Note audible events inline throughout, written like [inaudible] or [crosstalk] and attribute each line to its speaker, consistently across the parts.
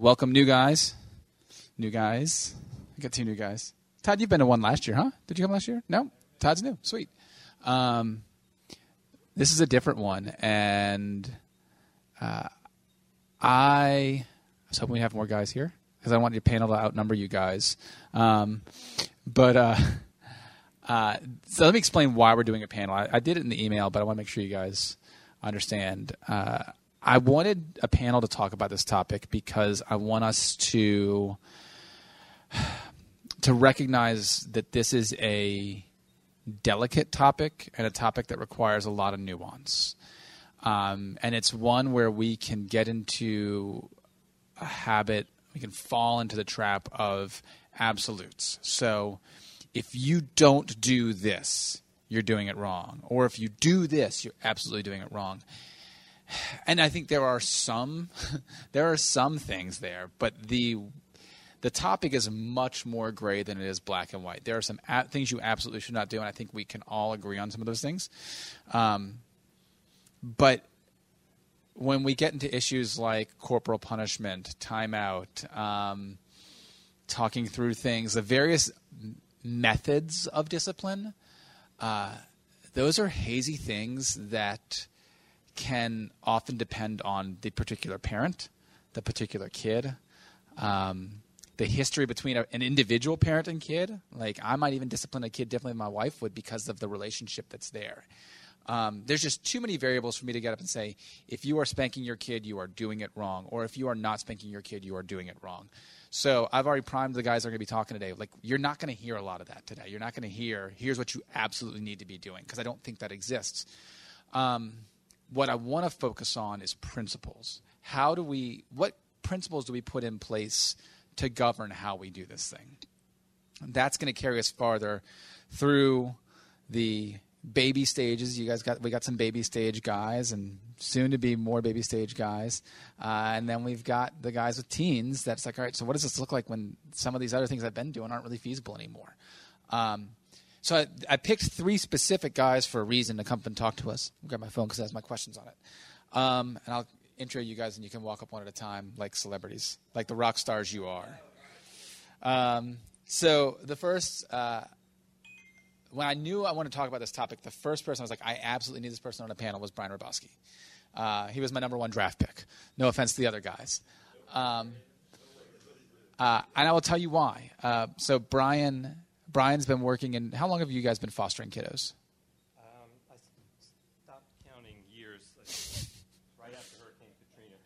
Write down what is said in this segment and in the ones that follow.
Speaker 1: Welcome, new guys. New guys. I got two new guys. Todd, you've been to one last year, huh? Did you come last year? No? Todd's new. Sweet. Um, this is a different one, and uh, I was hoping we have more guys here because I want your panel to outnumber you guys. Um, but uh, uh, so let me explain why we're doing a panel. I, I, did it in the email, but I want to make sure you guys understand. Uh, I wanted a panel to talk about this topic because I want us to to recognize that this is a delicate topic and a topic that requires a lot of nuance. Um, and it's one where we can get into a habit, we can fall into the trap of absolutes. So if you don't do this, you're doing it wrong. Or if you do this, you're absolutely doing it wrong. And I think there are some [laughs] there are some things there, but the the topic is much more gray than it is black and white. There are some a- things you absolutely should not do, and I think we can all agree on some of those things. Um, but when we get into issues like corporal punishment, timeout, um, talking through things, the various methods of discipline, uh, those are hazy things that can often depend on the particular parent, the particular kid. Um, the history between a, an individual parent and kid. Like I might even discipline a kid differently than my wife would because of the relationship that's there. Um, there's just too many variables for me to get up and say, if you are spanking your kid, you are doing it wrong, or if you are not spanking your kid, you are doing it wrong. So I've already primed the guys that are going to be talking today. Like you're not going to hear a lot of that today. You're not going to hear here's what you absolutely need to be doing because I don't think that exists. Um, what I want to focus on is principles. How do we? What principles do we put in place to govern how we do this thing. That's going to carry us farther through the baby stages. You guys got we got some baby stage guys, and soon to be more baby stage guys, uh, and then we've got the guys with teens. That's like, all right, so what does this look like when some of these other things I've been doing aren't really feasible anymore? Um, so I, I, picked three specific guys for a reason to come and talk to us. I'll grab my phone because it has my questions on it, um, and I'll intro you guys, and you can walk up one at a time like celebrities, like the rock stars you are. Um, so the first, uh, when I knew I wanted to talk about this topic, the first person I was like, I absolutely need this person on a panel was Brian Rabowski. Uh, he was my number one draft pick. No offense to the other guys. Um, uh, and I will tell you why. Uh, so Brian, Brian's been working in. How long have you guys been fostering kiddos? Um, I stopped counting years like, right after Hurricane Katrina.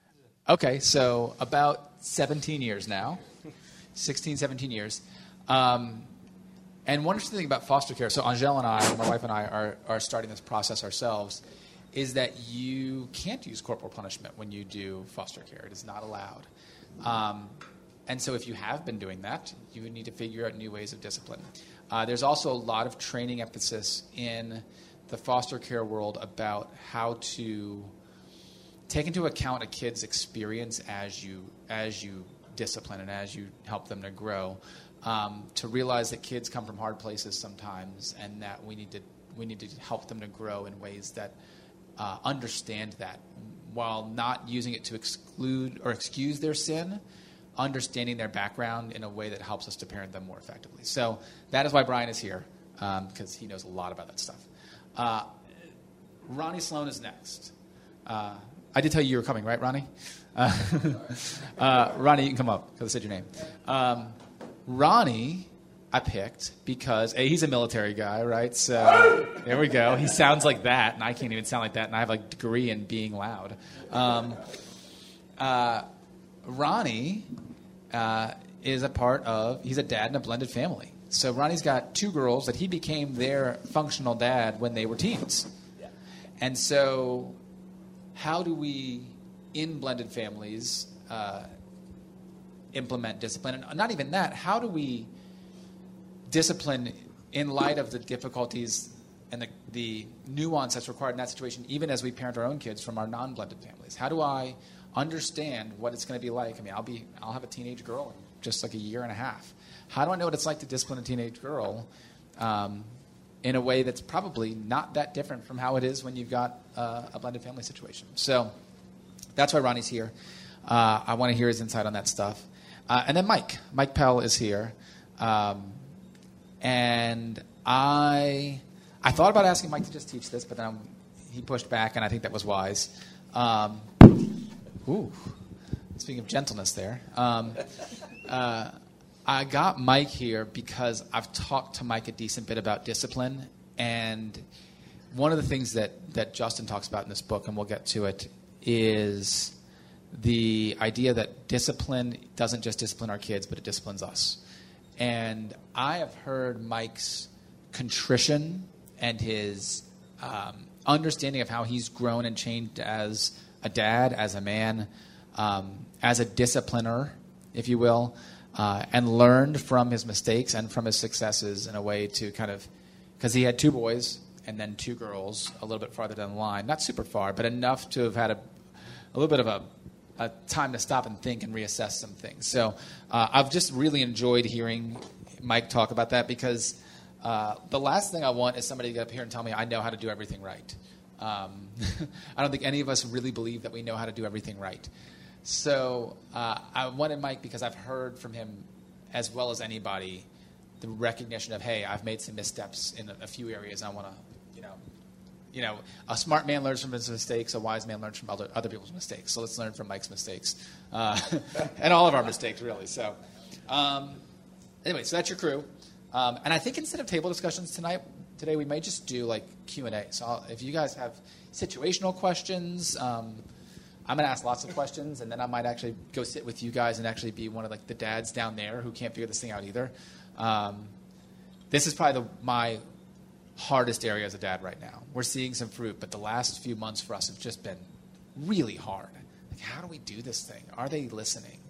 Speaker 1: Okay, so about 17 years now, 16, 17 years. Um, and one interesting thing about foster care, so Angel and I, my wife and I, are, are starting this process ourselves, is that you can't use corporal punishment when you do foster care. It is not allowed. Um, and so if you have been doing that, you would need to figure out new ways of discipline. Uh, there's also a lot of training emphasis in the foster care world about how to take into account a kid's experience as you as you discipline and as you help them to grow. Um, to realize that kids come from hard places sometimes, and that we need to we need to help them to grow in ways that uh, understand that, while not using it to exclude or excuse their sin, understanding their background in a way that helps us to parent them more effectively. So that is why Brian is here because um, he knows a lot about that stuff. Uh, Ronnie Sloan is next. Uh, I did tell you you were coming, right, Ronnie? Uh, [laughs] uh, Ronnie, you can come up because I said your name. Um, Ronnie, I picked because a he's a military guy, right? So there we go. He sounds like that, and I can't even sound like that, and I have a degree in being loud. Um, uh, Ronnie uh, is a part of. He's a dad in a blended family. So Ronnie's got two girls that he became their functional dad when they were teens. And so how do we, in blended families, uh, implement discipline? And not even that, how do we discipline in light of the difficulties and the, the nuance that's required in that situation, even as we parent our own kids from our non blended families? How do I understand what it's going to be like? I mean, I'll, be, I'll have a teenage girl in just like a year and a half. How do I know what it's like to discipline a teenage girl? Um, in a way that's probably not that different from how it is when you've got uh, a blended family situation. So that's why Ronnie's here. Uh, I want to hear his insight on that stuff. Uh, and then Mike. Mike Pell is here. Um, and I, I thought about asking Mike to just teach this, but then I'm, he pushed back, and I think that was wise. Um, ooh, speaking of gentleness there. Um, [laughs] uh, I got Mike here because I've talked to Mike a decent bit about discipline, and one of the things that, that Justin talks about in this book, and we'll get to it, is the idea that discipline doesn't just discipline our kids, but it disciplines us. And I have heard Mike's contrition and his um, understanding of how he's grown and changed as a dad, as a man, um, as a discipliner, if you will, uh, and learned from his mistakes and from his successes in a way to kind of, because he had two boys and then two girls a little bit farther down the line, not super far, but enough to have had a, a little bit of a a time to stop and think and reassess some things. So uh, I've just really enjoyed hearing Mike talk about that because uh, the last thing I want is somebody to get up here and tell me I know how to do everything right. Um, [laughs] I don't think any of us really believe that we know how to do everything right. So uh, I wanted Mike because I've heard from him as well as anybody the recognition of hey, I've made some missteps in a, a few areas. I want to you know, you know, a smart man learns from his mistakes, a wise man learns from other, other people's mistakes. So let's learn from Mike's mistakes uh, [laughs] and all of our mistakes, really. So, um, anyway, so that's your crew. Um, and I think instead of table discussions tonight, today we may just do like Q and A. So I'll, if you guys have situational questions, um, I'm to ask lots of questions, and then I might actually go sit with you guys and actually be one of like the dads down there who can't figure this thing out either. Um, this is probably the, my hardest area as a dad right now. We're seeing some fruit, but the last few months for us have just been really hard. Like, how do we do this thing? Are they listening?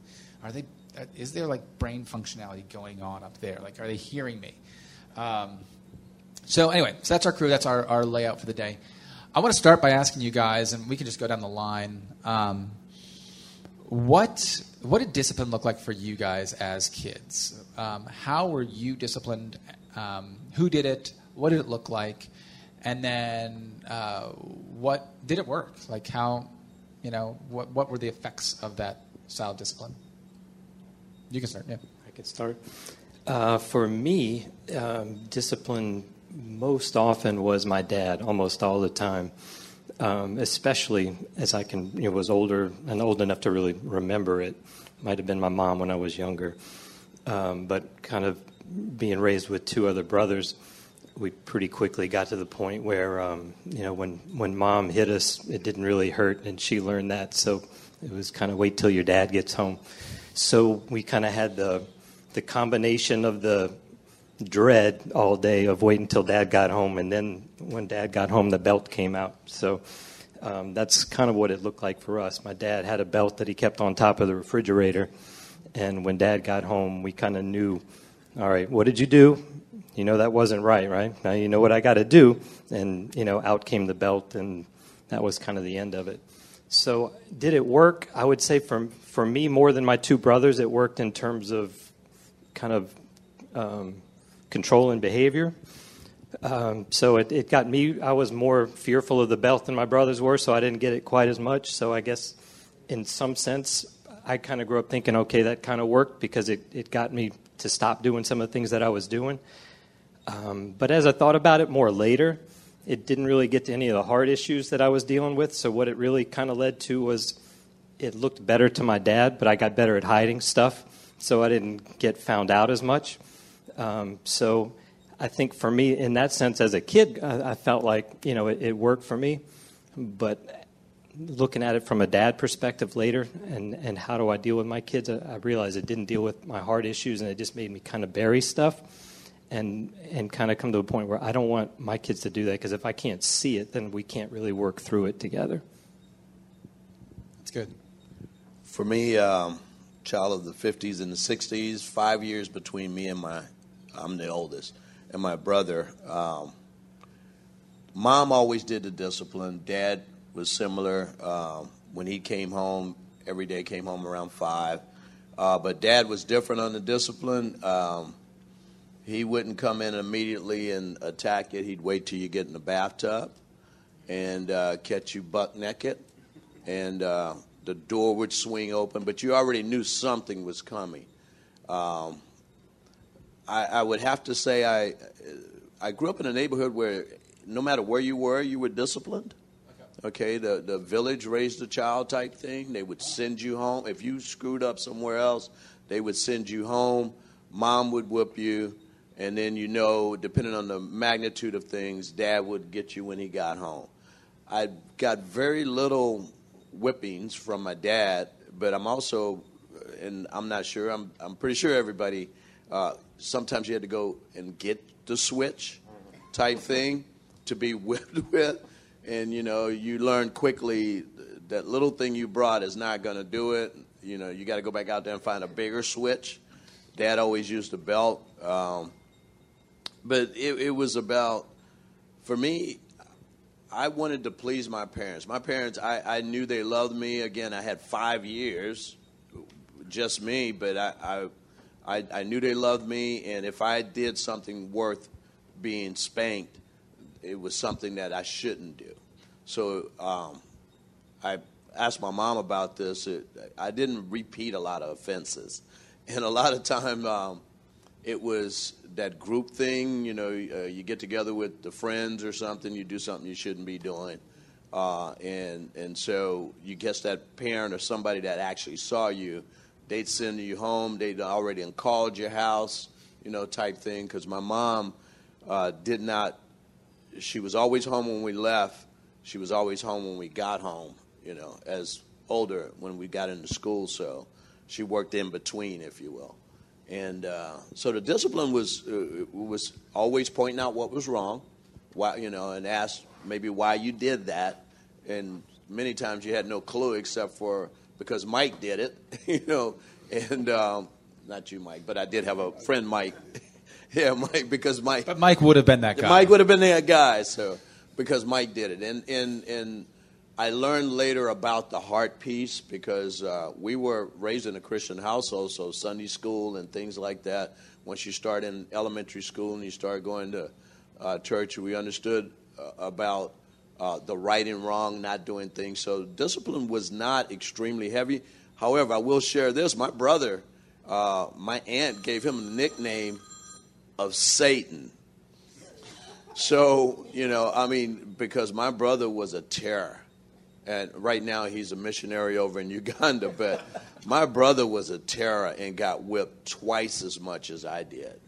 Speaker 1: Are they? Uh, is there like brain functionality going on up there? Like, are they hearing me? Um, so anyway, so that's our crew. That's our, our layout for the day. I want to start by asking you guys, and we can just go down the line. Um, what what did discipline look like for you guys as kids? Um, how were you disciplined? Um, who did it? What did it look like? And then uh, what did it work? Like how, you know, what, what were the effects of that style of discipline? You can start, yeah.
Speaker 2: I can start. Uh, for me, um, discipline most often was my dad, almost all the time. Um, especially as I can, you know, was older and old enough to really remember it. Might have been my mom when I was younger, um, but kind of being raised with two other brothers we pretty quickly got to the point where um, you know when when mom hit us, it didn't really hurt, and she learned that. So it was kind of wait till your dad gets home. So we kind of had the the combination of the dread all day of waiting until dad got home, and then when dad got home, the belt came out. So. Um, that's kind of what it looked like for us. My dad had a belt that he kept on top of the refrigerator, and when dad got home, we kind of knew, all right, what did you do? you know that wasn't right, right? Now you know what I got to do. And, you know, out came the belt, and that was kind of the end of it. So, did it work? I would say for, for me, more than my two brothers, it worked in terms of kind of um, control and behavior. Um, so, it, it got me, I was more fearful of the belt than my brothers were, so I didn't get it quite as much. So, I guess in some sense, I kind of grew up thinking, okay, that kind of worked because it, it got me to stop doing some of the things that I was doing. Um, but as I thought about it more later, it didn't really get to any of the hard issues that I was dealing with. So what it really kind of led to was it looked better to my dad, but I got better at hiding stuff, so I didn't get found out as much. Um, so I think for me, in that sense, as a kid, I, I felt like you know it, it, worked for me. But looking at it from a dad perspective later, and and how do I deal with my kids, I, I realized it didn't deal with my hard issues, and it just made me kind of bury stuff and and kind of come to a point where I don't want my kids to do that because if I can't see it, then we can't really work through it together.
Speaker 1: That's good.
Speaker 3: For me, um, child of the '50s and the '60s, five years between me and my, I'm the oldest, and my brother. Um, mom always did the discipline. Dad was similar. Um, when he came home, every day came home around five. Uh, but dad was different on the discipline. Um, he wouldn't come in immediately and attack it. He'd wait till you get in the bathtub and uh, catch you buck naked and uh, the door would swing open, but you already knew something was coming. Um, I, I would have to say I I grew up in a neighborhood where no matter where you were, you were disciplined. Okay, the, the village raised a child type thing. They would send you home. If you screwed up somewhere else, they would send you home. Mom would whip you. And then, you know, depending on the magnitude of things, dad would get you when he got home. I got very little whippings from my dad, but I'm also, and I'm not sure, I'm, I'm pretty sure everybody, uh, sometimes you had to go and get the switch type thing to be [laughs] whipped with and you know you learn quickly that little thing you brought is not going to do it. You know you got to go back out there and find a bigger switch. Dad always used a belt, um, but it, it was about for me. I wanted to please my parents. My parents, I, I knew they loved me. Again, I had five years, just me, but I, I I, I, knew they loved me, and if I did something worth being spanked, it was something that I shouldn't do. So um, I asked my mom about this. It, I didn't repeat a lot of offenses, [laughs] and a lot of time um, it was that group thing. You know, uh, you get together with the friends or something, you do something you shouldn't be doing. Uh, and and so you guess that parent or somebody that actually saw you, they'd send you home. They'd already called your house, you know, type thing. Because my mom uh, did not she was always home when we left. She was always home when we got home, you know, as older when we got into school. So she worked in between, if you will. And uh, so the discipline was uh, was always pointing out what was wrong, why you know, and ask maybe why you did that. And many times you had no clue except for because Mike did it, [laughs] you know, and um, not you, Mike, but I did have a friend, Mike. [laughs] yeah, Mike, because Mike.
Speaker 1: But Mike would have been that guy.
Speaker 3: Mike would have been that guy. So because Mike did it, and and and I learned later about the heart piece because uh, we were raised in a Christian household, so Sunday school and things like that. Once you start in elementary school and you start going to uh, church, we understood uh, about uh, the right and wrong, not doing things. So discipline was not extremely heavy. However, I will share this: my brother, uh, my aunt gave him a nickname of Satan. So, you know, I mean, because my brother was a terror. And right now he's a missionary over in [laughs] Uganda, but my brother was a terror and got whipped twice as much as I did.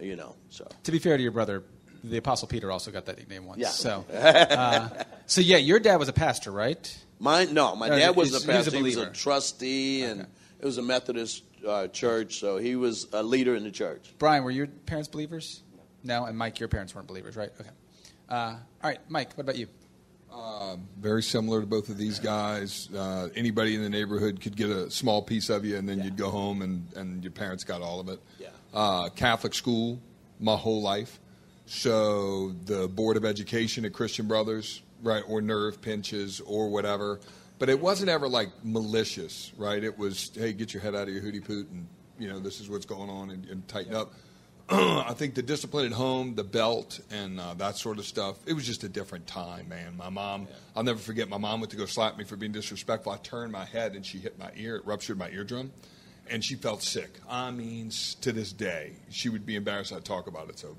Speaker 3: You know, so.
Speaker 1: To be fair to your brother, the Apostle Peter also got that nickname once. Yeah. So, [laughs] uh, so yeah, your dad was a pastor, right?
Speaker 3: Mine, no, my dad was a pastor. He was a, he was a trustee, and okay. it was a Methodist uh, church, so he was a leader in the church.
Speaker 1: Brian, were your parents believers? No, and Mike, your parents weren't believers, right? Okay. Uh, all right, Mike, what about you?
Speaker 4: Uh, very similar to both of these guys. Uh, anybody in the neighborhood could get a small piece of you, and then yeah. you'd go home, and, and your parents got all of it.
Speaker 3: Yeah.
Speaker 4: Uh, Catholic school my whole life. So the Board of Education at Christian Brothers, right, or nerve pinches or whatever but it wasn't ever like malicious, right? It was, hey, get your head out of your hootie poot and, you know, this is what's going on and, and tighten up. [clears throat] I think the discipline at home, the belt, and uh, that sort of stuff, it was just a different time, man. My mom, yeah. I'll never forget, my mom went to go slap me for being disrespectful. I turned my head and she hit my ear, it ruptured my eardrum, and she felt sick. I mean, to this day, she would be embarrassed I'd talk about it. So,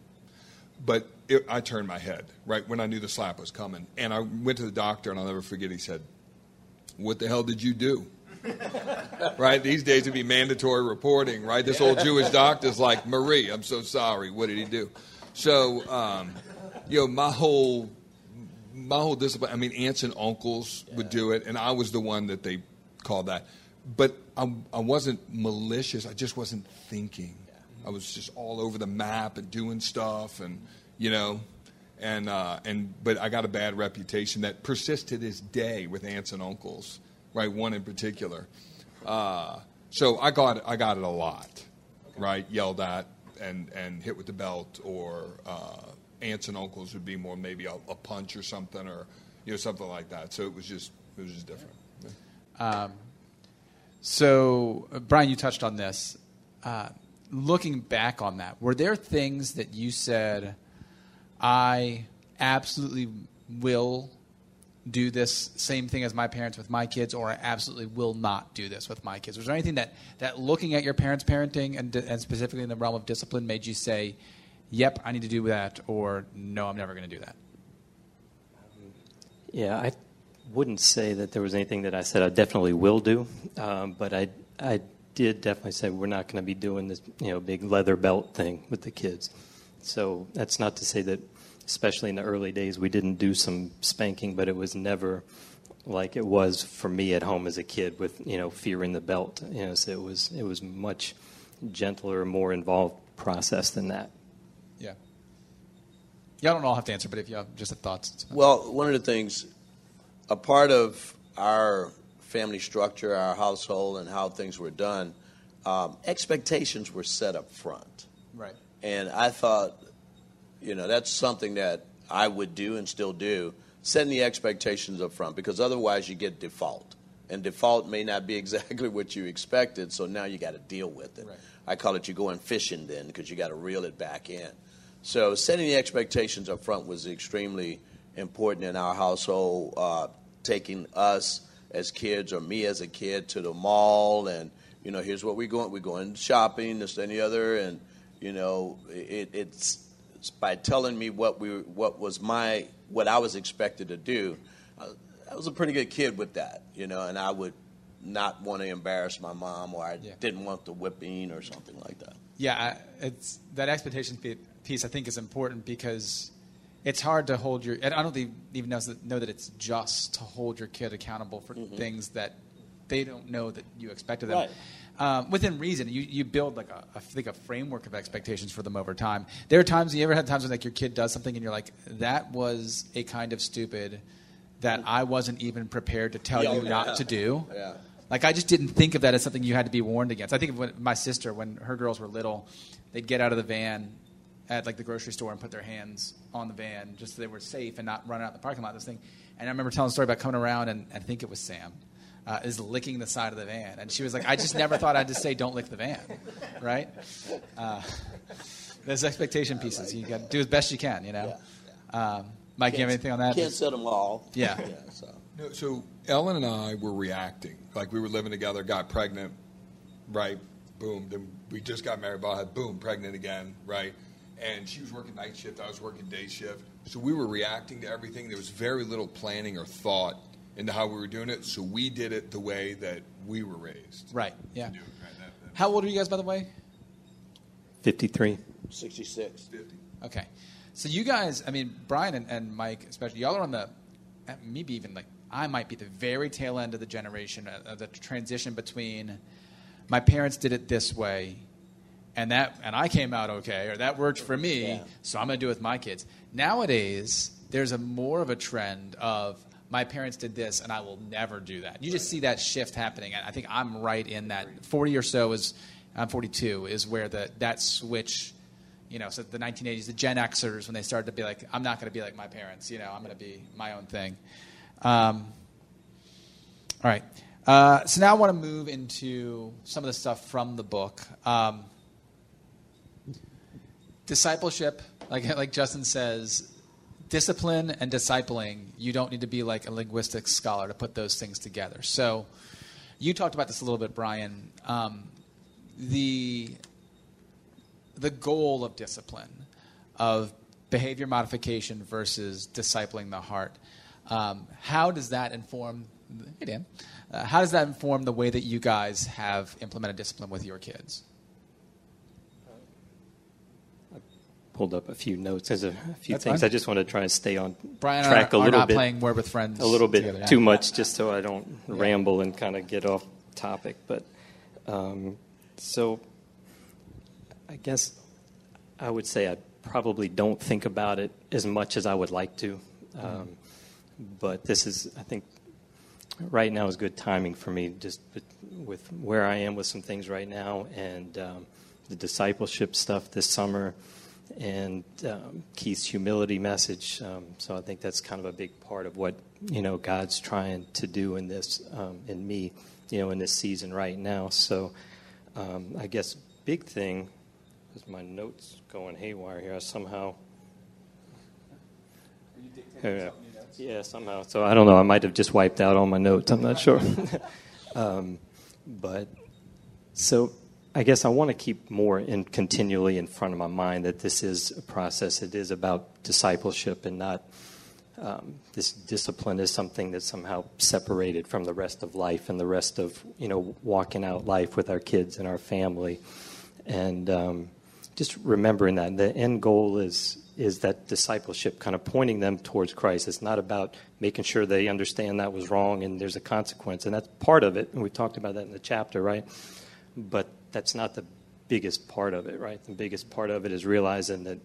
Speaker 4: But it, I turned my head, right, when I knew the slap was coming. And I went to the doctor, and I'll never forget, he said, what the hell did you do? [laughs] right? These days it'd be mandatory reporting, right? This old Jewish doctor's like, Marie, I'm so sorry. What did he do? So, um, you know, my whole my whole discipline. I mean, aunts and uncles would do it, and I was the one that they called that. But I, I wasn't malicious. I just wasn't thinking. I was just all over the map and doing stuff, and you know, and uh, and but I got a bad reputation that persists to this day with aunts and uncles, right? One in particular. Uh, so I got I got it a lot, right? Yelled at and and hit with the belt, or uh, aunts and uncles would be more maybe a, a, punch or something, or you know something like that. So it was just it was just different. Um,
Speaker 1: so Brian, you touched on this. Uh, looking back on that, were there things that you said? I absolutely will do this same thing as my parents with my kids, or I absolutely will not do this with my kids? Was there anything that, that looking at your parents' parenting and, and specifically in the realm of discipline made you say, yep, I need to do that, or no, I'm never going to do that?
Speaker 2: Yeah, I wouldn't say that there was anything that I said I definitely will do, um, but I, I did definitely say we're not going to be doing this, you know, big leather belt thing with the kids. So that's not to say that, especially in the early days, we didn't do some spanking, but it was never like it was for me at home as a kid with you know fearing the belt. You know, so it was it was much gentler, more involved process than that.
Speaker 1: Yeah. Yeah, I don't all have to answer, but if you have just a thoughts.
Speaker 3: Well, one of the things, a part of our family structure, our household, and how things were done, um, expectations were set up front.
Speaker 1: Right.
Speaker 3: And I thought, you know, that's something that I would do and still do, setting the expectations up front, because otherwise you get default. And default may not be [laughs] exactly what you expected, so now you got to deal with it.
Speaker 1: Right.
Speaker 3: I call it you going fishing then, because you got to reel it back in. So setting the expectations up front was extremely important in our household. Uh, taking us as kids or me as a kid to the mall, and you know, here's what we're going. We're going shopping, this, and the other, and you know, it, it's, it's by telling me what we what was my what I was expected to do. I, I was a pretty good kid with that, you know, and I would not want to embarrass my mom, or I
Speaker 1: Yeah.
Speaker 3: didn't want the whipping or something like that.
Speaker 1: Yeah, I- it's that expectation piece. I think is important because it's hard to hold your. and I don't even know, know that it's just to hold your kid accountable for things that they don't know that you expect of them.
Speaker 3: Right.
Speaker 1: Um, within reason, you, you build like a, I think a framework of expectations for them over time. There are times you ever had times when like your kid does something and you're like, that was a kind of stupid that I wasn't even prepared to tell
Speaker 3: Yeah,
Speaker 1: you
Speaker 3: yeah.
Speaker 1: not to do.
Speaker 3: Yeah.
Speaker 1: Like I just didn't think of that as something you had to be warned against. I think of when my sister, when her girls were little, they'd get out of the van at like the grocery store and put their hands on the van just so they were safe and not running out in the parking lot. This thing, and I remember telling a story about coming around and I think it was Sam. Uh, is licking the side of the van, and she was like, "I just never thought I'd just say don't lick the van, right?" Uh, there's expectation pieces. You got to do as best you can, you know. Um, Mike, you have anything on that?
Speaker 3: Can't set them all.
Speaker 1: Yeah.
Speaker 3: so.
Speaker 4: No, so Ellen and I were reacting like we were living together, got pregnant, right? Boom. Then we just got married. Bob had boom, pregnant again, right? And she was working night shift. I was working day shift. So we were reacting to everything. There was very little planning or thought into how we were doing it. So we did it the way that we were raised.
Speaker 1: Right. Yeah.
Speaker 4: do it, right? That- that-
Speaker 1: How old are you guys, by the way?
Speaker 2: 53.
Speaker 3: 66.
Speaker 4: 50.
Speaker 1: Okay. So you guys, I mean, Brian and, and Mike, especially, y'all are on the, uh, maybe even like, I might be the very tail end of the generation, uh, of the transition between my parents did it this way, and that, and I came out okay, or that worked for me,
Speaker 3: Yeah.
Speaker 1: so I'm going to do it with my kids. Nowadays, there's a more of a trend of my parents did this, and I will never do that. You just see that shift happening. and I think I'm right in that. 40 or so is, I'm 42, is where the that switch you know, so the 1980s, the Gen Xers, when they started to be like, I'm not going to be like my parents, you know, I'm going to be my own thing. Um, all right. Uh, so now I want to move into some of the stuff from the book. Um, discipleship, like, [laughs] like Justin says, discipline and discipling, you don't need to be like a linguistics scholar to put those things together. So you talked about this a little bit, Brian. Um, the the goal of discipline, of behavior modification versus discipling the heart. Um, how does that inform? Hey Dan, uh, how does that inform the way that you guys have implemented discipline with your kids?
Speaker 2: Pulled up a few notes. There's a few
Speaker 1: That's
Speaker 2: things.
Speaker 1: fine.
Speaker 2: I just want to try and stay on
Speaker 1: Brian
Speaker 2: track
Speaker 1: and I
Speaker 2: a
Speaker 1: are
Speaker 2: little
Speaker 1: not
Speaker 2: bit.
Speaker 1: playing Word with Friends
Speaker 2: a little bit
Speaker 1: together,
Speaker 2: too much, just so I don't ramble and kind of get off topic. But um, so I guess I would say I probably don't think about it as much as I would like to. Um, but this is, I think, right now is good timing for me, just with- with where I am with some things right now and um, the discipleship stuff this summer and um, Keith's humility message. Um, so I think that's kind of a big part of what you know God's trying to do in this um, in me, you know, in this season right now. So um, I guess big thing is my notes going haywire here. I somehow. Yeah. Yeah, somehow. So I don't know. I might have just wiped out all my notes. I'm not sure. [laughs] um, but so I guess I want to keep more in continually in front of my mind that this is a process. It is about discipleship and not um, this discipline is something that's somehow separated from the rest of life and the rest of you know walking out life with our kids and our family, and um, just remembering that the end goal is is that discipleship, kind of pointing them towards Christ. It's not about making sure they understand that was wrong and there's a consequence, and that's part of it. And we talked about that in the chapter, right? But that's not the biggest part of it, right? The biggest part of it is realizing that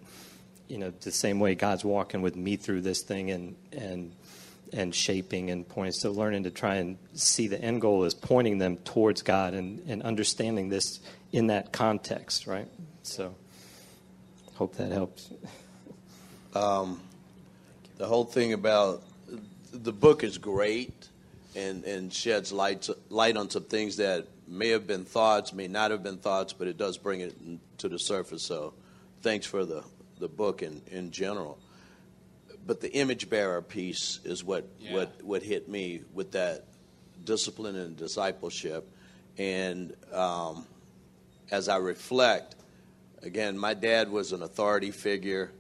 Speaker 2: you know, the same way God's walking with me through this thing and and and shaping and pointing. So learning to try and see the end goal is pointing them towards God and, and understanding this in that context, right? So hope that helps. [laughs]
Speaker 3: Um, the whole thing about the book is great and, and sheds light, light on some things that may have been thoughts, may not have been thoughts, but it does bring it to the surface. So thanks for the the book in, in general. But the image bearer piece is what, yeah. what, what hit me with that discipline and discipleship. And um, as I reflect, again, my dad was an authority figure,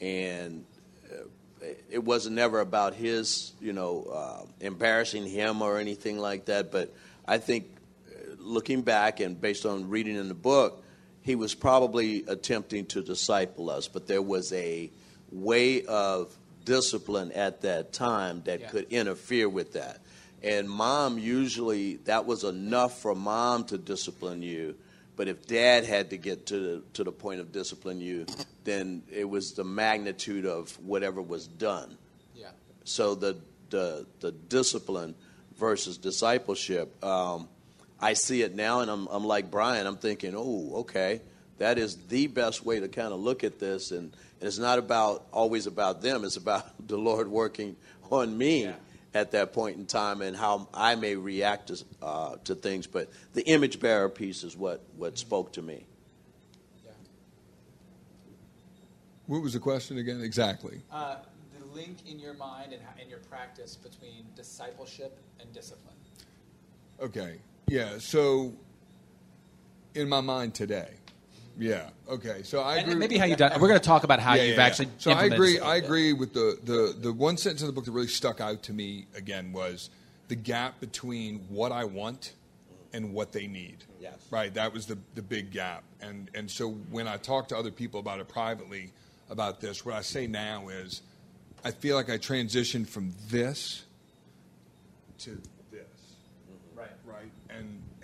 Speaker 3: and uh, it wasn't never about his, you know, uh, embarrassing him or anything like that. But I think looking back and based on reading in the book, he was probably attempting to disciple us, but there was a way of discipline at that time that yeah. could interfere with that. And mom usually that was enough for mom to discipline you. But if dad had to get to the, to the point of discipline you, then it was the magnitude of whatever was done.
Speaker 1: Yeah.
Speaker 3: So the the the discipline versus discipleship. Um, I see it now, and I'm, I'm like Brian. I'm thinking, oh, okay, that is the best way to kind of look at this, and, and it's not about always about them. It's about [laughs] the Lord working on me yeah. at that point in time, and how I may react to uh, to things. But the image bearer piece is what what spoke to me.
Speaker 4: Yeah. What was the question again? Exactly.
Speaker 1: Uh, the link in your mind and in your practice between discipleship and discipline.
Speaker 4: Okay. Yeah. So, in my mind today, yeah. Okay. So I agree.
Speaker 1: And maybe how you done. We're going to talk about how yeah, you've yeah, actually.
Speaker 4: So I agree. I agree with the, the the one sentence in the book that really stuck out to me again was the gap between what I want and what they need.
Speaker 3: Yes.
Speaker 4: Right. That was the the big gap. And and so when I talk to other people about it privately about this, what I say now is, I feel like I transitioned from this to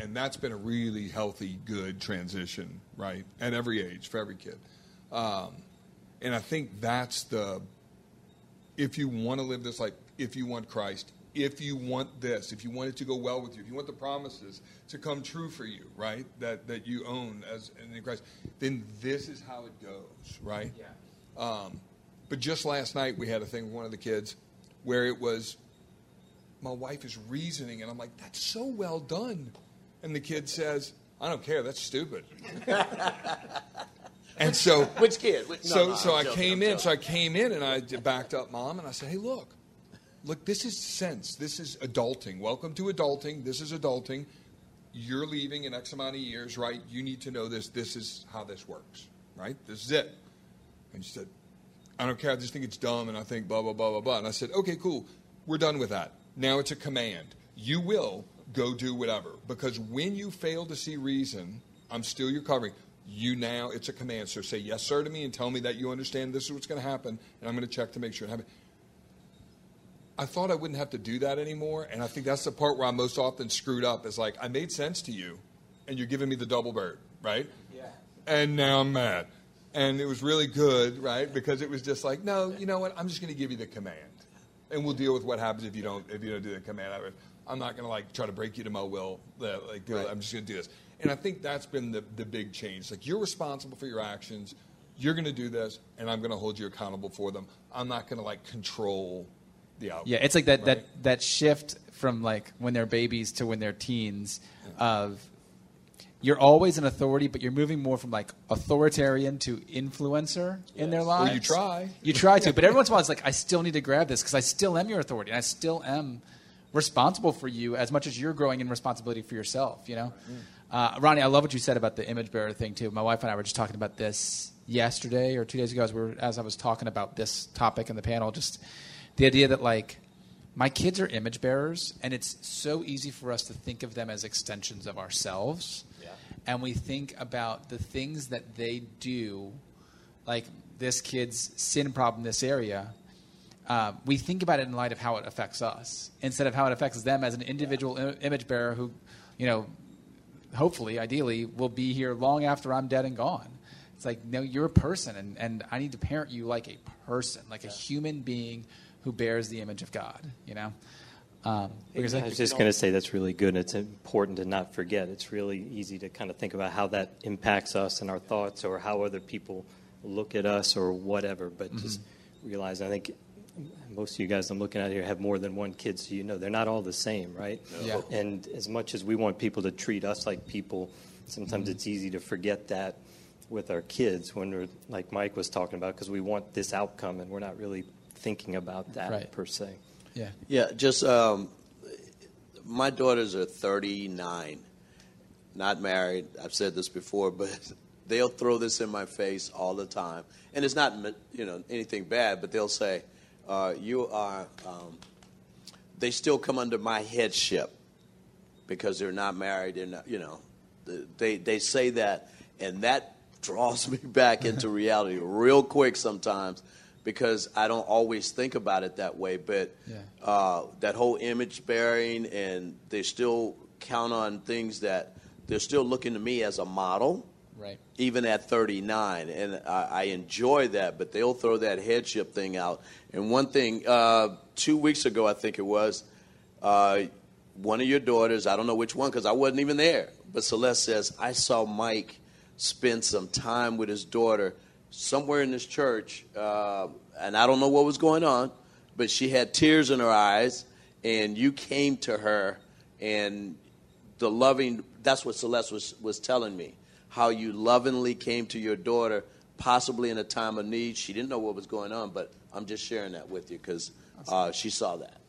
Speaker 4: and that's been a really healthy, good transition, right? At every age, for every kid, um, and I think that's the. If you want to live this life, if you want Christ, if you want this, if you want it to go well with you, if you want the promises to come true for you, right? That that you own as in Christ, then this is how it goes, right?
Speaker 1: Yeah.
Speaker 4: Um, but just last night we had a thing with one of the kids where it was my wife is reasoning, and I'm like, that's so well done. And the kid says, I don't care, that's stupid. [laughs] and so [laughs]
Speaker 3: which kid? Which,
Speaker 4: so no, so I joking, came in. So I came in and I backed up mom and I said, Hey, look, look, this is sense. This is adulting. Welcome to adulting. This is adulting. You're leaving in X amount of years, right? You need to know this. This is how this works, right? This is it. And she said, I don't care. I just think it's dumb, and I think blah blah blah blah blah. And I said, okay, cool. We're done with that. Now it's a command. You will go do whatever. Because when you fail to see reason, I'm still your covering. You now, it's a command. So say yes, sir, to me and tell me that you understand this is what's going to happen, and I'm going to check to make sure it happens. I thought I wouldn't have to do that anymore, and I think that's the part where I'm most often screwed up. Is like I made sense to you, and you're giving me the double bird, right?
Speaker 1: Yeah.
Speaker 4: And now I'm mad, and it was really good, right? Because it was just like, no, you know what? I'm just going to give you the command and we'll deal with what happens if you don't if you don't do the command. I, am not going to like try to break you to my will. Like right. I'm just going to do this. And I think that's been the the big change. Like you're responsible for your actions. You're going to do this, and I'm going to hold you accountable for them. I'm not going to like control the outcome.
Speaker 1: Yeah, it's like that right? that that shift from like when they're babies to when they're teens yeah. of you're always an authority, but you're moving more from like authoritarian to influencer in their lives.
Speaker 4: Well, you try.
Speaker 1: You try to, but every [laughs] once in a while, it's like I still need to grab this because I still am your authority, and I still am responsible for you as much as you're growing in responsibility for yourself. You know, uh, Ronnie, I love what you said about the image bearer thing too. My wife and I were just talking about this yesterday or two days ago as we were as I was talking about this topic in the panel. Just the idea that like my kids are image bearers, and it's so easy for us to think of them as extensions of ourselves. And we think about the things that they do, like this kid's sin problem in this area. Uh, we think about it in light of how it affects us instead of how it affects them as an individual Im- image bearer who, you know, hopefully, ideally, will be here long after I'm dead and gone. It's like, no, you're a person, and, and I need to parent you like a person, like a human being who bears the image of God, you know? Um, because
Speaker 2: I
Speaker 1: I-
Speaker 2: was just going to say that's really good. And it's important to not forget. It's really easy to kind of think about how that impacts us and our thoughts, or how other people look at us, or whatever. But just realize, I think most of you guys I'm looking at here have more than one kid, so you know they're not all the same, right?
Speaker 1: Yeah.
Speaker 2: And as much as we want people to treat us like people, sometimes it's easy to forget that with our kids when we're like Mike was talking about, because we want this outcome, and we're not really thinking about that
Speaker 1: Right.
Speaker 2: per se.
Speaker 1: yeah.
Speaker 3: Yeah, just um, my daughters are 39, not married. I've said this before, [laughs] but they'll throw this in my face all the time, and it's not you know anything bad, but they'll say, uh, "You are." Um, they still come under my headship because they're not married. They're you know, they they say that, and that draws [laughs] me back into [laughs] reality real quick sometimes because I don't always think about it that way. But
Speaker 1: Yeah.
Speaker 3: uh, that whole image bearing, and they still count on things that they're still looking to me as a model
Speaker 1: Right.
Speaker 3: even at 39, and I, I enjoy that. But they'll throw that headship thing out. And one thing, uh, two weeks ago, I think it was, uh, one of your daughters, I don't know which one because I wasn't even there, but Celeste says, I saw Mike spend some time with his daughter somewhere in this church, uh, and I don't know what was going on, but she had tears in her eyes, and you came to her, and the loving that's what celeste was, was telling me how you lovingly came to your daughter possibly in a time of need she didn't know what was going on but i'm just sharing that with you because uh, she saw that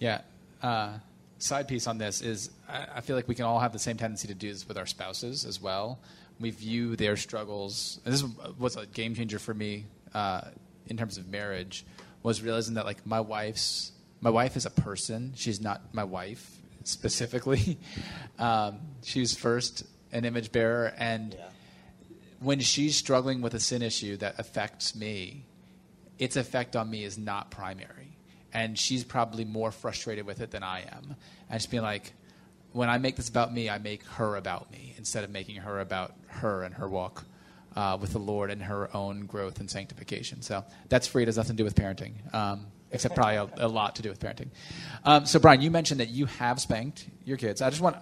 Speaker 1: Yeah. Uh, side piece on this is I, I feel like we can all have the same tendency to do this with our spouses as well. We view their struggles. And this was a game changer for me uh, in terms of marriage. Was realizing that like my wife's my wife is a person. She's not my wife specifically. [laughs] um, she's first an image bearer, and when she's struggling with a sin issue that affects me, its effect on me is not primary. And she's probably more frustrated with it than I am. And just being like, when I make this about me, I make her about me instead of making her about her and her walk uh, with the Lord and her own growth and sanctification. So that's free. It has nothing to do with parenting, um, except probably a, a lot to do with parenting. Um, so, Brian, you mentioned that you have spanked your kids. I just want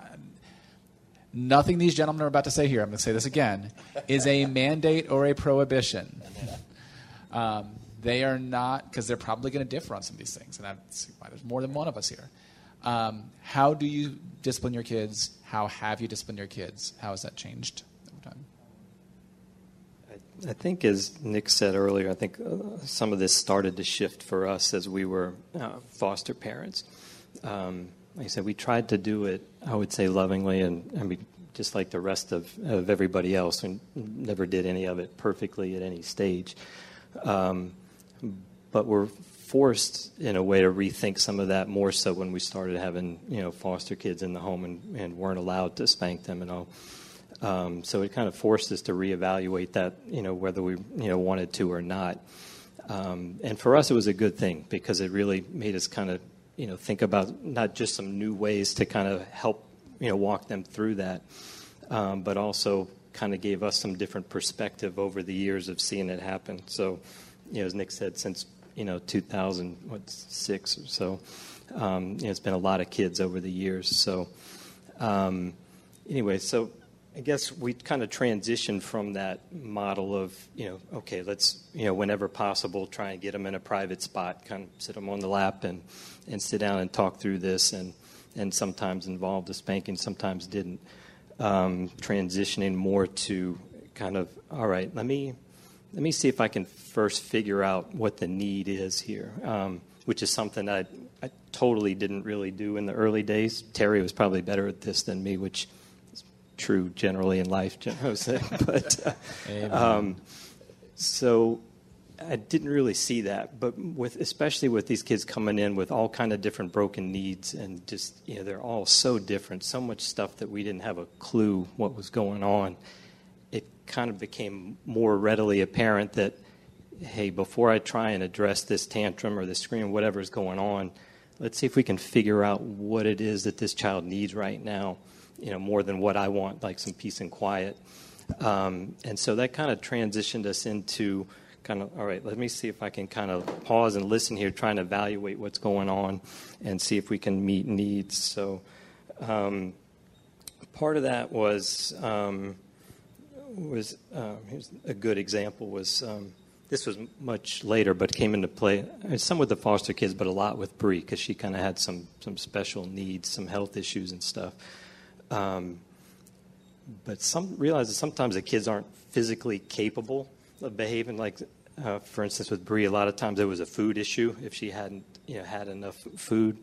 Speaker 1: nothing these gentlemen are about to say here, I'm going to say this again, is a mandate or a prohibition. Um, they are not, because they're probably going to differ on some of these things, and that's why there's more than one of us here. Um, how do you discipline your kids? How have you disciplined your kids? How has that changed over time?
Speaker 2: I think, as Nick said earlier, I think uh, some of this started to shift for us as we were uh, foster parents. Um, like I said, we tried to do it, I would say, lovingly, and I mean, just like the rest of, of everybody else, and never did any of it perfectly at any stage. Um, but we're forced, in a way, to rethink some of that more so when we started having, you know, foster kids in the home and, and weren't allowed to spank them and all. Um, so it kind of forced us to reevaluate that, you know, whether we, you know, wanted to or not. Um, and for us, it was a good thing because it really made us kind of, you know, think about not just some new ways to kind of help, you know, walk them through that, um, but also kind of gave us some different perspective over the years of seeing it happen. So, you know, as Nick said, since you know 2006 or so, um, you know, it's been a lot of kids over the years. So, um, anyway, so I guess we kind of transitioned from that model of, you know, okay, let's, you know, whenever possible, try and get them in a private spot, kind of sit them on the lap and, and sit down and talk through this, and, and sometimes involved the spanking, sometimes didn't. um, transitioning more to kind of all right. Let me let me see if I can first figure out what the need is here, um, which is something I, I totally didn't really do in the early days. Terry was probably better at this than me, which true generally in life, Jose. [laughs] but uh, um, so I didn't really see that, but with especially with these kids coming in with all kind of different broken needs and just you know they're all so different, so much stuff that we didn't have a clue what was going on. It kind of became more readily apparent that hey, before I try and address this tantrum or this scream, whatever is going on, let's see if we can figure out what it is that this child needs right now. You know, more than what I want, like some peace and quiet. Um, and so that kind of transitioned us into kind of, all right, let me see if I can kind of pause and listen here, trying to evaluate what's going on and see if we can meet needs. So um, part of that was, um, was uh, here's a good example was, um, this was much later, but came into play. Some with the foster kids, but a lot with Bree because she kind of had some some special needs, some health issues and stuff. Um, but some realize that sometimes the kids aren't physically capable of behaving like uh, for instance, with Bree, a lot of times it was a food issue. If she hadn't, you know, had enough food,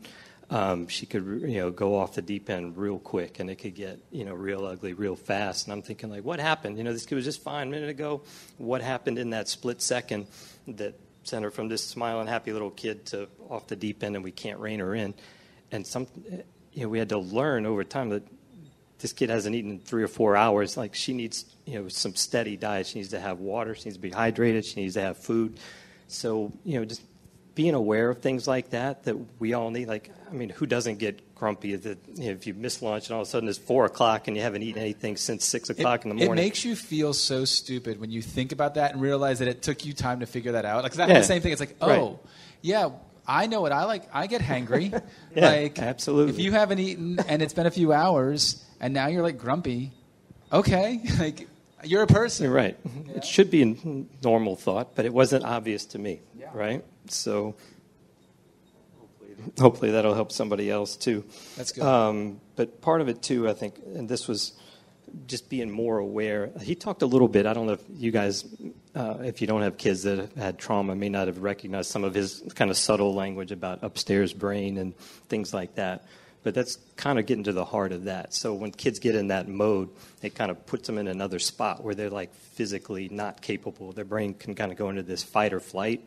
Speaker 2: um, she could, you know, go off the deep end real quick, and it could get, you know, real ugly real fast. And I'm thinking, like, what happened? You know, this kid was just fine a minute ago. What happened in that split second that sent her from this smiling, happy little kid to off the deep end, and we can't rein her in? And some, you know, we had to learn over time that this kid hasn't eaten in three or four hours. Like she needs, you know, some steady diet. She needs to have water. She needs to be hydrated. She needs to have food. So, you know, just being aware of things like that that we all need. Like, I mean, who doesn't get grumpy if, you know, if you miss lunch and all of a sudden it's four o'clock and you haven't eaten anything since six o'clock
Speaker 1: it,
Speaker 2: in the morning?
Speaker 1: It makes you feel so stupid when you think about that and realize that it took you time to figure that out. Like, that's yeah. the same thing. It's like, oh, right. yeah. I know what I like. I get hangry. [laughs]
Speaker 2: yeah,
Speaker 1: like
Speaker 2: absolutely.
Speaker 1: If you haven't eaten and it's been a few hours, and now you're like grumpy. Okay, [laughs] like you're a person.
Speaker 2: You're right. Yeah. It should be a normal thought, but it wasn't obvious to me, yeah. right? So hopefully, hopefully that'll help somebody else too.
Speaker 1: That's good. Um,
Speaker 2: but part of it too, I think, and this was just being more aware. He talked a little bit. I don't know if you guys, uh, if you don't have kids that have had trauma, may not have recognized some of his kind of subtle language about upstairs brain and things like that. But that's kind of getting to the heart of that. So when kids get in that mode, it kind of puts them in another spot where they're like physically not capable. Their brain can kind of go into this fight or flight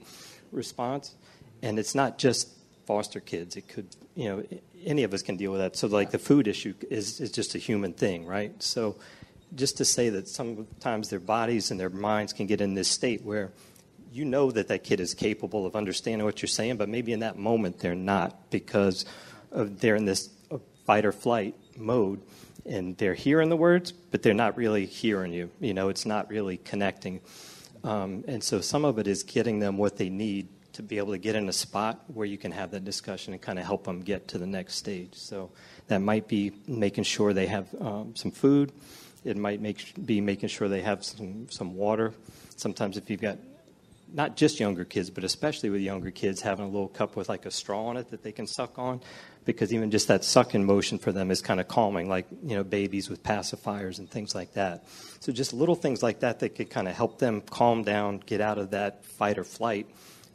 Speaker 2: response. And it's not just foster kids. It could, you know, any of us can deal with that. So like the food issue is, is just a human thing, right? So just to say that sometimes their bodies and their minds can get in this state where you know that that kid is capable of understanding what you're saying, but maybe in that moment they're not because they're in this fight or flight mode and they're hearing the words, but they're not really hearing you. You know, it's not really connecting. Um, and so some of it is getting them what they need to be able to get in a spot where you can have that discussion and kind of help them get to the next stage. So that might be making sure they have um, some food. It might make, be making sure they have some, some water. Sometimes if you've got not just younger kids, but especially with younger kids, having a little cup with like a straw on it that they can suck on because even just that sucking motion for them is kind of calming, like you know babies with pacifiers and things like that. So just little things like that that could kind of help them calm down, get out of that fight or flight,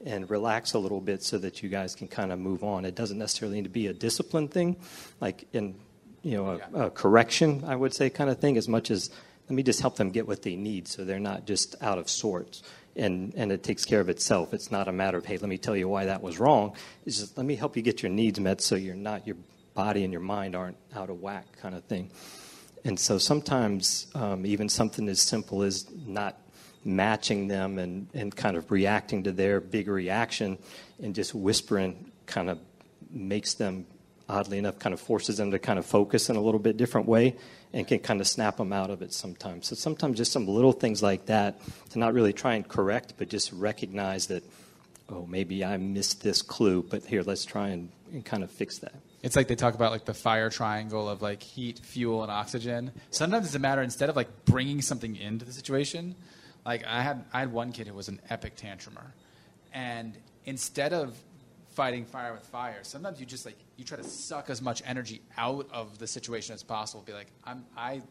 Speaker 2: and relax a little bit so that you guys can kind of move on. It doesn't necessarily need to be a discipline thing, like in you know a, a correction, I would say, kind of thing, as much as let me just help them get what they need so they're not just out of sorts and, and it takes care of itself. It's not a matter of, hey, let me tell you why that was wrong. It's just, let me help you get your needs met so you're not, your body and your mind aren't out of whack kind of thing. And so sometimes um, even something as simple as not matching them and, and kind of reacting to their big reaction and just whispering kind of makes them oddly enough, kind of forces them to kind of focus in a little bit different way and can kind of snap them out of it sometimes. So sometimes just some little things like that to not really try and correct, but just recognize that, oh, maybe I missed this clue, but here, let's try and, and kind of fix that.
Speaker 1: It's like they talk about like the fire triangle of like heat, fuel, and oxygen. Sometimes it's a matter instead of like bringing something into the situation. Like I had I had one kid who was an epic tantrumer, and instead of fighting fire with fire. Sometimes you just like you try to suck as much energy out of the situation as possible. Be like, I'm I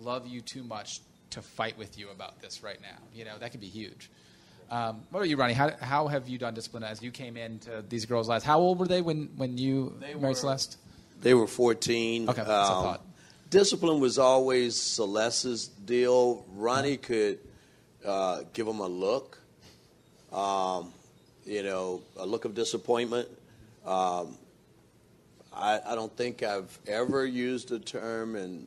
Speaker 1: love you too much to fight with you about this right now. You know that could be huge. Um, what about you, Ronnie? How, how have you done discipline as you came into these girls' lives? How old were they when, when you
Speaker 3: They
Speaker 1: married
Speaker 3: were-
Speaker 1: Celeste?
Speaker 3: They were 14.
Speaker 1: Okay, that's what
Speaker 3: Um,
Speaker 1: thought.
Speaker 3: discipline was always Celeste's deal. Ronnie could uh, give them a look, um, you know, a look of disappointment. Um, I, I don't think I've ever used the term, and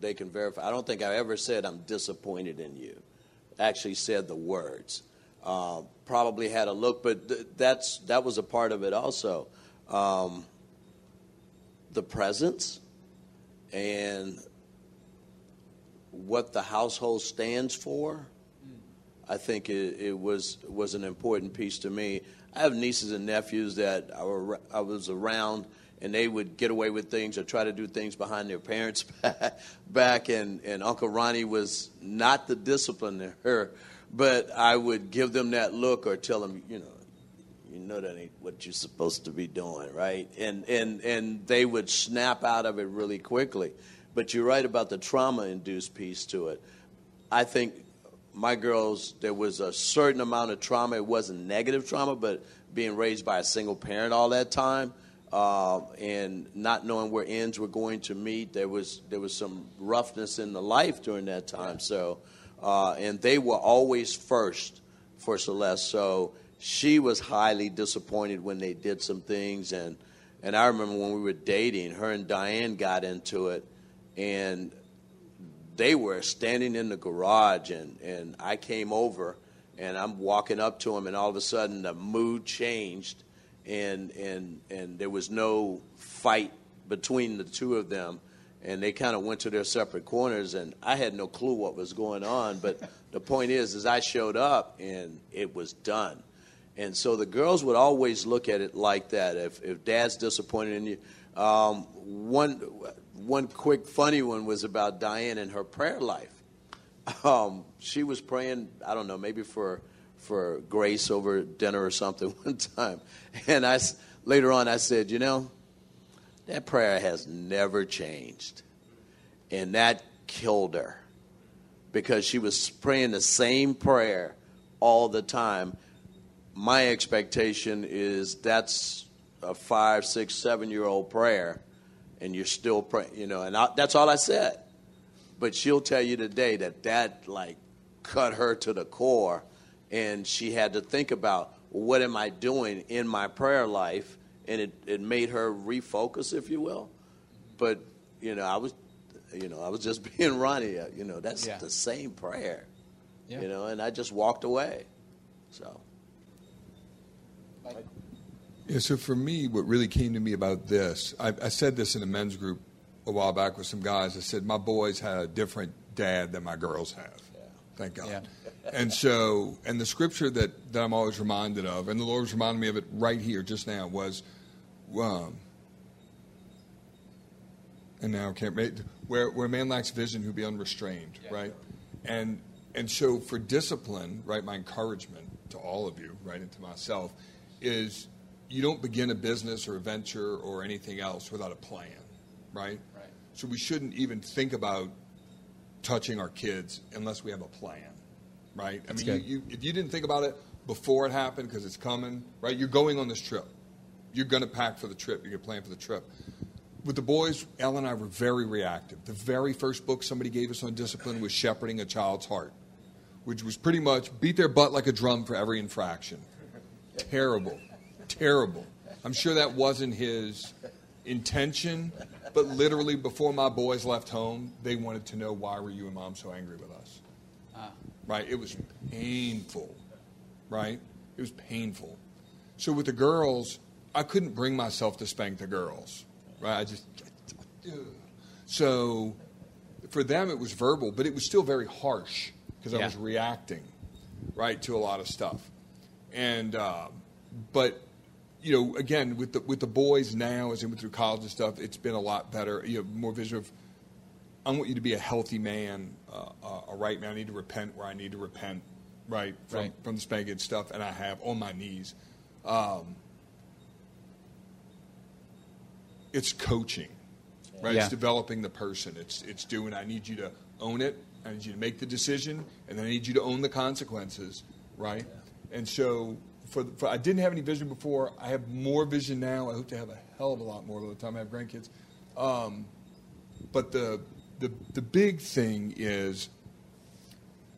Speaker 3: they can verify. I don't think I ever said I'm disappointed in you. Actually, said the words. Uh, probably had a look, but th- that's that was a part of it also. Um, the presence and what the household stands for. I think it, it was was an important piece to me. I have nieces and nephews that I, were, I was around, and they would get away with things or try to do things behind their parents' [laughs] back. And, and Uncle Ronnie was not the discipliner, but I would give them that look or tell them, you know, you know that ain't what you're supposed to be doing, right? And and and they would snap out of it really quickly. But you're right about the trauma-induced piece to it. I think my girls, there was a certain amount of trauma. It wasn't negative trauma, but being raised by a single parent all that time, uh, and not knowing where ends were going to meet, there was there was some roughness in the life during that time. So, uh, and they were always first for Celeste. So she was highly disappointed when they did some things, and and I remember when we were dating, her and Diane got into it, and they were standing in the garage and, and I came over and I'm walking up to them and all of a sudden the mood changed and and and there was no fight between the two of them and they kind of went to their separate corners and I had no clue what was going on but [laughs] the point is is I showed up and it was done. And so the girls would always look at it like that. If if dad's disappointed in you um, one one quick funny one was about Diane and her prayer life. Um, she was praying, I don't know, maybe for for grace over dinner or something [laughs] one time, and I later on I said, you know, that prayer has never changed, and that killed her because she was praying the same prayer all the time. My expectation is that's a five, six, seven year old prayer, and you're still praying, you know, and I, that's all I said. But she'll tell you today that that like cut her to the core, and she had to think about what am I doing in my prayer life, and it, it made her refocus, if you will. But you know, I was, you know, I was just [laughs] being Ronnie. uh, You know, that's
Speaker 1: Yeah.
Speaker 3: the same prayer.
Speaker 1: Yeah.
Speaker 3: You know, and I just walked away. So.
Speaker 4: Yeah, so for me, what really came to me about this, I, I said this in a men's group a while back with some guys. I said, my boys had a different dad than my girls have. Yeah. Thank God.
Speaker 1: Yeah. [laughs]
Speaker 4: And so, and the scripture that, that I'm always reminded of, and the Lord was reminding me of it right here just now, was, um, and now I can't make, where, where a man lacks vision, he'll be unrestrained, right? And, and so for discipline, right, my encouragement to all of you, right, and to myself, is you don't begin a business or a venture or anything else without a plan, right?
Speaker 1: Right.
Speaker 4: So we shouldn't even think about touching our kids unless we have a plan, right? I mean, you, you, if you didn't think about it before it happened because it's coming, right? You're going on this trip. You're going to pack for the trip. You're going to plan for the trip. With the boys, Elle and I were very reactive. The very first book somebody gave us on discipline was Shepherding a Child's Heart, which was pretty much beat their butt like a drum for every infraction. [laughs] Terrible. Terrible. I'm sure that wasn't his intention, but literally before my boys left home, they wanted to know why were you and mom so angry with us? Right? It was painful. Right? It was painful. So with the girls, I couldn't bring myself to spank the girls. Right? I just so for them it was verbal, but it was still very harsh because I
Speaker 1: Yeah.
Speaker 4: was reacting right to a lot of stuff. And um, but you know, again with the with the boys now as they went through college and stuff, it's been a lot better. You know, more vision of I want you to be a healthy man, uh, uh, a right man. I need to repent where I need to repent, right from
Speaker 1: Right.
Speaker 4: from the spanking stuff, and I have on my knees. Um, it's coaching, right?
Speaker 1: Yeah.
Speaker 4: It's developing the person. It's it's doing. I need you to own it. I need you to make the decision, and then I need you to own the consequences, right? And so, for, for I didn't have any vision before. I have more vision now. I hope to have a hell of a lot more by the time I have grandkids. Um, but the the the big thing is,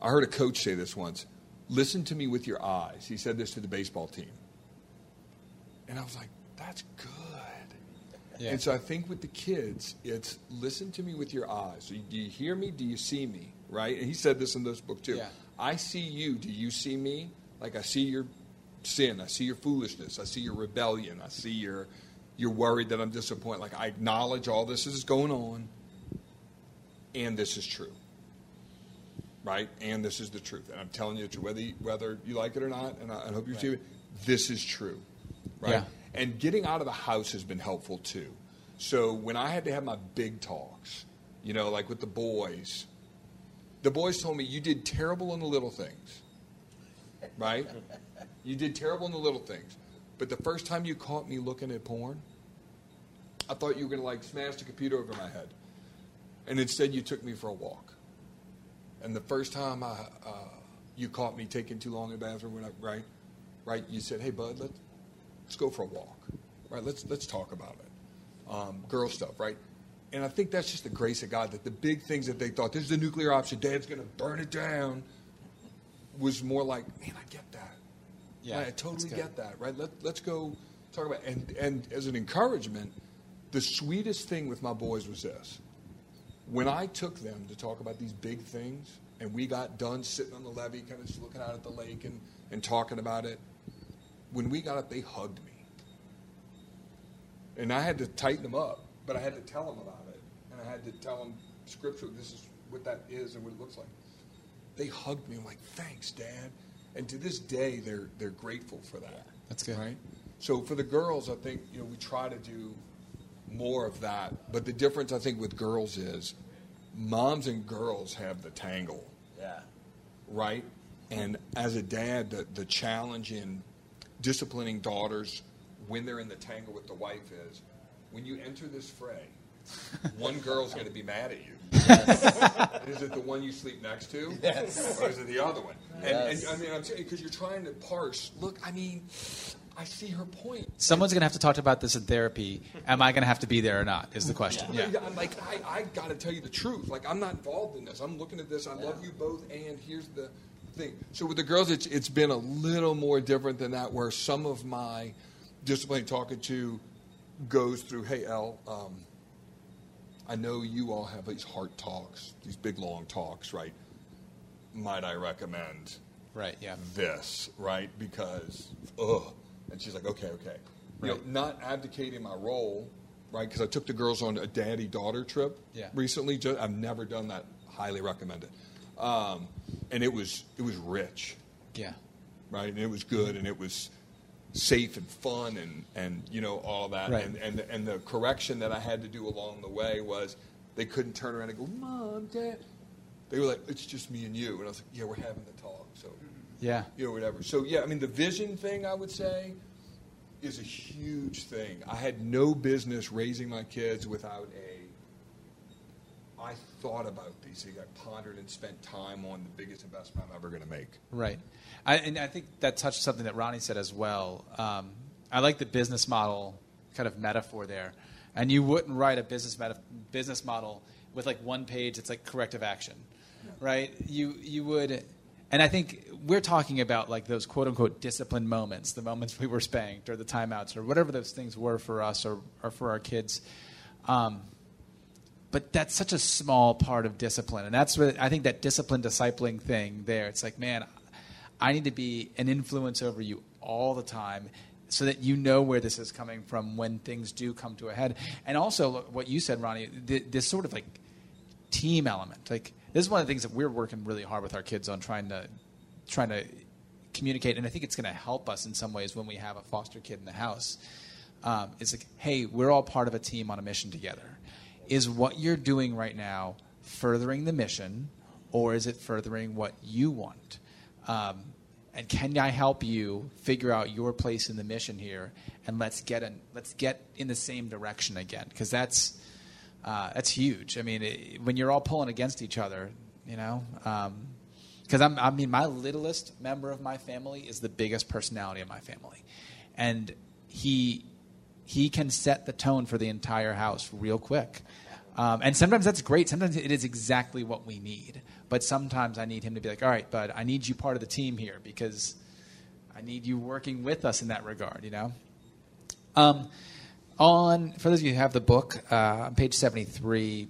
Speaker 4: I heard a coach say this once. Listen to me with your eyes. He said this to the baseball team, and I was like, that's good.
Speaker 1: Yeah.
Speaker 4: And so I think with the kids, it's listen to me with your eyes. So do you hear me? Do you see me? Right? And he said this in this book too.
Speaker 1: Yeah.
Speaker 4: I see you. Do you see me? Like I see your sin. I see your foolishness. I see your rebellion. I see your you're worried that I'm disappointed. Like I acknowledge all this is going on, and this is true. Right? And this is the truth. And I'm telling you whether you, whether you like it or not, and I, I hope you see it. This is true. Right?
Speaker 1: Yeah.
Speaker 4: And getting out of the house has been helpful too. So when I had to have my big talks, you know, like with the boys, the boys told me you did terrible in the little things. Right? You did terrible in the little things. But the first time you caught me looking at porn, I thought you were going to like smash the computer over my head. And instead you took me for a walk. And the first time I, uh, you caught me taking too long in the bathroom, when I, right? Right? You said, hey, bud, let's, let's go for a walk. Right? Let's, let's talk about it. Um, girl stuff, right? And I think that's just the grace of God that the big things that they thought, this is the nuclear option, dad's going to burn it down, was more like, man, I get
Speaker 1: Yeah,
Speaker 4: I totally get that, right? Let, let's go talk about and and as an encouragement, the sweetest thing with my boys was this. When I took them to talk about these big things, and we got done sitting on the levee, kind of just looking out at the lake and, and talking about it, when we got up, they hugged me. And I had to tighten them up, but I had to tell them about it. And I had to tell them scripture. this is what that is and what it looks like. They hugged me. I'm like, thanks, Dad. And to this day, they're they're grateful for that.
Speaker 1: That's good.
Speaker 4: Right? So for the girls, I think, you know, we try to do more of that. But the difference I think with girls is moms and girls have the tangle
Speaker 3: Yeah.
Speaker 4: right? And as a dad, the, the challenge in disciplining daughters when they're in the tangle with the wife is when you enter this fray, [laughs] one girl's going to be mad at you. is it the one you sleep next to?
Speaker 3: Yes.
Speaker 4: Or is it the other one? And,
Speaker 3: Yes.
Speaker 4: and I mean, I'm saying, because you're trying to parse. Look, I mean, I see her point.
Speaker 1: Someone's going to have to talk about this in therapy. Am I going to have to be there or not? Is the question. Yeah.
Speaker 4: I'm like, I, I got to tell you the truth. Like, I'm not involved in this. I'm looking at this. I love you both, and here's the thing. So with the girls, it's it's been a little more different than that. Where some of my discipline talking to goes through, hey, El, um, I know you all have these heart talks, these big long talks, right? Might I recommend
Speaker 1: Right. Yeah.
Speaker 4: this, right? Because, ugh. And she's like, okay, okay. You know,
Speaker 1: Right.
Speaker 4: not abdicating my role, right? Because I took the girls on a daddy daughter trip
Speaker 1: Yeah.
Speaker 4: recently. Just, I've never done that. Highly recommend it. Um, and it was it was rich,
Speaker 1: Yeah.
Speaker 4: right? And it was good, and it was safe and fun, and and you know all that.
Speaker 1: Right.
Speaker 4: And and and the correction that I had to do along the way was they couldn't turn around and go, "Mom, Dad." They were like, "It's just me and you," and I was like, "Yeah, we're having the talk." So
Speaker 1: Yeah.
Speaker 4: you know, whatever. So yeah, I mean, the vision thing I would say is a huge thing. I had no business raising my kids without a. I thought about these things. I pondered and spent time on the biggest investment I'm ever going to make.
Speaker 1: Right. I, and I think that touched something that Ronnie said as well. Um, I like the business model kind of metaphor there. And you wouldn't write a business meta- business model with like one page that's like corrective action, right? You you would, and I think we're talking about like those quote unquote discipline moments, the moments we were spanked or the timeouts or whatever those things were for us or, or for our kids. Um, but that's such a small part of discipline. And that's what i think that discipline discipling thing there it's like man i need to be an influence over you all the time so that you know where this is coming from when things do come to a head. And also what you said ronnie th- this sort of like team element like this is one of the things that we're working really hard with our kids on trying to trying to communicate and i think it's going to help us in some ways when we have a foster kid in the house. Um, it's like hey we're all part of a team on a mission together is what you're doing right now furthering the mission or is it furthering what you want um, and can I help you figure out your place in the mission here, and let's get in, let's get in the same direction again, because that's uh, that's huge. I mean, it, when you're all pulling against each other, you know. because I'm, I mean, my littlest member of my family is the biggest personality of my family, and he he can set the tone for the entire house real quick. Um, and sometimes that's great. Sometimes it is exactly what we need. But sometimes I need him to be like, all right, bud, I need you part of the team here because I need you working with us in that regard, you know? Um, on, for those of you who have the book, uh, on page 73,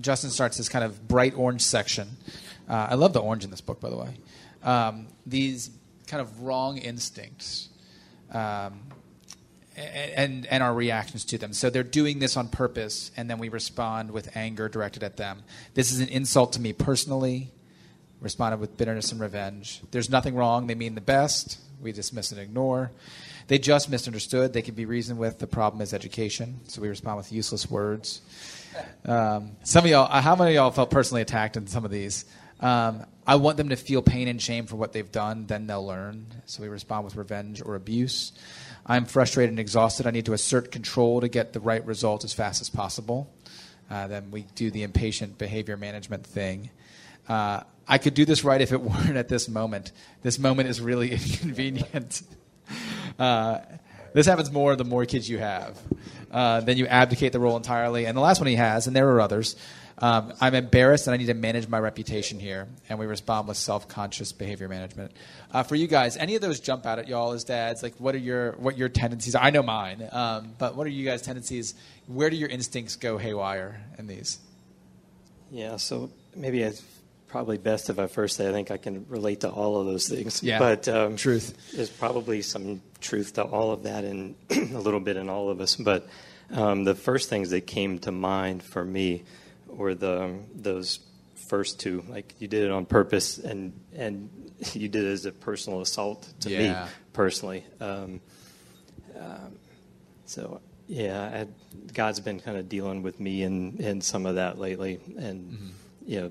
Speaker 1: Justin starts this kind of bright orange section. Uh, I love the orange in this book, by the way. Um, these kind of wrong instincts. Um, and and our reactions to them. So they're doing this on purpose, and then we respond with anger directed at them. This is an insult to me personally. Responded with bitterness and revenge. There's nothing wrong. They mean the best. We dismiss and ignore. They just misunderstood. They can be reasoned with. The problem is education. So we respond with useless words. Um, some of y'all, uh, how many of y'all felt personally attacked in some of these? Um, I want them to feel pain and shame for what they've done. Then they'll learn. So we respond with revenge or abuse. I'm frustrated and exhausted. I need to assert control to get the right result as fast as possible. Uh, then we do the impatient behavior management thing. Uh, I could do this right if it [laughs] weren't at this moment. This moment is really [laughs] inconvenient. uh, this happens more the more kids you have. Uh, then you abdicate the role entirely. And the last one he has, and there are others, um, I'm embarrassed and I need to manage my reputation here. And we respond with self conscious behavior management. Uh, for you guys, any of those jump out at y'all as dads? Like, what are your what your tendencies? I know mine, um, but what are you guys' tendencies? Where do your instincts go haywire in these?
Speaker 2: Yeah, so maybe it's probably best if I first say I think I can relate to all of those things.
Speaker 1: Yeah,
Speaker 2: but um,
Speaker 1: truth.
Speaker 2: There's probably some truth to all of that, and [clears throat] a little bit in all of us. But um, the first things that came to mind for me were the those first two. Like you did it on purpose, and and [laughs] you did it as a personal assault to
Speaker 1: yeah.
Speaker 2: me personally. Um, um, so yeah, I, God's been kind of dealing with me in in some of that lately, and mm-hmm. you know.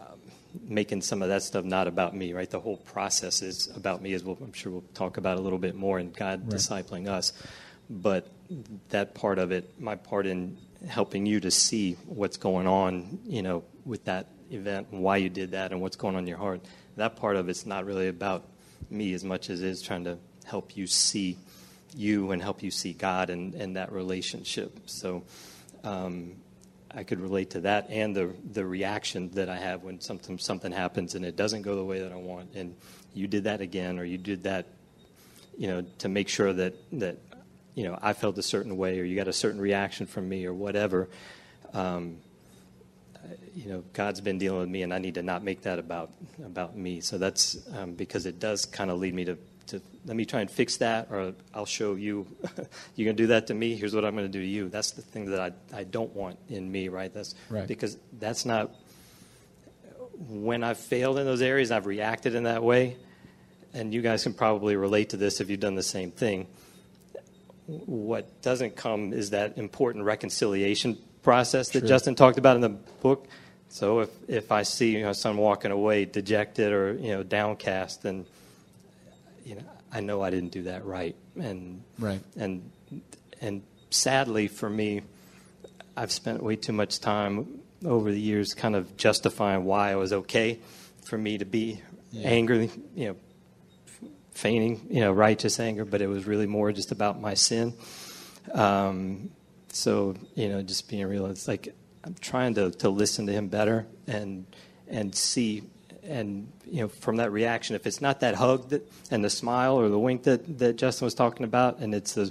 Speaker 2: Um, making some of that stuff not about me, right? The whole process is about me, as we'll, I'm sure we'll talk about a little bit more, and God right. discipling us. But that part of it, my part in helping you to see what's going on, you know, with that event and why you did that and what's going on in your heart. That part of it's not really about me as much as it is trying to help you see you and help you see God and, and that relationship. So um, I could relate to that and the the reaction that I have when something something happens and it doesn't go the way that I want and you did that again or you did that you know to make sure that that you know, I felt a certain way, or you got a certain reaction from me, or whatever. Um, you know, God's been dealing with me, and I need to not make that about about me. So that's um, because it does kind of lead me to, to let me try and fix that, or I'll show you. [laughs] you're going to do that to me. Here's what I'm going to do to you. That's the thing that I I don't want in me, right? That's
Speaker 1: right.
Speaker 2: because that's not when I've failed in those areas. I've reacted in that way, and you guys can probably relate to this if you've done the same thing what doesn't come is that important reconciliation process that True. Justin talked about in the book. So if, if I see you know someone walking away dejected or you know downcast, then you know I know I didn't do that right, and
Speaker 1: right
Speaker 2: and and sadly for me, I've spent way too much time over the years kind of justifying why it was okay for me to be yeah. angry, you know, feigning, you know, righteous anger, but it was really more just about my sin. Um, so, you know, just being real, it's like I'm trying to, to listen to him better and and see and you know from that reaction, if it's not that hug that, and the smile or the wink that, that Justin was talking about, and it's a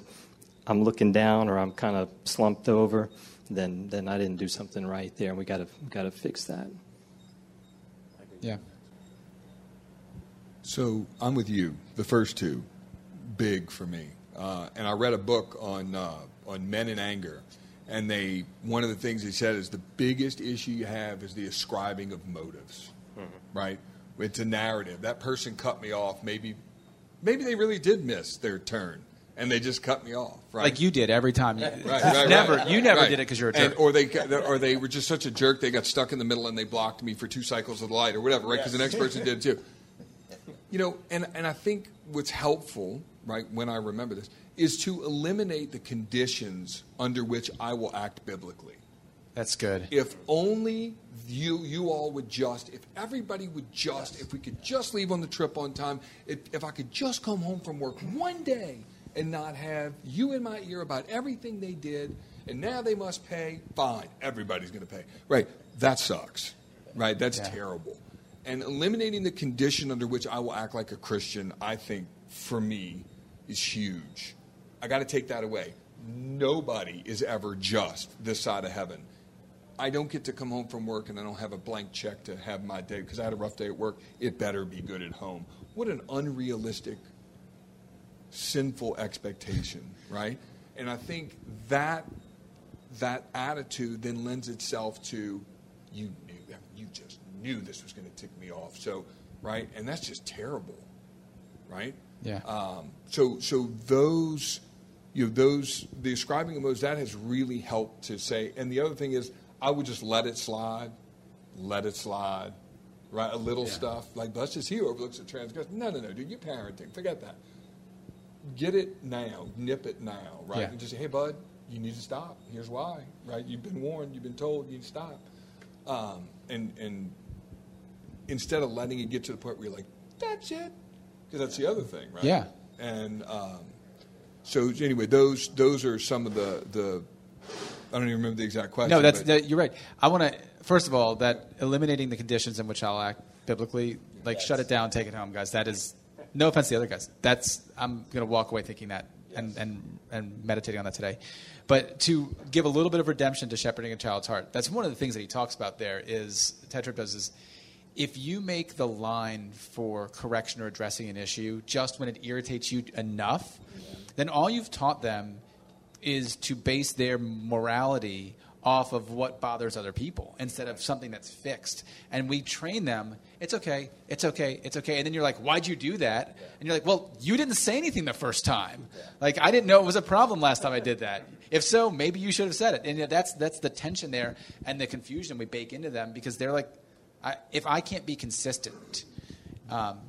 Speaker 2: I'm looking down or I'm kind of slumped over, then then I didn't do something right there, and we got to got to fix that.
Speaker 1: Yeah.
Speaker 4: So I'm with you. The first two, big for me. Uh, and I read a book on uh, on men in anger, and they one of the things he said is the biggest issue you have is the ascribing of motives, mm-hmm. right? It's a narrative. That person cut me off. Maybe maybe they really did miss their turn and they just cut me off. Right?
Speaker 1: Like you did every time. You,
Speaker 4: right, [laughs] right,
Speaker 1: never,
Speaker 4: right.
Speaker 1: you never did it because you're a jerk.
Speaker 4: And, or they, or they were just such a jerk they got stuck in the middle and they blocked me for two cycles of the light or whatever, right? Because yes. the next person did too. You know, and, and I think what's helpful, right, when I remember this, is to eliminate the conditions under which I will act biblically.
Speaker 1: That's good.
Speaker 4: If only you you all would just, if everybody would just, if we could just leave on the trip on time, if, if I could just come home from work one day and not have you in my ear about everything they did, and now they must pay, fine, everybody's going to pay. Right, that sucks. Right, that's
Speaker 1: Yeah.
Speaker 4: terrible. And eliminating the condition under which I will act like a Christian, I think, for me, is huge. I got to take that away. Nobody is ever just this side of heaven. I don't get to come home from work and I don't have a blank check to have my day because I had a rough day at work. It better be good at home. What an unrealistic, sinful expectation, [laughs] right? And I think that that attitude then lends itself to you you just knew this was going to tick me off. So, right? And that's just terrible, right?
Speaker 1: Yeah.
Speaker 4: Um, so, so those, you know, those the ascribing of those that has really helped to say. And the other thing is, I would just let it slide, let it slide, right? A little
Speaker 1: Yeah.
Speaker 4: stuff like that's just he overlooks the transgression. No, no, no, dude, you're parenting. Forget that. Get it now, nip it now, right?
Speaker 1: Yeah.
Speaker 4: And just say, hey, bud, you need to stop. Here's why, right? You've been warned, you've been told, you need to stop. Um, and and instead of letting it get to the point where you're like, that's it, because that's the other thing, right?
Speaker 1: Yeah.
Speaker 4: And um, so anyway, those those are some of the the. I don't even remember the exact question.
Speaker 1: No, that's that, you're right. I want to first of all that eliminating the conditions in which I'll act biblically, like shut it down, take it home, guys. That is no offense to the other guys. That's I'm going to walk away thinking that and and and meditating on that today. But to give a little bit of redemption to shepherding a child's heart, that's one of the things that he talks about. There is Tedd Tripp does is if you make the line for correction or addressing an issue just when it irritates you enough, then all you've taught them is to base their morality off of what bothers other people instead of something that's fixed. And we train them, it's okay, it's okay, it's okay. And then you're like, why'd you do that? And you're like, well, you didn't say anything the first time. Like, I didn't know it was a problem last time I did that. If so, maybe you should have said it. And that's, that's the tension there and the confusion we bake into them because they're like, I, if I can't be consistent, um,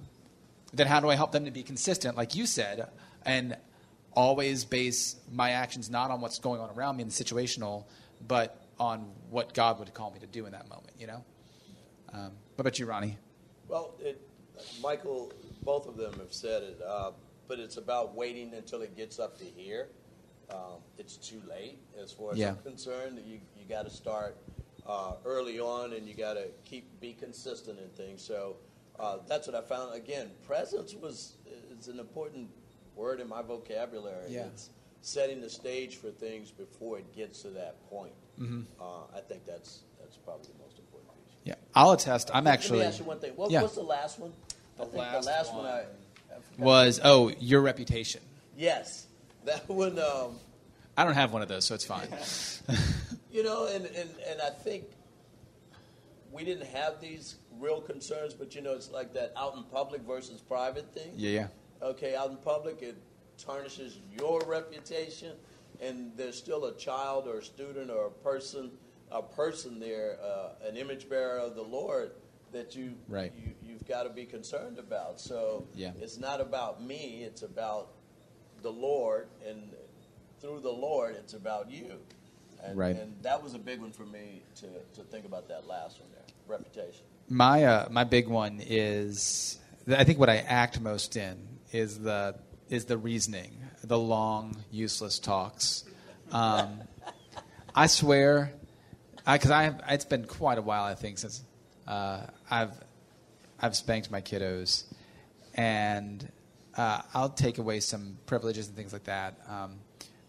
Speaker 1: then how do I help them to be consistent, like you said, and always base my actions not on what's going on around me in the situational, but on what God would call me to do in that moment, you know? Um, what about you, Ronnie?
Speaker 3: Well, it, Michael, both of them have said it, uh, but it's about waiting until it gets up to here. Um, it's too late as far as
Speaker 1: Yeah.
Speaker 3: I'm concerned. You you got to start uh, early on, and you got to keep be consistent in things. So uh, that's what I found. Again, presence was is an important word in my vocabulary.
Speaker 1: Yeah.
Speaker 3: It's setting the stage for things before it gets to that point.
Speaker 1: Mm-hmm.
Speaker 3: Uh, I think that's that's probably the most important piece.
Speaker 1: Yeah, I'll attest. I'm actually.
Speaker 3: Let
Speaker 1: actually
Speaker 3: me ask you one thing. What,
Speaker 1: Yeah.
Speaker 3: What's the last one? I think
Speaker 1: last
Speaker 3: the last one,
Speaker 1: one
Speaker 3: I, I
Speaker 1: was oh your reputation.
Speaker 3: yes, [laughs] that one. Um,
Speaker 1: I don't have one of those, so it's fine. [laughs]
Speaker 3: you know, and, and and I think we didn't have these real concerns, but you know, it's like that out in public versus private thing.
Speaker 1: yeah, yeah,
Speaker 3: Okay, out in public, it tarnishes your reputation, and there's still a child or a student or a person, a person there, uh, an image bearer of the Lord that you,
Speaker 1: Right.
Speaker 3: you you've got to be concerned about. So
Speaker 1: Yeah.
Speaker 3: it's not about me; it's about the Lord, and through the Lord, it's about you. And,
Speaker 1: Right.
Speaker 3: and that was a big one for me to, to think about that last one there, reputation.
Speaker 1: my uh, my big one is I think what I act most in is the is the reasoning, the long useless talks. Um, I swear, because I, have it's been quite a while I think since uh, I've I've spanked my kiddos, and uh, I'll take away some privileges and things like that. Um,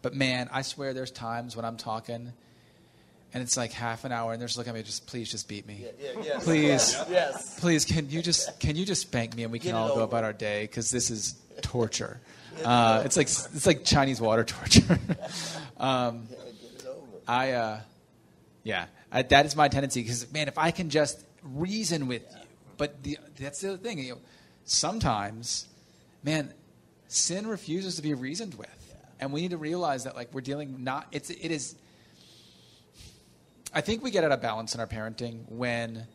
Speaker 1: but man, I swear there's times when I'm talking. And it's like half an hour, and they're just looking at me, just please, just beat me
Speaker 3: Yeah, yeah, yes.
Speaker 1: Please.
Speaker 3: Yes. yes.
Speaker 1: please can you just can you just spank me and we can
Speaker 3: Get
Speaker 1: all go about our day because this is [laughs] torture uh, it's like it's like chinese water [laughs] torture [laughs] um,
Speaker 3: Yeah, get it over.
Speaker 1: i uh, yeah I, that is my tendency because man if i can just reason with you but the, that's the other thing you know sometimes man sin refuses to be reasoned with and we need to realize that like we're dealing not it's it is I think we get out of balance in our parenting when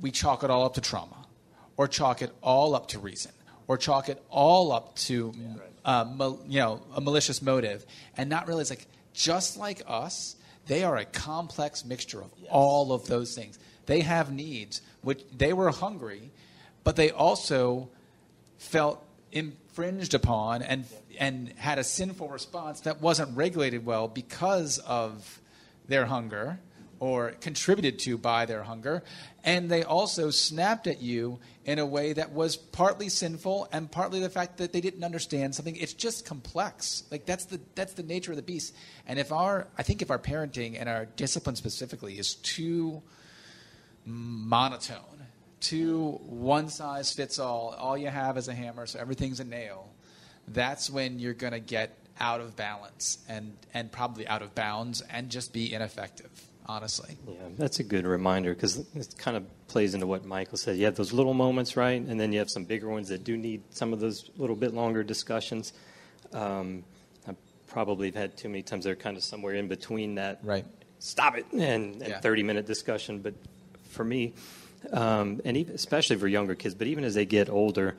Speaker 1: we chalk it all up to trauma or chalk it all up to reason or chalk it all up to uh, mal- you know a malicious motive. And not realize like just like us they are a complex mixture of all of those things. They have needs which they were hungry but they also felt infringed upon and and had a sinful response that wasn't regulated well because of their hunger or contributed to by their hunger. And they also snapped at you in a way that was partly sinful and partly the fact that they didn't understand something. It's just complex. Like that's the that's the nature of the beast. And if our i think if our parenting and our discipline specifically is too monotone too one size fits all all you have is a hammer so everything's a nail that's when you're going to get out of balance and and probably out of bounds and just be ineffective honestly
Speaker 2: Yeah, that's a good reminder because it kind of plays into what Michael said. You have those little moments, right? And then you have some bigger ones that do need some of those little bit longer discussions. Um, I probably have had too many times they're kind of somewhere in between that.
Speaker 1: Right.
Speaker 2: Stop it and, and
Speaker 1: Yeah.
Speaker 2: 30 minute discussion. But for me, um, and even, especially for younger kids, but even as they get older,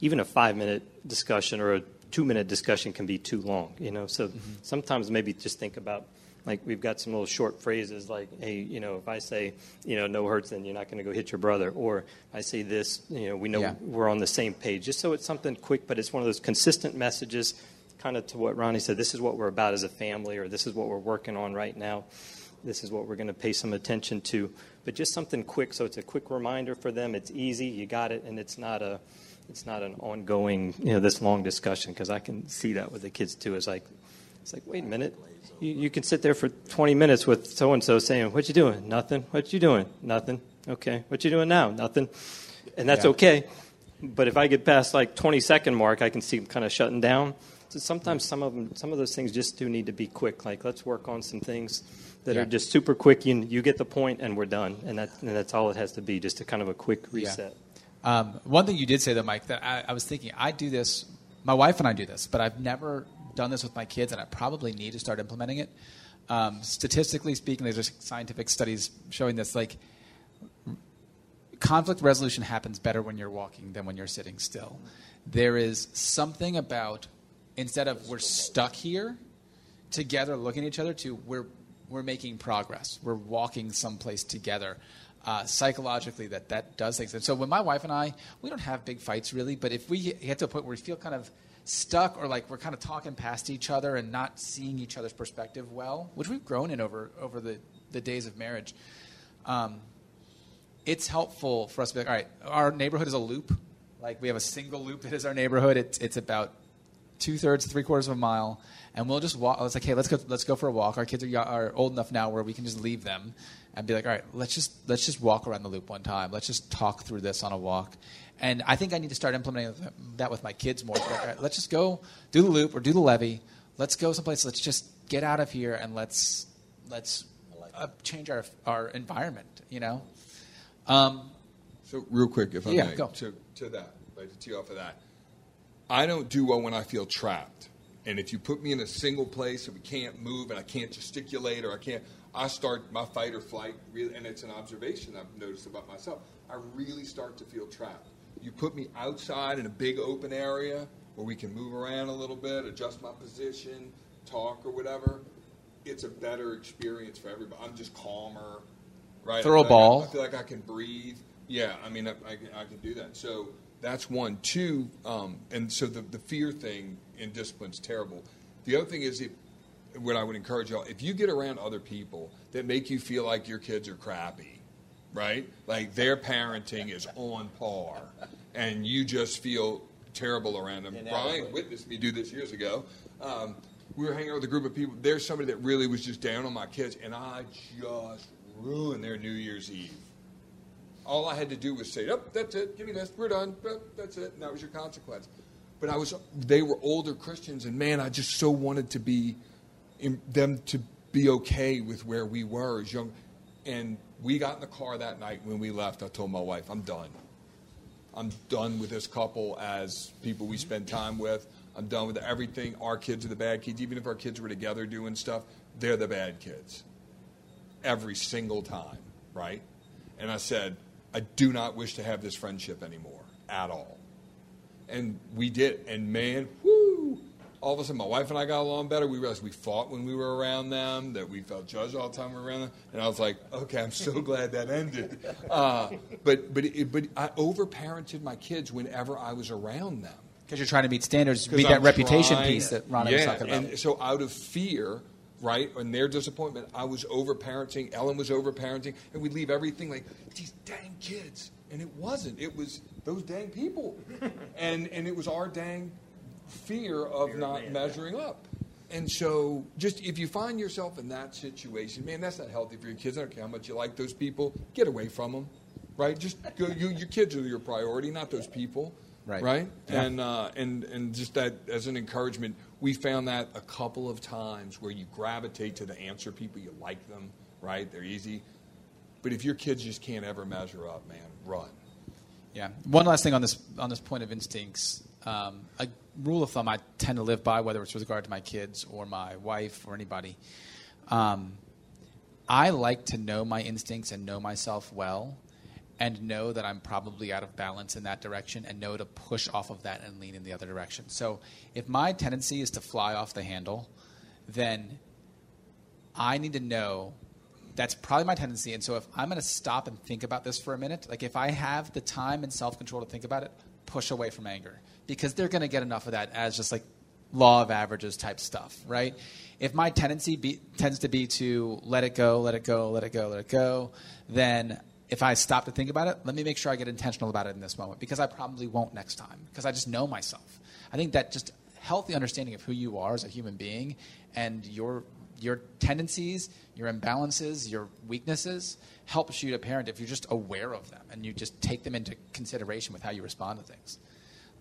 Speaker 2: even a five minute discussion or a two minute discussion can be too long. You know, so sometimes maybe just think about like we've got some little short phrases like, hey, you know, if I say, you know, no hurts, then you're not going to go hit your brother. Or I say this, you know, we know
Speaker 1: Yeah.
Speaker 2: we're on the same page. Just so it's something quick, but it's one of those consistent messages, kind of to what Ronnie said. This is what we're about as a family, or this is what we're working on right now. This is what we're going to pay some attention to. But just something quick, so it's a quick reminder for them. It's easy, you got it, and it's not a, it's not an ongoing, you know, this long discussion because I can see that with the kids too. It's like, it's like, wait a minute. You, you can sit there for 20 minutes with so and so saying, "What you doing? Nothing. What you doing? Nothing. Okay. What you doing now? Nothing." And that's
Speaker 1: Yeah.
Speaker 2: okay. But if I get past like 20 second mark, I can see them kind of shutting down. So sometimes some of them, some of those things just do need to be quick. Like let's work on some things that
Speaker 1: Yeah.
Speaker 2: are just super quick. You, you get the point, and we're done. And that and that's all it has to be. Just a kind of a quick reset.
Speaker 1: Um, one thing you did say though, Mike, that I, I was thinking, I do this. My wife and I do this, but I've never done this with my kids, and I probably need to start implementing it. Um, statistically speaking, there's scientific studies showing this. Like, conflict resolution happens better when you're walking than when you're sitting still. There is something about instead of we're stuck here together looking at each other to we're we're making progress. We're walking someplace together. Uh, psychologically, that that does things. And so, when my wife and I, we don't have big fights really, but if we get to a point where we feel kind of stuck or like we're kind of talking past each other and not seeing each other's perspective well, which we've grown in over over the the days of marriage, um, it's helpful for us to be like, all right, our neighborhood is a loop. Like we have a single loop that is our neighborhood. It's it's about two thirds, three quarters of a mile, and we'll just walk. It's like, hey, let's go, let's go for a walk. Our kids are, are old enough now where we can just leave them and be like, all right, let's just let's just walk around the loop one time. Let's just talk through this on a walk. And I think I need to start implementing that with my kids more. Like, all right, let's just go do the loop or do the levee. Let's go someplace. Let's just get out of here and let's let's uh, change our our environment. You know. Um,
Speaker 4: So, real quick, if I
Speaker 1: Yeah,
Speaker 4: may,
Speaker 1: go.
Speaker 4: to, to that, right, to tee off of that. I don't do well when I feel trapped. And if you put me in a single place and we can't move and I can't gesticulate or I can't, I start my fight or flight, really, and it's an observation I've noticed about myself. I really start to feel trapped. You put me outside in a big open area where we can move around a little bit, adjust my position, talk or whatever. It's a better experience for everybody. I'm just calmer, right?
Speaker 1: Throw a
Speaker 4: feel like I-
Speaker 1: ball.
Speaker 4: I feel like I can breathe. Yeah, I mean, I, I, I can do that. So that's one. Two, um, and so the, the fear thing in discipline's terrible. The other thing is, if, what I would encourage y'all, if you get around other people that make you feel like your kids are crappy, right? Like their parenting is on par, and you just feel terrible around them. Brian witnessed me do this years ago. Um, we were hanging out with a group of people. There's somebody that really was just down on my kids, and I just ruined their New Year's Eve. All I had to do was say, "Up, that's it. Give me this. We're done. Yep, that's it." And that was your consequence. But I was. They were older Christians, and man, I just so wanted to be in, them to be okay with where we were as young. And we got in the car that night when we left. I told my wife, "I'm done. I'm done with this couple as people we spend time with. I'm done with everything. Our kids are the bad kids. Even if our kids were together doing stuff, they're the bad kids. Every single time, right? And I said, I do not wish to have this friendship anymore at all. And we did. And man, whoo, all of a sudden my wife and I got along better. We realized we fought when we were around them, that we felt judged all the time we were around them. And I was like, okay, I'm so [laughs] glad that ended. Uh, but but it, but I overparented my kids whenever I was around them.
Speaker 1: Because you're trying to meet standards, meet that
Speaker 4: I'm
Speaker 1: reputation
Speaker 4: trying-
Speaker 1: piece that Ronnie
Speaker 4: yeah,
Speaker 1: was talking about.
Speaker 4: And so out of fear, right, and their disappointment, I was overparenting. Ellen was overparenting, and we'd leave everything like these dang kids, and it wasn't. It was those dang people, [laughs] and and it was our dang fear of not measuring up. And so, just if you find yourself in that situation, man, that's not healthy for your kids. I don't care how much you like those people, get away from them, right? Just go. You, your kids are your priority, not those people,
Speaker 1: Right.
Speaker 4: Right?
Speaker 1: Yeah.
Speaker 4: And uh, and and just that as an encouragement, we found that a couple of times where you gravitate to the answer people, you like them, right? They're easy. But if your kids just can't ever measure up, man, run.
Speaker 1: Yeah. One last thing on this on this point of instincts. Um, a rule of thumb I tend to live by, whether it's with regard to my kids or my wife or anybody. Um, I like to know my instincts and know myself well, and know that I'm probably out of balance in that direction, and know to push off of that and lean in the other direction. So, if my tendency is to fly off the handle, then I need to know that's probably my tendency. And so if I'm going to stop and think about this for a minute, like if I have the time and self control to think about it, push away from anger because they're going to get enough of that as just like law of averages type stuff, right? If my tendency be, tends to be to let it go, let it go, let it go, let it go, then if I stop to think about it, let me make sure I get intentional about it in this moment because I probably won't next time because I just know myself. I think that just healthy understanding of who you are as a human being and your your tendencies, your imbalances, your weaknesses helps you to parent if you're just aware of them and you just take them into consideration with how you respond to things.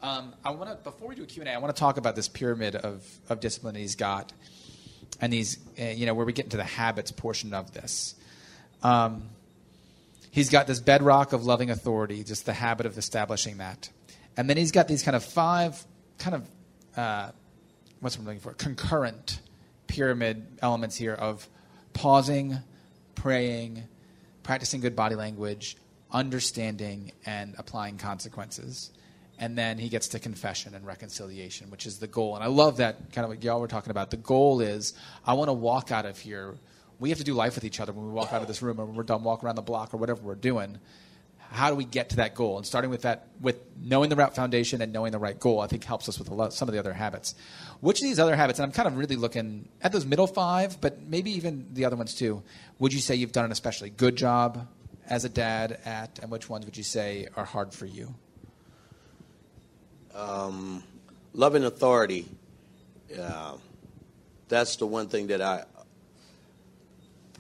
Speaker 1: Um, I want to before we do a Q and A, I want to talk about this pyramid of of discipline he's got, and he's uh, you know where we get into the habits portion of this. Um, he's got this bedrock of loving authority, just the habit of establishing that, and then he's got these kind of five kind of uh, what's I'm looking for concurrent pyramid elements here of pausing, praying, practicing good body language, understanding, and applying consequences. And then he gets to confession and reconciliation, which is the goal. And I love that kind of what y'all were talking about. The goal is I want to walk out of here. We have to do life with each other when we walk out of this room or when we're done walking around the block or whatever we're doing how do we get to that goal? And starting with that, with knowing the right foundation and knowing the right goal, I think helps us with lot, some of the other habits. Which of these other habits, and I'm kind of really looking at those middle five, but maybe even the other ones too, would you say you've done an especially good job as a dad at, and which ones would you say are hard for you?
Speaker 3: Um, loving authority. Uh, that's the one thing that I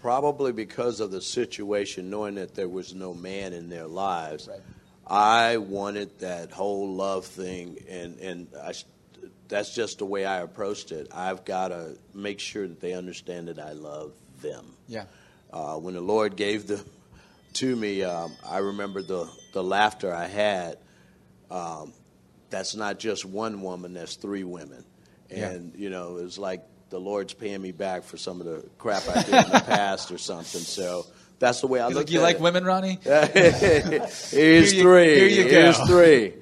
Speaker 3: probably because of the situation, knowing that there was no man in their lives,
Speaker 1: Right.
Speaker 3: I wanted that whole love thing, and and I, that's just the way I approached it. I've got to make sure that they understand that I love them.
Speaker 1: Yeah.
Speaker 3: Uh, when the Lord gave them [laughs] to me, um, I remember the the laughter I had. Um, that's not just one woman; that's three women,
Speaker 1: Yeah.
Speaker 3: and you know, it's like the Lord's paying me back for some of the crap I did in the [laughs] past or something. So that's the way I look.
Speaker 1: you like
Speaker 3: it.
Speaker 1: women, Ronnie? [laughs]
Speaker 3: Here's
Speaker 1: Here you-
Speaker 3: three.
Speaker 1: here you go.
Speaker 3: Here's three.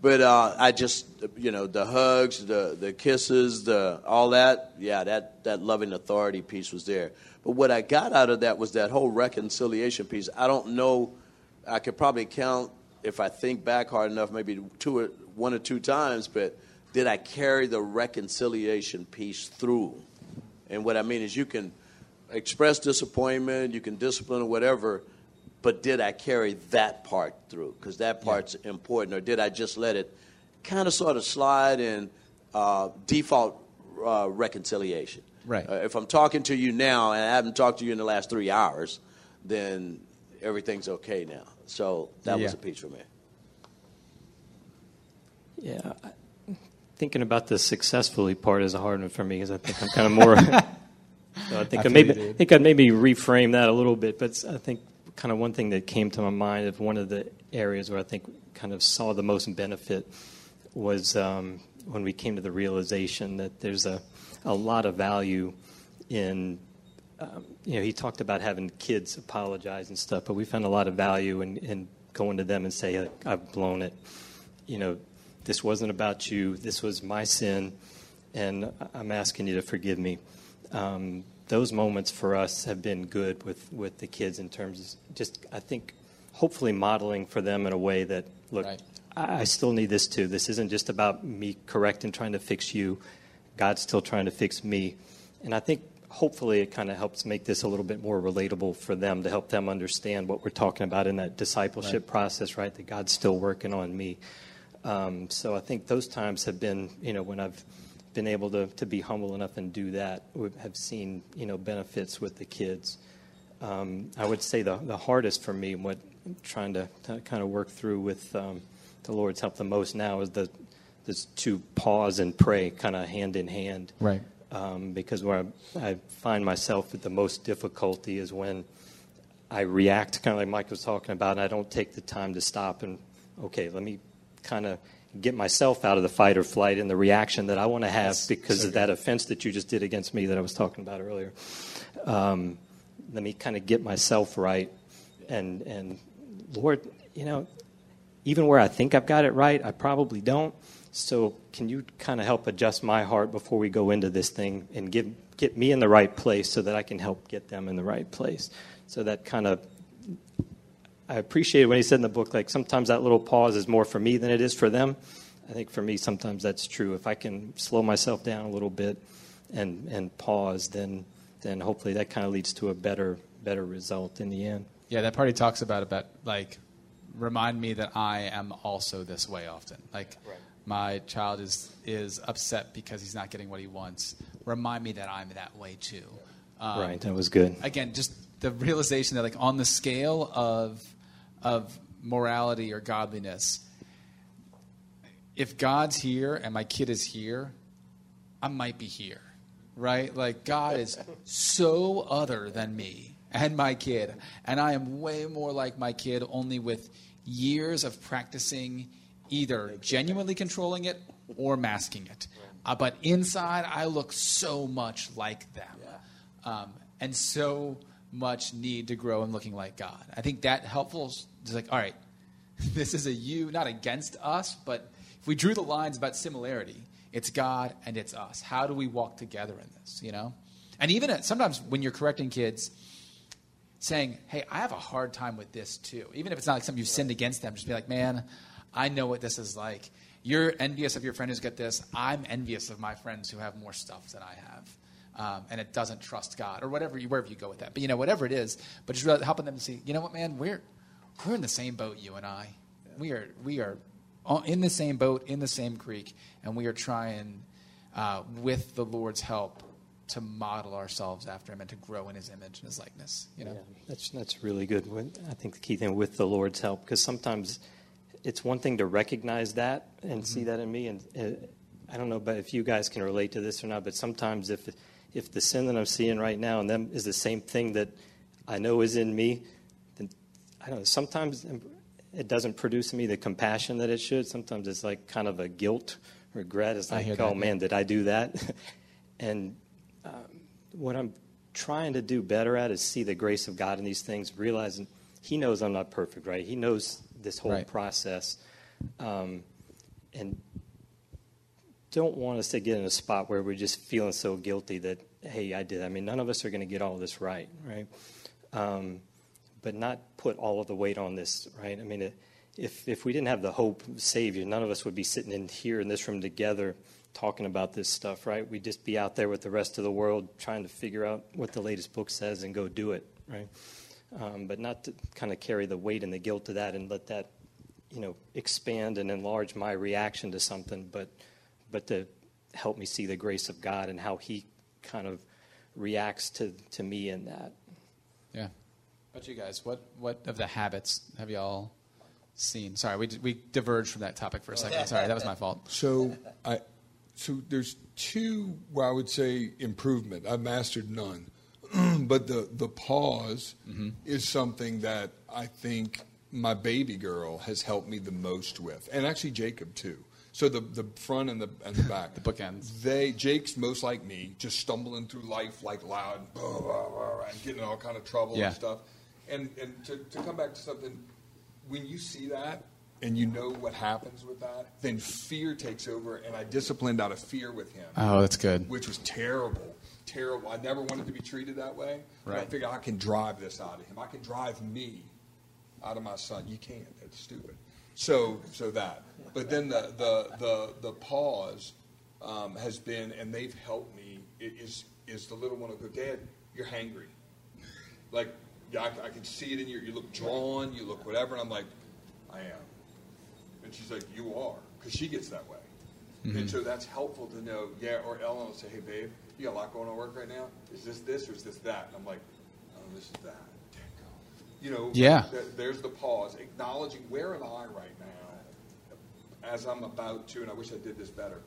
Speaker 3: But uh, I just, you know, the hugs, the the kisses, the all that. Yeah, that that loving authority piece was there. But what I got out of that was that whole reconciliation piece. I don't know. I could probably count if I think back hard enough, maybe two or one or two times. But did I carry the reconciliation piece through? And what I mean is, you can express disappointment, you can discipline or whatever, but did I carry that part through? Because that part's important. Or did I just let it kind of sort of slide in uh, default uh, reconciliation?
Speaker 1: Right.
Speaker 3: Uh, if I'm talking to you now and I haven't talked to you in the last three hours, then everything's okay now. So that was a piece for me.
Speaker 2: Yeah, I- thinking about the successfully part is a hard one for me because I think I'm kind of more. [laughs] so I think
Speaker 1: I
Speaker 2: I, maybe. I think I'd maybe reframe that a little bit, but I think kind of one thing that came to my mind of one of the areas where I think kind of saw the most benefit was um, when we came to the realization that there's a a lot of value in um, you know, he talked about having kids apologize and stuff, but we found a lot of value in, in going to them and say, I've blown it. You know, this wasn't about you. This was my sin, and I'm asking you to forgive me. Um, those moments for us have been good with, with the kids in terms of just, I think, hopefully modeling for them in a way that, look,
Speaker 1: Right.
Speaker 2: I, I still need this too. This isn't just about me correcting, trying to fix you. God's still trying to fix me. And I think hopefully it kind of helps make this a little bit more relatable for them to help them understand what we're talking about in that discipleship
Speaker 1: Right.
Speaker 2: process, right? That God's still working on me. Um, so I think those times have been, you know, when I've been able to, to be humble enough and do that, we have seen, you know, benefits with the kids. Um, I would say the, the hardest for me, what I'm trying to, to kind of work through with um, the Lord's help the most now is the this to pause and pray kind of hand in hand.
Speaker 1: Right.
Speaker 2: Um, because where I, I find myself with the most difficulty is when I react, kind of like Mike was talking about, and I don't take the time to stop and, okay, let me kind of get myself out of the fight or flight and the reaction that I want to have because of that offense that you just did against me that I was talking about earlier. Um, let me kind of get myself right. And, and Lord, you know, even where I think I've got it right, I probably don't. So can you kind of help adjust my heart before we go into this thing and give, get me in the right place so that I can help get them in the right place? So that kind of, I appreciated when he said in the book, like sometimes that little pause is more for me than it is for them. I think for me, sometimes that's true. If I can slow myself down a little bit and, and pause, then, then hopefully that kind of leads to a better, better result in the end.
Speaker 1: Yeah, that part he talks about about like remind me that I am also this way often. Like
Speaker 2: Right.
Speaker 1: my child is is upset because he's not getting what he wants. Remind me that I'm that way too. Um,
Speaker 2: right, that was good.
Speaker 1: Again, just the realization that like on the scale of of morality or godliness, if God's here and my kid is here, I might be here, right? Like God is so other than me and my kid, and I am way more like my kid, only with years of practicing either genuinely controlling it or masking it. Uh, but inside, I look so much like them, um, and so much need to grow in looking like God. I think that helpful is like, all right, [laughs] this is a you, not against us, but if we drew the lines about similarity, it's God and it's us. How do we walk together in this, you know? And even at, sometimes when you're correcting kids, saying, hey, I have a hard time with this too. Even if it's not like something you've sinned against them, just be like, man, I know what this is like. You're envious of your friend who's got this. I'm envious of my friends who have more stuff than I have. Um, and it doesn't trust God or whatever, you, wherever you go with that. But, you know, whatever it is, but just really helping them to see, you know what, man, we're, we're in the same boat, you and I. We are, we are in the same boat, in the same creek, and we are trying, uh, with the Lord's help, to model ourselves after Him and to grow in His image and His likeness. You know,
Speaker 2: Yeah, that's that's really good. I think the key thing with the Lord's help, because sometimes it's one thing to recognize that and see that in me, and uh, I don't know, but if you guys can relate to this or not, but sometimes if if the sin that I'm seeing right now in them is the same thing that I know is in me, then I don't know. Sometimes it doesn't produce in me the compassion that it should. Sometimes it's like kind of a guilt, regret. It's like, oh man, did I do that? [laughs] and um, what I'm trying to do better at is see the grace of God in these things, realizing He knows I'm not perfect, right? He knows this whole
Speaker 1: Right.
Speaker 2: process, um, and don't want us to get in a spot where we're just feeling so guilty that hey, I did. I mean, none of us are going to get all this right, right? Um, but not put all of the weight on this, right? I mean, if if we didn't have the hope Savior, none of us would be sitting in here in this room together talking about this stuff, right? We'd just be out there with the rest of the world trying to figure out what the latest book says and go do it, right? Um, but not to kind of carry the weight and the guilt of that and let that, you know, expand and enlarge my reaction to something, but but to help me see the grace of God and how He kind of reacts to to me in that.
Speaker 1: Yeah. But you guys, what what of the habits have y'all seen? Sorry, we we diverged from that topic for a second. Sorry, that was my fault.
Speaker 4: So I, so there's two well, I would say improvement. I've mastered none, [clears throat] but the the pause mm-hmm. is something that I think my baby girl has helped me the most with, and actually Jacob too. So the the front and the and the back,
Speaker 1: The bookends.
Speaker 4: They Jake's most like me, just stumbling through life like loud, blah, blah, blah, and getting in all kind of trouble
Speaker 1: Yeah.
Speaker 4: and stuff. And and to, to come back to something when you see that and you know what happens with that, then fear takes over, and I disciplined out of fear with him.
Speaker 1: Oh, that's good.
Speaker 4: Which was terrible, terrible. I never wanted to be treated that way. Right. I figured I can drive this out of him. I can drive me out of my son. You can't. That's stupid. So, so that. But then the the the, the pause um, has been, and they've helped me. Is is the little one will go, Dad, you're hangry. Like, yeah, I, I can see it in you. You look drawn. You look whatever. And I'm like, I am. And she's like, you are, because she gets that way. Mm-hmm. And so that's helpful to know. Yeah, or Ellen will say, hey, babe, you got a lot going on work right now. Is this this or is this that? And I'm like, oh, this is that. You know,
Speaker 1: yeah.
Speaker 4: Th- there's the pause, acknowledging where am I right now, as I'm about to, and I wish I did this better,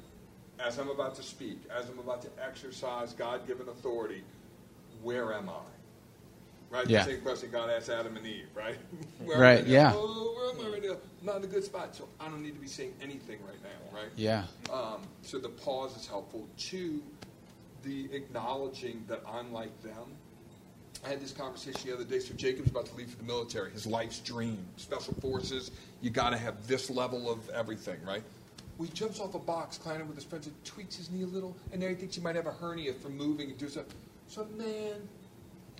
Speaker 4: as I'm about to speak, as I'm about to exercise God-given authority, where am I? Right?
Speaker 1: Yeah.
Speaker 4: The same question God asked Adam and Eve, right? [laughs]
Speaker 1: right, yeah.
Speaker 4: Oh, where am I right now? Not in a good spot, so I don't need to be saying anything right now, right?
Speaker 1: Yeah.
Speaker 4: Um, so the pause is helpful. Two, the acknowledging that I'm like them. I had this conversation the other day. So Jacob's about to leave for the military. His life's dream, special forces. You got to have this level of everything, right? Well, he jumps off a box, climbing with his friends, and tweaks his knee a little, and now he thinks he might have a hernia from moving and do something. So, man,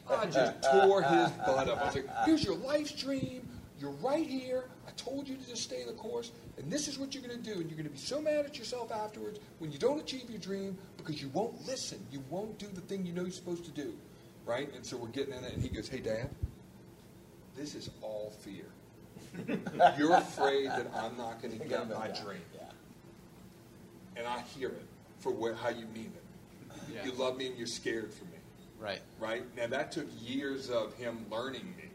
Speaker 4: I just [laughs] tore his butt up. I was like, here's your life's dream. You're right here. I told you to just stay the course, and this is what you're going to do. And you're going to be so mad at yourself afterwards when you don't achieve your dream because you won't listen. You won't do the thing you know you're supposed to do, right? And so we're getting in it, and he goes, hey, Dad, this is all fear. [laughs] you're afraid that I'm not going to get my dream. And I hear it for where, how you mean it. Yeah. You love me and you're scared for me.
Speaker 1: Right.
Speaker 4: Right? Now, that took years of him learning me.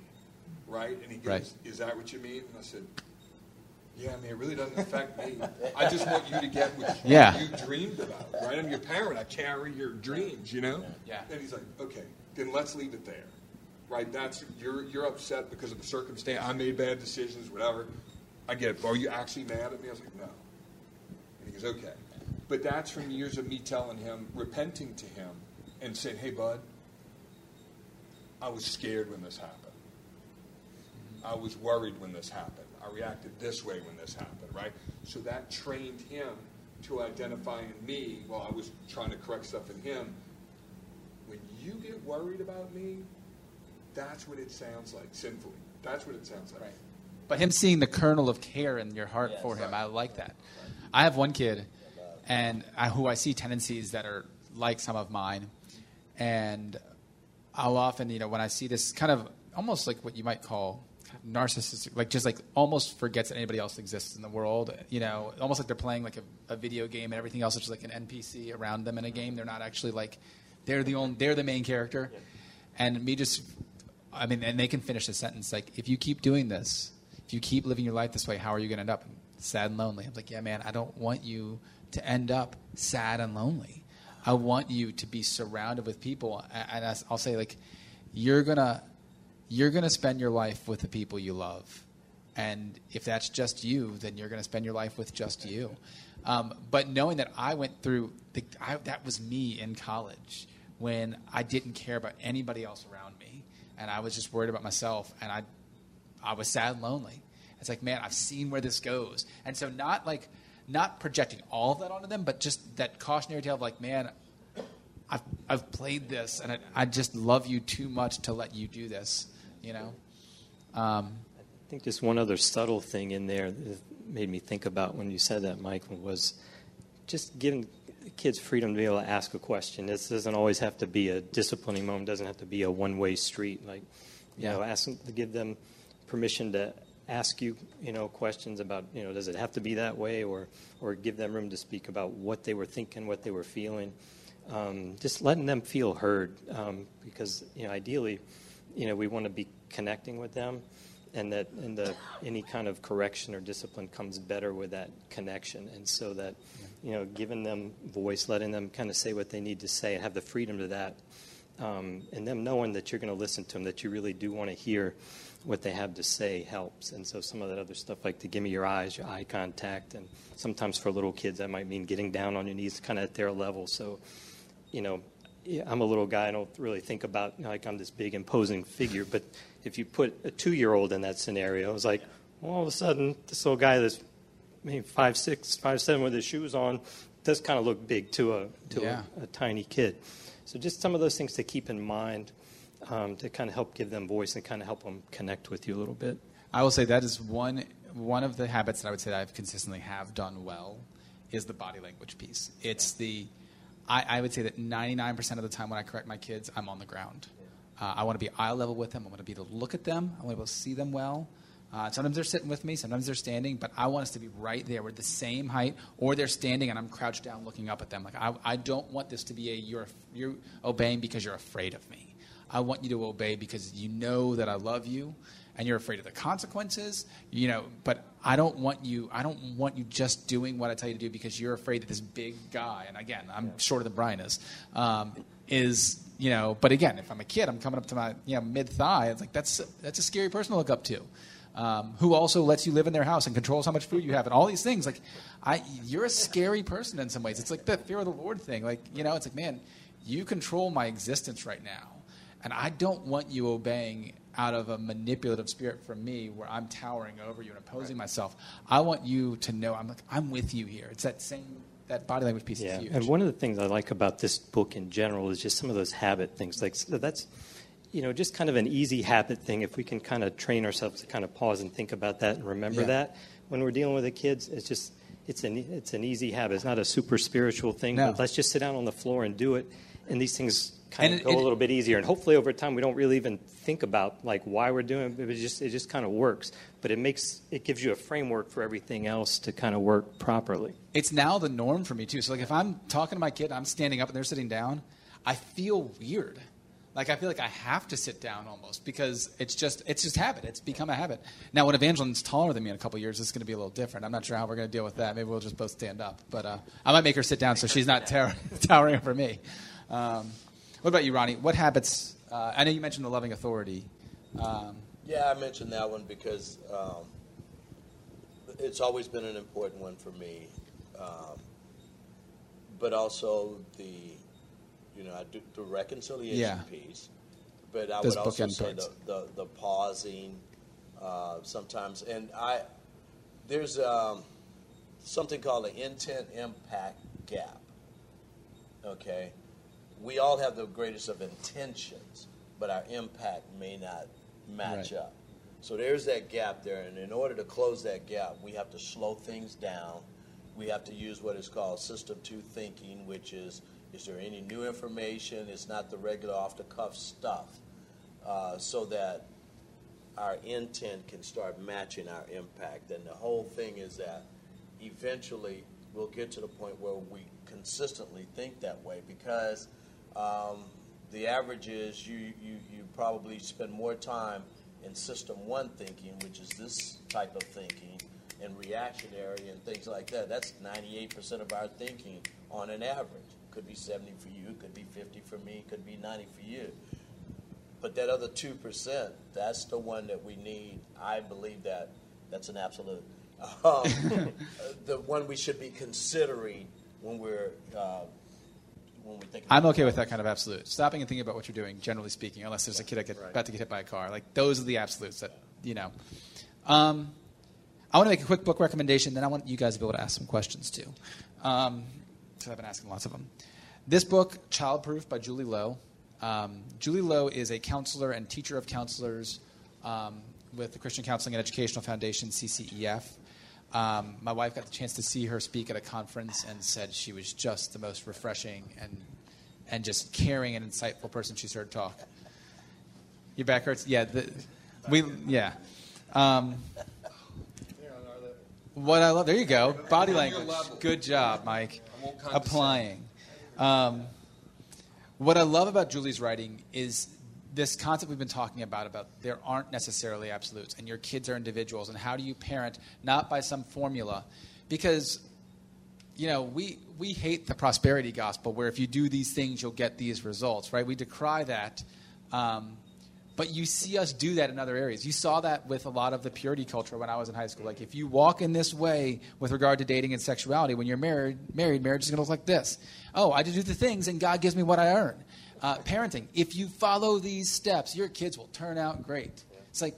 Speaker 4: Right? And he goes, right. Is that what you mean? And I said, Yeah, I mean, it really doesn't affect me. I just want you to get what [laughs]
Speaker 1: yeah.
Speaker 4: you dreamed about. Right? I'm your parent. I carry your dreams, you know?
Speaker 1: Yeah.
Speaker 4: And he's like, Okay, then let's leave it there. Right? That's you're you're upset because of the circumstance. I made bad decisions, whatever. I get it. Are you actually mad at me? I was like, No. And he goes, Okay. But that's from years of me telling him, repenting to him, and saying, Hey, bud, I was scared when this happened. I was worried when this happened. I reacted this way when this happened, right? So that trained him to identify in me while I was trying to correct stuff in him. When you get worried about me, that's what it sounds like, sinfully. That's what it sounds like.
Speaker 1: Right. But him seeing the kernel of care in your heart yes, for him, right. I like that. I have one kid, and I, who I see tendencies that are like some of mine, and I'll often, you know, when I see this kind of almost like what you might call narcissistic, like just like almost forgets that anybody else exists in the world. You know, almost like they're playing like a, a video game and everything else is just like an NPC around them in a game. They're not actually like they're the only they're the main character. And me just, I mean, and they can finish the sentence like, if you keep doing this, if you keep living your life this way, how are you going to end up sad and lonely? I'm like, yeah, man, I don't want you to end up sad and lonely. I want you to be surrounded with people, and I'll say like, you're gonna you're gonna spend your life with the people you love, and if that's just you, then you're gonna spend your life with just you. Um, but knowing that I went through the, I, that was me in college when I didn't care about anybody else around me, and I was just worried about myself, and I I was sad and lonely. It's like, man, I've seen where this goes, and so not like not projecting all of that onto them, but just that cautionary tale of like, man, I've, I've played this and I, I just love you too much to let you do this, you know? Um,
Speaker 2: I think just one other subtle thing in there that made me think about when you said that, Michael, was just giving kids freedom to be able to ask a question. This doesn't always have to be a disciplining moment, doesn't have to be a one way street. Like, you yeah. know, ask them to give them permission to ask you, you know, questions about, you know, does it have to be that way, or or give them room to speak about what they were thinking, what they were feeling. Um, just letting them feel heard, um, because you know, ideally, you know, we want to be connecting with them, and that and the any kind of correction or discipline comes better with that connection, and so that you know, giving them voice, letting them kind of say what they need to say, and have the freedom to that, um, and them knowing that you're going to listen to them, that you really do want to hear what they have to say helps. And so some of that other stuff, like to give me your eyes, your eye contact, and sometimes for little kids that might mean getting down on your knees, kind of at their level. So, you know, I'm a little guy. I don't really think about like I'm this big imposing figure. But if you put a two-year-old in that scenario, it's like, Well, all of a sudden, this little guy that's maybe five six, five seven with his shoes on does kind of look big to a to
Speaker 1: Yeah.
Speaker 2: a, a tiny kid. So just some of those things to keep in mind um, to kind of help give them voice and kind of help them connect with you a little bit.
Speaker 1: I will say that is one one of the habits that I would say that I've consistently have done well is the body language piece. It's the I, I would say that 99% of the time when I correct my kids, I'm on the ground. Uh, I want to be eye level with them. I want to be able to look at them. I want to be able to see them well. Uh, sometimes they're sitting with me, sometimes they're standing, but I want us to be right there. We're the same height, or they're standing and I'm crouched down looking up at them. Like I, I don't want this to be a you're you're obeying because you're afraid of me. I want you to obey because you know that I love you and you're afraid of the consequences, you know, but I don't want you I don't want you just doing what I tell you to do because you're afraid that this big guy, and again, I'm shorter than Brian is, um, is you know, but again, if I'm a kid, I'm coming up to my you know mid thigh. It's like that's that's a scary person to look up to, um, who also lets you live in their house and controls how much food you have and all these things. Like, I you're a scary person in some ways. It's like the fear of the Lord thing. Like you know, it's like man, you control my existence right now, and I don't want you obeying out of a manipulative spirit from me where I'm towering over you and opposing myself. I want you to know I'm like I'm with you here. It's that same that body language piece
Speaker 2: Yeah, and one of the things I like about this book in general is just some of those habit things. Like so that's, you know, just kind of an easy habit thing. If we can kind of train ourselves to kind of pause and think about that and remember
Speaker 1: Yeah.
Speaker 2: that when we're dealing with the kids, it's just it's an it's an easy habit. It's not a super spiritual thing.
Speaker 1: No.
Speaker 2: But let's just sit down on the floor and do it, and these things kind
Speaker 1: And
Speaker 2: of
Speaker 1: it-
Speaker 2: go
Speaker 1: it-
Speaker 2: a little bit easier. And hopefully, over time, we don't really even think about like why we're doing it. It just it just kind of works. But it makes it gives you a framework for everything else to kind of work properly.
Speaker 1: it's now the norm for me too. So like if I'm talking to my kid, I'm standing up and they're sitting down, I feel weird. Like I feel like I have to sit down almost because it's just it's just habit. It's become a habit. Now when Evangeline's taller than me in a couple years, it's going to be a little different. I'm not sure how we're going to deal with that. Maybe we'll just both stand up. But uh, I might make her sit down so she's not tower- [laughs] towering over me. Um, what about you, Ronnie? What habits? Uh, I know you mentioned the loving authority. Um,
Speaker 3: Yeah, I mentioned that one because um, it's always been an important one for me. Um, but also the, you know, I do the reconciliation
Speaker 1: Yeah.
Speaker 3: piece. But I
Speaker 1: Those
Speaker 3: would also say the, the, the pausing uh, sometimes. And I, there's um, something called the intent impact gap. Okay? We all have the greatest of intentions, but our impact may not match
Speaker 1: Right.
Speaker 3: up. So there's that gap there, and in order to close that gap, we have to slow things down. We have to use what is called system two thinking, which is is there any new information? It's not the regular off the cuff stuff, uh, so that our intent can start matching our impact. And the whole thing is that eventually we'll get to the point where we consistently think that way because um, the average is you, you, you probably spend more time in system one thinking, which is this type of thinking, and reactionary and things like that. That's 98% of our thinking on an average. Could be 70 for you, could be 50 for me, could be 90 for you. But that other two percent, that's the one that we need. I believe that that's an absolute. [laughs] Um, [laughs] the one we should be considering when we're uh, when we think.
Speaker 1: I'm okay with that kind of absolute. Stopping and thinking about what you're doing, generally speaking, unless there's a kid that get, about to get hit by a car. Like those are the absolutes that you know. Um, I want to make a quick book recommendation. Then I want you guys to be able to ask some questions too, because I've been asking lots of them. This book, Childproof by Julie Lowe. Um, Julie Lowe is a counselor and teacher of counselors um, with the Christian Counseling and Educational Foundation (CCEF). Um, my wife got the chance to see her speak at a conference and said she was just the most refreshing and and just caring and insightful person she's heard talk. Your back hurts? Yeah, the, we yeah. Um, what I love, there you go, body language. Good job, Mike. Applying. Um, what I love about Julie's writing is this concept we've been talking about about there aren't necessarily absolutes and your kids are individuals and how do you parent not by some formula. Because you know we we hate the prosperity gospel where if you do these things you'll get these results right? We decry that um, but you see us do that in other areas. You saw that with a lot of the purity culture when I was in high school. Like if you walk in this way with regard to dating and sexuality, when you're married, married, marriage is going to look like this. Oh, I just do the things, and God gives me what I earn. Uh, parenting. If you follow these steps, your kids will turn out great. It's like,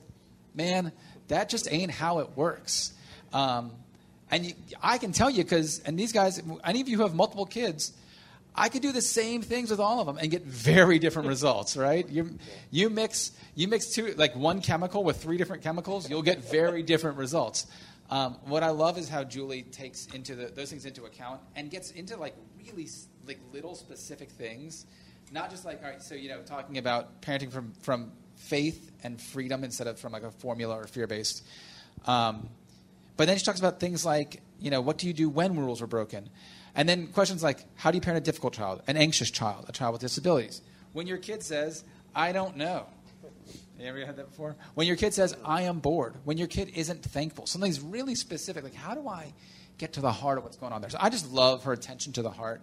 Speaker 1: man, That just ain't how it works. Um, and you, I can tell you because, and these guys, any of you who have multiple kids, I could do the same things with all of them and get very different results, right? You, you mix you mix two like one chemical with three different chemicals, you'll get very different results. Um, what I love is how Julie takes into the, those things into account and gets into like really like little specific things, not just like all right. So you know, talking about parenting from from faith and freedom instead of from like a formula or fear based. Um, but then she talks about things like you know, what do you do when rules are broken? And then questions like, how do you parent a difficult child, an anxious child, a child with disabilities? When your kid says, I don't know. Have you ever had that before? When your kid says, I am bored. When your kid isn't thankful. Something's really specific. Like, how do I get to the heart of what's going on there? So I just love her attention to the heart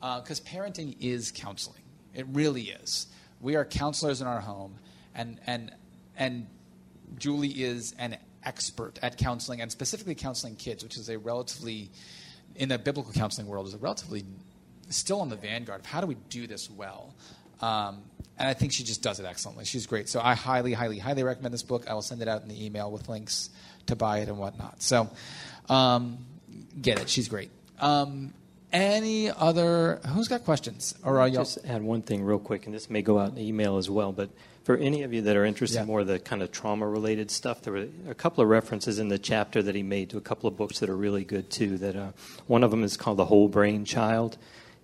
Speaker 1: because uh, parenting is counseling. It really is. We are counselors in our home, and, and, and Julie is an expert at counseling and specifically counseling kids, which is a relatively in the biblical counseling world is relatively still on the vanguard of how do we do this well. Um, and I think she just does it excellently. She's great. So I highly, highly, highly recommend this book. I will send it out in the email with links to buy it and whatnot. So um, get it. She's great. Um, any other? Who's got questions? Or are y'all?
Speaker 2: just add one thing real quick, and this may go out in the email as well. But for any of you that are interested yeah. in more of the kind of trauma related stuff, there were a couple of references in the chapter that he made to a couple of books that are really good too. That uh, one of them is called The Whole Brain Child,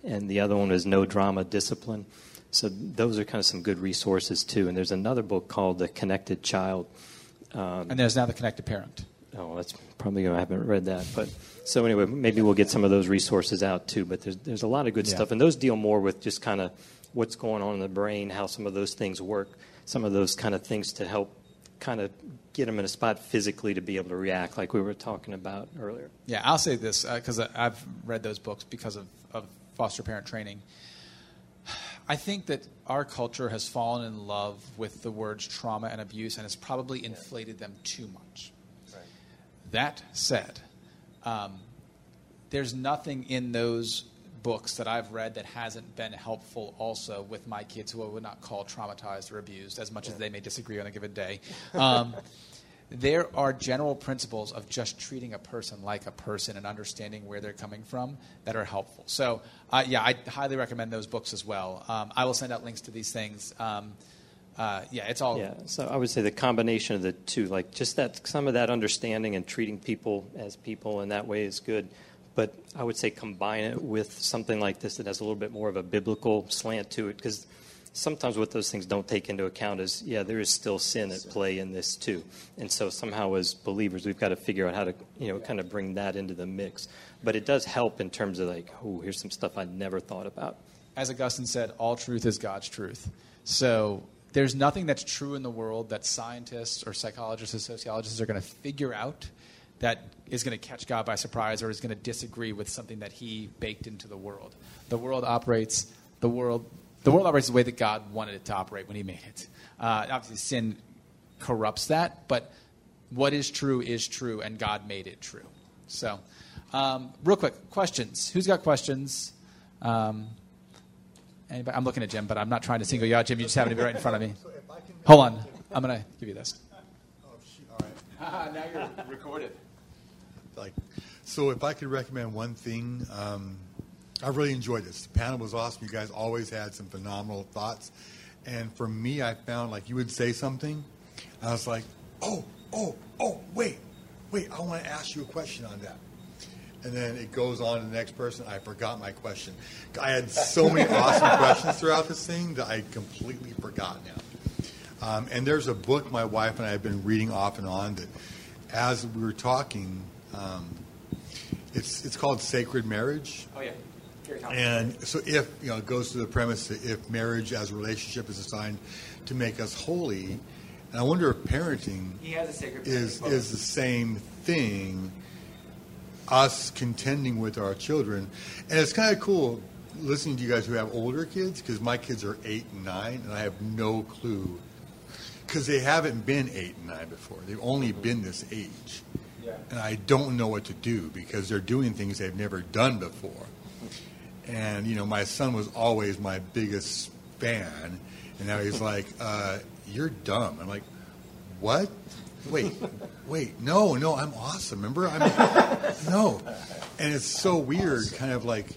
Speaker 2: and the other one is No Drama Discipline. So those are kind of some good resources too. And there's another book called The Connected Child.
Speaker 1: Um, and there's now The Connected Parent.
Speaker 2: Oh, that's probably I haven't read that, but so anyway, maybe we'll get some of those resources out too. But there's there's a lot of good yeah. stuff, and those deal more with just kind of what's going on in the brain, how some of those things work, some of those kind of things to help kind of get them in a spot physically to be able to react, like we were talking about earlier.
Speaker 1: Yeah, I'll say this because uh, I've read those books because of, of foster parent training. I think that our culture has fallen in love with the words trauma and abuse and has probably inflated them too much. Right. That said, um, there's nothing in those books that I've read that hasn't been helpful also with my kids who I would not call traumatized or abused, as much yeah. as they may disagree on a given day. Um, [laughs] there are general principles of just treating a person like a person and understanding where they're coming from that are helpful. So, uh, yeah, I highly recommend those books as well. Um, I will send out links to these things. Um, uh, yeah, it's all.
Speaker 2: Yeah, so I would say the combination of the two, like just that, some of that understanding and treating people as people in that way is good. But I would say combine it with something like this that has a little bit more of a biblical slant to it, because sometimes what those things don't take into account is, yeah, there is still sin at play in this too. And so somehow as believers, we've got to figure out how to, you know, kind of bring that into the mix. But it does help in terms of like, oh, here's some stuff I never thought about.
Speaker 1: As Augustine said, all truth is God's truth. So there's nothing that's true in the world that scientists or psychologists or sociologists are going to figure out that is going to catch God by surprise or is going to disagree with something that He baked into the world. The world operates. The world. The world operates the way that God wanted it to operate when He made it. Uh, obviously, sin corrupts that, but what is true is true, and God made it true. So, um, real quick, questions. Who's got questions? Um, Anybody? I'm looking at Jim, but I'm not trying to single you out, Jim. You just happen to be right in front of me. Hold on. I'm going to give you this. Oh,
Speaker 5: all right. [laughs] now you're recorded. Like, so if I could recommend one thing, um, I really enjoyed this. The panel was awesome. You guys always had some phenomenal thoughts. And for me, I found like you would say something, I was like, oh, oh, oh, wait, wait, I want to ask you a question on that and then it goes on to the next person. I forgot my question. I had so many [laughs] awesome questions throughout this thing that I completely forgot now. Um, and there's a book my wife and I have been reading off and on that, as we were talking, um, it's it's called Sacred Marriage.
Speaker 1: Oh yeah.
Speaker 5: And so, if you know, it goes to the premise that if marriage as a relationship is designed to make us holy, and I wonder if parenting is is the same thing us contending with our children. And it's kind of cool listening to you guys who have older kids because my kids are eight and nine, and I have no clue because they haven't been eight and nine before. They've only been this age. And I don't know what to do because they're doing things they've never done before. And, you know, my son was always my biggest fan. And now he's [laughs] like, uh, You're dumb. I'm like, What? wait, wait, no, no, I'm awesome. Remember, I'm [laughs] no, and it's so weird, kind of like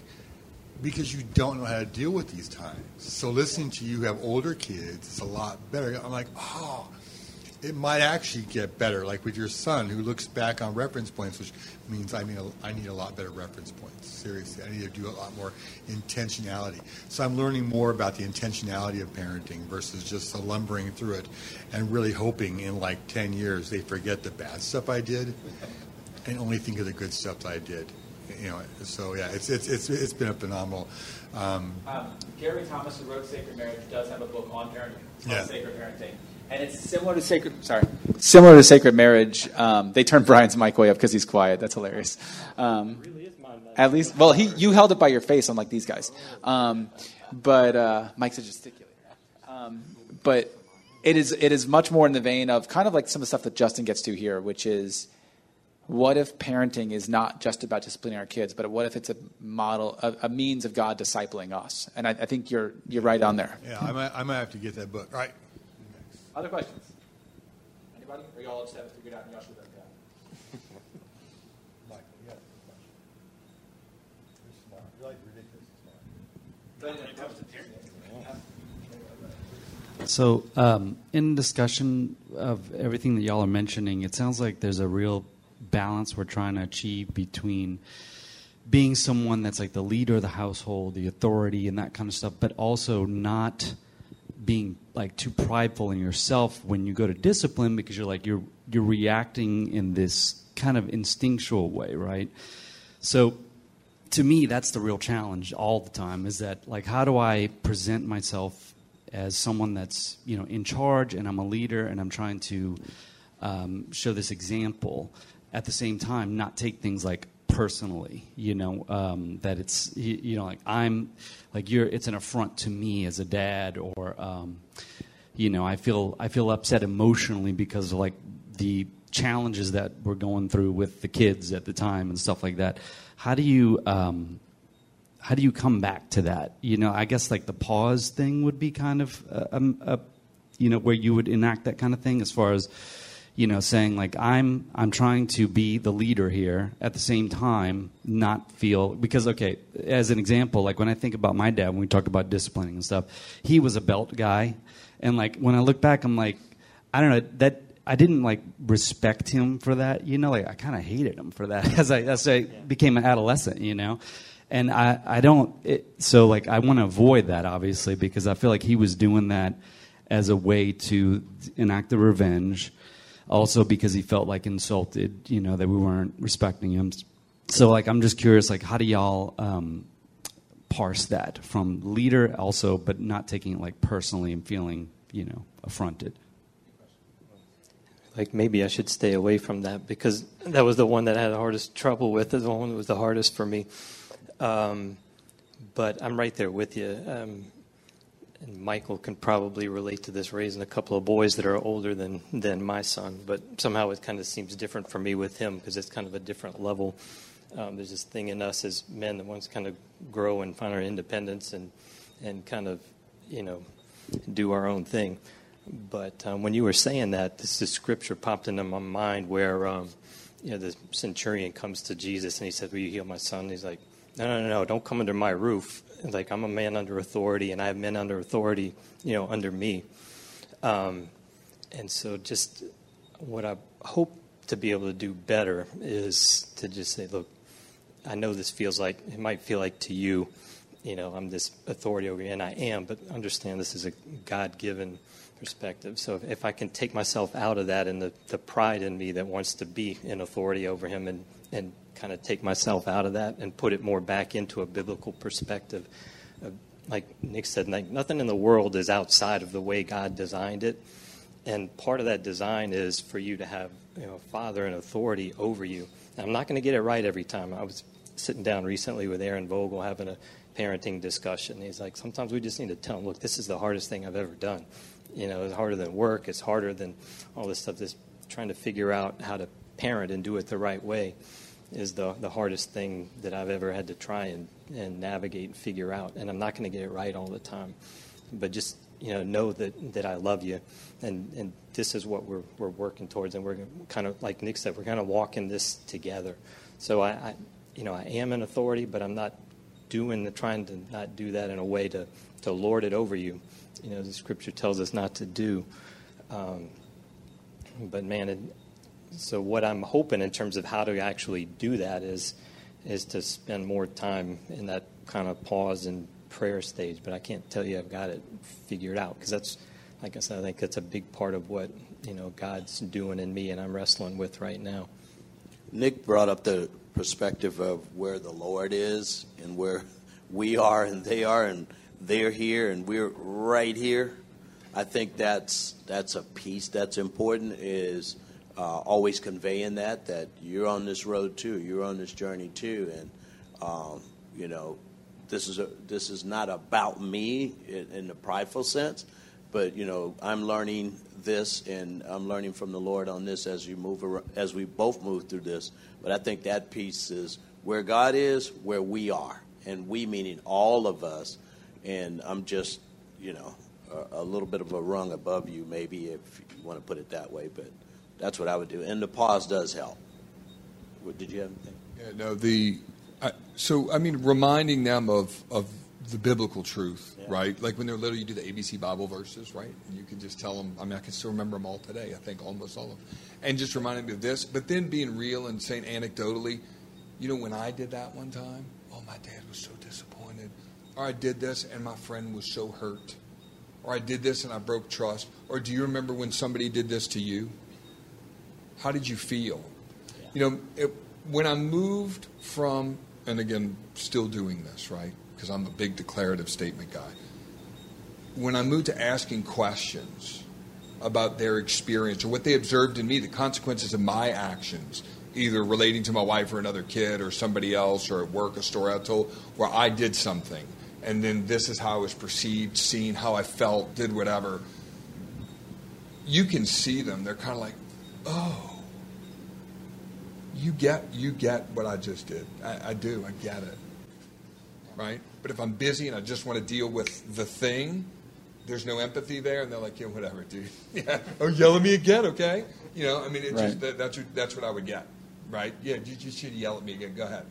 Speaker 5: because you don't know how to deal with these times. So listening to you have older kids, it's a lot better. I'm like, oh, it might actually get better. Like with your son, who looks back on reference points, which means I mean I need a lot better reference points. Seriously, I need to do a lot more intentionality. So I'm learning more about the intentionality of parenting versus just lumbering through it, and really hoping in like 10 years they forget the bad stuff I did, and only think of the good stuff that I did. You know, so yeah, it's it's it's, it's been a phenomenal.
Speaker 1: Um, um, Gary Thomas, who wrote Sacred Marriage, does have a book on parenting, on yeah. sacred parenting and it's similar to sacred. Sorry, similar to sacred marriage. Um, they turned Brian's mic way up because he's quiet. That's hilarious. Um, at least, well, he you held it by your face, unlike these guys. Um, but uh, Mike's a gesticulator. Um, but it is it is much more in the vein of kind of like some of the stuff that Justin gets to here, which is what if parenting is not just about disciplining our kids, but what if it's a model, a, a means of God discipling us? And I, I, think you're you're right on there.
Speaker 5: Yeah, I might, I might have to get that book. All right.
Speaker 1: Other questions? Anybody? Or y'all just have it figured out and y'all should have got Michael, you got You're smart. You're like ridiculous
Speaker 6: smart. So, um, in discussion of everything that y'all are mentioning, it sounds like there's a real balance we're trying to achieve between being someone that's like the leader of the household, the authority, and that kind of stuff, but also not being like too prideful in yourself when you go to discipline because you're like you're you're reacting in this kind of instinctual way, right? So to me that's the real challenge all the time is that like how do I present myself as someone that's, you know, in charge and I'm a leader and I'm trying to um, show this example at the same time not take things like personally you know um, that it's you, you, know like i'm like you're it's an affront to me as a dad or um, you know i feel i feel upset emotionally because of like the challenges that we're going through with the kids at the time and stuff like that. How do you um, how do you come back to that? You know i guess like the pause thing would be kind of a, a, a you know where you would enact that kind of thing as far as you know, saying like I'm I'm trying to be the leader here at the same time, not feel because okay, as an example, like when I think about my dad when we talked about disciplining and stuff, he was a belt guy, and like when I look back, I'm like, I don't know that I didn't like respect him for that, you know, like I kind of hated him for that [laughs] as I as I became an adolescent, you know. And I, I don't, it, so like I want to avoid that obviously because I feel like he was doing that as a way to enact the revenge also because he felt like insulted, you know, that we weren't respecting him. So, like, I'm just curious, like, how do y'all um, parse that from leader also, but not taking it like personally and feeling, you know, affronted?
Speaker 2: Like maybe I should stay away from that because that was the one that I had the hardest trouble with. The one that was the hardest for me. Um, but I'm right there with you. Um, and Michael can probably relate to this, raising a couple of boys that are older than than my son. But somehow it kind of seems different for me with him because it's kind of a different level. Um, there's this thing in us as men that wants to kind of grow and find our independence and and kind of you know do our own thing. But um, when you were saying that, this, scripture popped into my mind where um, you know the centurion comes to Jesus and he said, "Will you heal my son?" And he's like, "No, no, no! Don't come under my roof." like I'm a man under authority, and I have men under authority, you know, under me. Um, and so, just what I hope to be able to do better is to just say, look, I know this feels like it might feel like to you, you know, I'm this authority over you, and I am, but understand this is a God given perspective. So if, if, I can take myself out of that and the, the pride in me that wants to be in authority over him and, and kind of take myself out of that and put it more back into a biblical perspective. Uh, like Nick said, like nothing in the world is outside of the way God designed it. And part of that design is for you to have you know, father and authority over you. Now, I'm not going to get it right every time. I was sitting down recently with Aaron Vogel having a parenting discussion. He's like, sometimes we just need to tell him, look, this is the hardest thing I've ever done. You know, it's harder than work. It's harder than all this stuff. Just trying to figure out how to parent and do it the right way is the, the hardest thing that I've ever had to try and, and navigate and figure out. And I'm not going to get it right all the time. But just you know, know that, that I love you. And, and this is what we're, we're working towards. And we're kind of, like Nick said, we're kind of walking this together. So I, I, you know, I am an authority, but I'm not doing the, trying to not do that in a way to, to lord it over you. You know, the scripture tells us not to do. Um, but man, it, so what I'm hoping in terms of how to actually do that is, is to spend more time in that kind of pause and prayer stage, but I can't tell you I've got it figured out because that's, like I said, I think that's a big part of what you know God's doing in me and I'm wrestling with right now.
Speaker 3: Nick brought up the perspective of where the Lord is and where we are and they are and they're here and we're right here. I think that's that's a piece that's important is uh, always conveying that that you're on this road too, you're on this journey too, and um, you know this is a, this is not about me in, in, the prideful sense, but you know I'm learning this and I'm learning from the Lord on this as you move around, as we both move through this. But I think that piece is where God is, where we are, and we meaning all of us. And I'm just you know a, a little bit of a rung above you, maybe if you want to put it that way. But that's what I would do, and the pause does help. Did you have anything?
Speaker 4: Yeah, no, the I, so I mean, reminding them of of the biblical truth, yeah. right? Like when they're little, you do the ABC Bible verses, right? And you can just tell them. I mean, I can still remember them all today. I think almost all of them, and just reminding them of this. But then being real and saying anecdotally, you know, when I did that one time, oh, my dad was so disappointed. Or I did this and my friend was so hurt. Or I did this and I broke trust. Or do you remember when somebody did this to you? How did you feel? Yeah. You know, it, when I moved from and again, still doing this, right? Because I'm a big declarative statement guy. When I moved to asking questions about their experience or what they observed in me, the consequences of my actions, either relating to my wife or another kid or somebody else or at work, a story I told, where I did something and then this is how I was perceived, seen, how I felt, did whatever. You can see them. They're kind of like, oh, you get you get what I just did. I, I do. I get it. Right? But if I'm busy and I just want to deal with the thing, there's no empathy there, and they're like, yeah, whatever, dude. [laughs] yeah. Oh, yell at me again, okay? You know, I mean, it right. just that, that's what, that's what I would get, right? Yeah, you, you should yell at me again. Go ahead,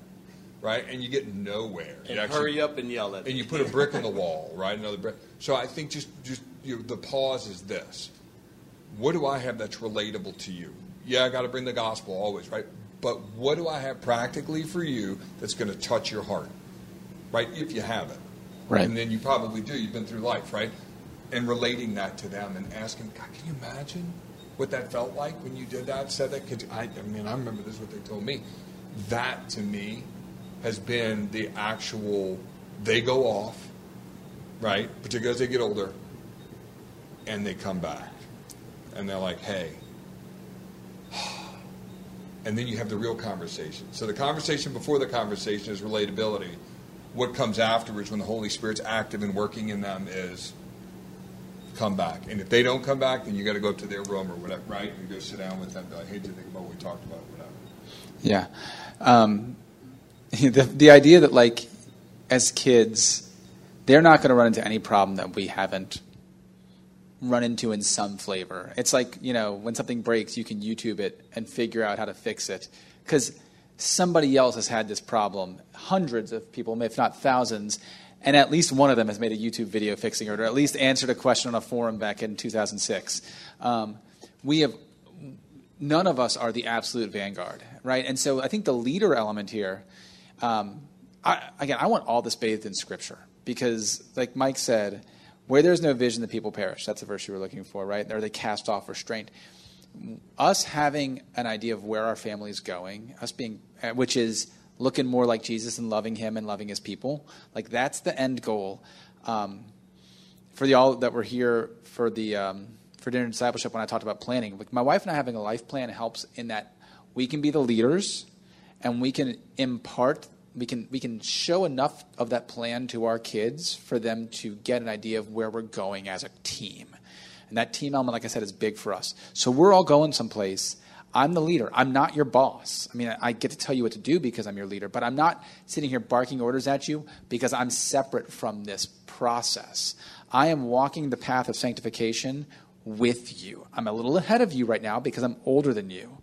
Speaker 4: right? And you get nowhere.
Speaker 3: And actually, hurry up and yell at. Me.
Speaker 4: And you put a brick in the [laughs] wall, right? Another brick. So I think just just you know, the pause is this: What do I have that's relatable to you? Yeah, I got to bring the gospel always, right? But what do I have practically for you that's going to touch your heart? Right? If you have it.
Speaker 1: Right.
Speaker 4: And then you probably do. You've been through life, right? And relating that to them and asking, God, can you imagine what that felt like when you did that, said that? Could I, I mean, I remember this is what they told me. That to me has been the actual, they go off, right? Particularly as they get older, and they come back. And they're like, hey, and then you have the real conversation. So the conversation before the conversation is relatability. What comes afterwards when the Holy Spirit's active and working in them is come back. And if they don't come back, then you got to go up to their room or whatever, right? And go sit down with them. I hate to think about what we talked about, whatever.
Speaker 1: Yeah. Um, [laughs] the, the idea that, like, as kids, they're not going to run into any problem that we haven't run into in some flavor. It's like, you know, when something breaks, you can YouTube it and figure out how to fix it. Because somebody else has had this problem. Hundreds of people, if not thousands, and at least one of them has made a YouTube video fixing it, or at least answered a question on a forum back in 2006. Um, we have none of us are the absolute vanguard, right? And so I think the leader element here, um, I, again, I want all this bathed in Scripture because, like Mike said, where there's no vision, the people perish. That's the verse you were looking for, right? Or they cast off restraint. Us having an idea of where our family is going, us being, uh, which is looking more like Jesus and loving Him and loving His people, like that's the end goal. Um, for the all that were here for the um, for dinner discipleship, when I talked about planning, like my wife and I having a life plan helps in that we can be the leaders and we can impart we can we can show enough of that plan to our kids for them to get an idea of where we're going as a team. And that team element, like I said, is big for us. So we're all going someplace. I'm the leader. I'm not your boss. I mean, I get to tell you what to do because I'm your leader, but I'm not sitting here barking orders at you because I'm separate from this process. I am walking the path of sanctification with you. I'm a little ahead of you right now because I'm older than you.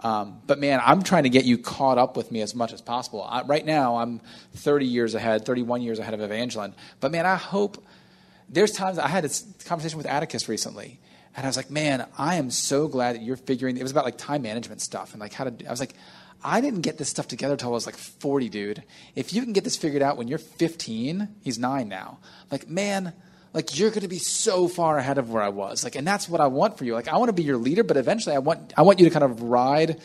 Speaker 1: Um, but man, I'm trying to get you caught up with me as much as possible. I, right now, I'm 30 years ahead, 31 years ahead of Evangeline. But man, I hope there's times I had this conversation with Atticus recently, and I was like, man, I am so glad that you're figuring. It was about like time management stuff and like how to. I was like, I didn't get this stuff together until I was like 40, dude. If you can get this figured out when you're 15, he's nine now. Like, man, like you're going to be so far ahead of where I was. Like, and that's what I want for you. Like, I want to be your leader, but eventually, I want I want you to kind of ride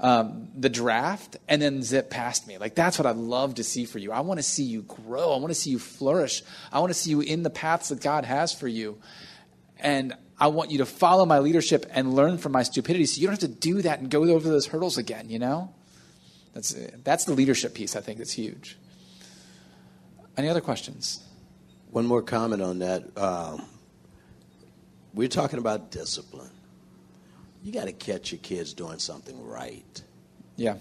Speaker 1: um, the draft and then zip past me. Like, that's what I'd love to see for you. I want to see you grow. I want to see you flourish. I want to see you in the paths that God has for you. And I want you to follow my leadership and learn from my stupidity so you don't have to do that and go over those hurdles again, you know? That's, that's the leadership piece, I think, that's huge. Any other questions?
Speaker 3: One more comment on that. Um, we're talking about discipline. You got to catch your kids doing something right.
Speaker 1: Yeah.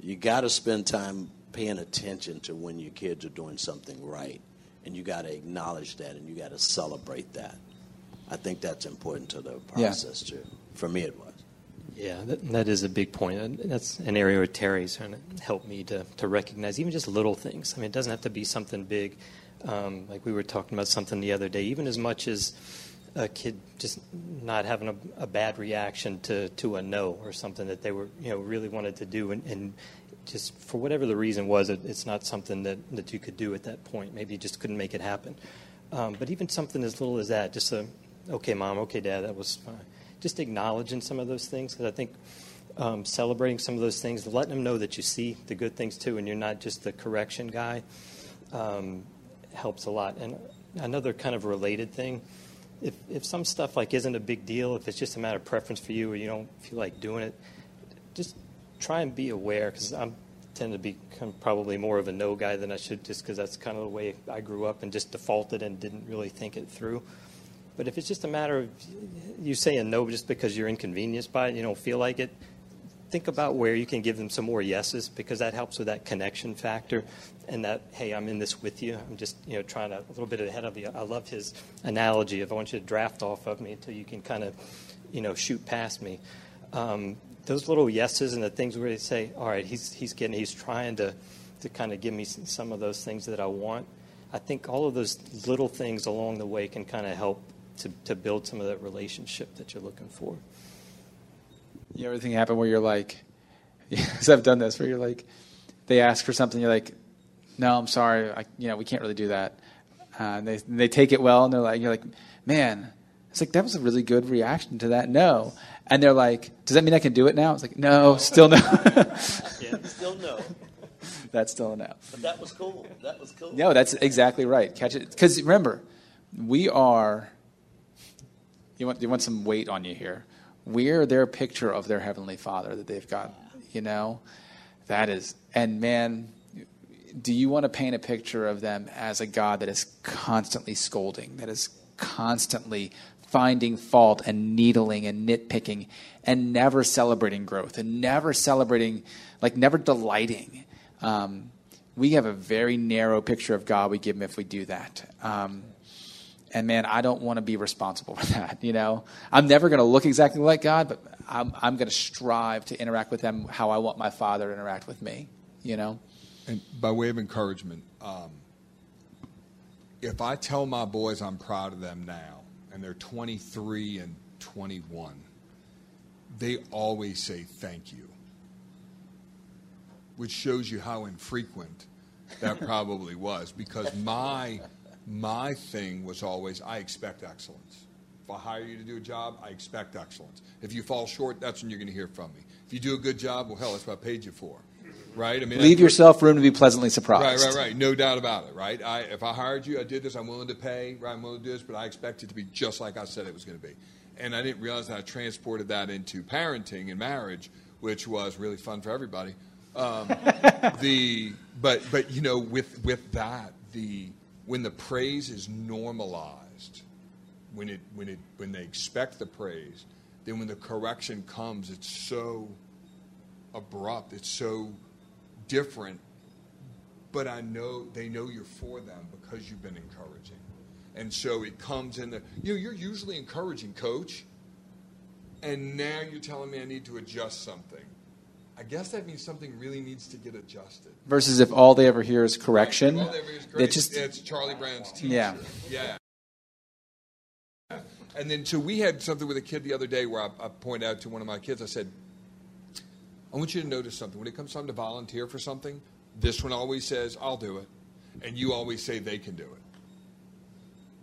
Speaker 3: You got to spend time paying attention to when your kids are doing something right. And you got to acknowledge that and you got to celebrate that. I think that's important to the process, yeah. too. For me, it was.
Speaker 2: Yeah, that, that is a big point. That's an area where Terry's trying to help me to, to recognize even just little things. I mean, it doesn't have to be something big. Um, like we were talking about something the other day, even as much as a kid just not having a, a, bad reaction to, to a no or something that they were, you know, really wanted to do. And, and just for whatever the reason was, it, it's not something that, that you could do at that point. Maybe you just couldn't make it happen. Um, but even something as little as that, just a, okay, mom, okay, dad, that was fine just acknowledging some of those things because I think um, celebrating some of those things, letting them know that you see the good things too, and you're not just the correction guy, um, helps a lot. And another kind of related thing, if if some stuff like isn't a big deal, if it's just a matter of preference for you or you don't feel like doing it, just try and be aware because I'm tend to be probably more of a no guy than I should just because that's kind of the way I grew up and just defaulted and didn't really think it through. But if it's just a matter of you saying no just because you're inconvenienced by it, you don't feel like it, think about where you can give them some more yeses because that helps with that connection factor and that hey i'm in this with you. I'm just you know trying to a little bit ahead of you. I love his analogy of i want you to draft off of me until you can kind of you know shoot past me. Um, those little yeses and the things where they say all right he's he's getting he's trying to to kind of give me some of those things that i want. I think all of those little things along the way can kind of help to, to build some of that relationship that you're looking for.
Speaker 1: You know, everything happen where you're like, [laughs] because I've done this, where you're like, they ask for something, you're like, no, I'm sorry, I, you know, we can't really do that. Uh, and they and they take it well, and they're like, you're like, man, it's like that was a really good reaction to that. No, and they're like, does that mean I can do it now? It's like, no, still no. [laughs]
Speaker 3: yeah, still no. [laughs]
Speaker 1: That's still a
Speaker 3: no. But that was cool. That was cool.
Speaker 1: No, that's exactly right. Catch it because remember, we are you want you want some weight on you here. We're their picture of their heavenly Father that they've got. You know, that is, and man, do you want to paint a picture of them as a God that is constantly scolding, that is constantly finding fault and needling and nitpicking and never celebrating growth and never celebrating, like never delighting? Um, we have a very narrow picture of God we give him if we do that. Um, and man, I don't want to be responsible [laughs] for that. You know, I'm never going to look exactly like God, but I'm, I'm going to strive to interact with them how I want my Father to interact with me. You know.
Speaker 4: And by way of encouragement, um, if I tell my boys I'm proud of them now, and they're 23 and 21, they always say thank you, which shows you how infrequent that [laughs] probably was because my my thing was always I expect excellence. If I hire you to do a job, I expect excellence. If you fall short, that's when you're going to hear from me. If you do a good job, well, hell, that's what I paid you for. Right? I
Speaker 1: mean, leave yourself room to be pleasantly surprised.
Speaker 4: Right, right, right. No doubt about it. Right? I, if I hired you, I did this. I'm willing to pay. Right? I'm willing to do this, but I expect it to be just like I said it was going to be. And I didn't realize that I transported that into parenting and marriage, which was really fun for everybody. Um, [laughs] the but but you know with with that the when the praise is normalized, when it when it when they expect the praise, then when the correction comes, it's so abrupt, it's so different. But I know they know you're for them because you've been encouraging. And so it comes in the, you know, you're usually encouraging coach, and now you're telling me I need to adjust something. I guess that means something really needs to get adjusted.
Speaker 1: Versus if all they ever hear is correction,
Speaker 4: Right. All they ever hear is great.
Speaker 1: it just
Speaker 4: it's Charlie Brown's teacher.
Speaker 1: Yeah.
Speaker 4: Yeah. And then, so we had something with a kid the other day where I, I pointed out to one of my kids, I said, I want you to notice something. When it comes time to volunteer for something, this one always says, I'll do it. And you always say they can do it.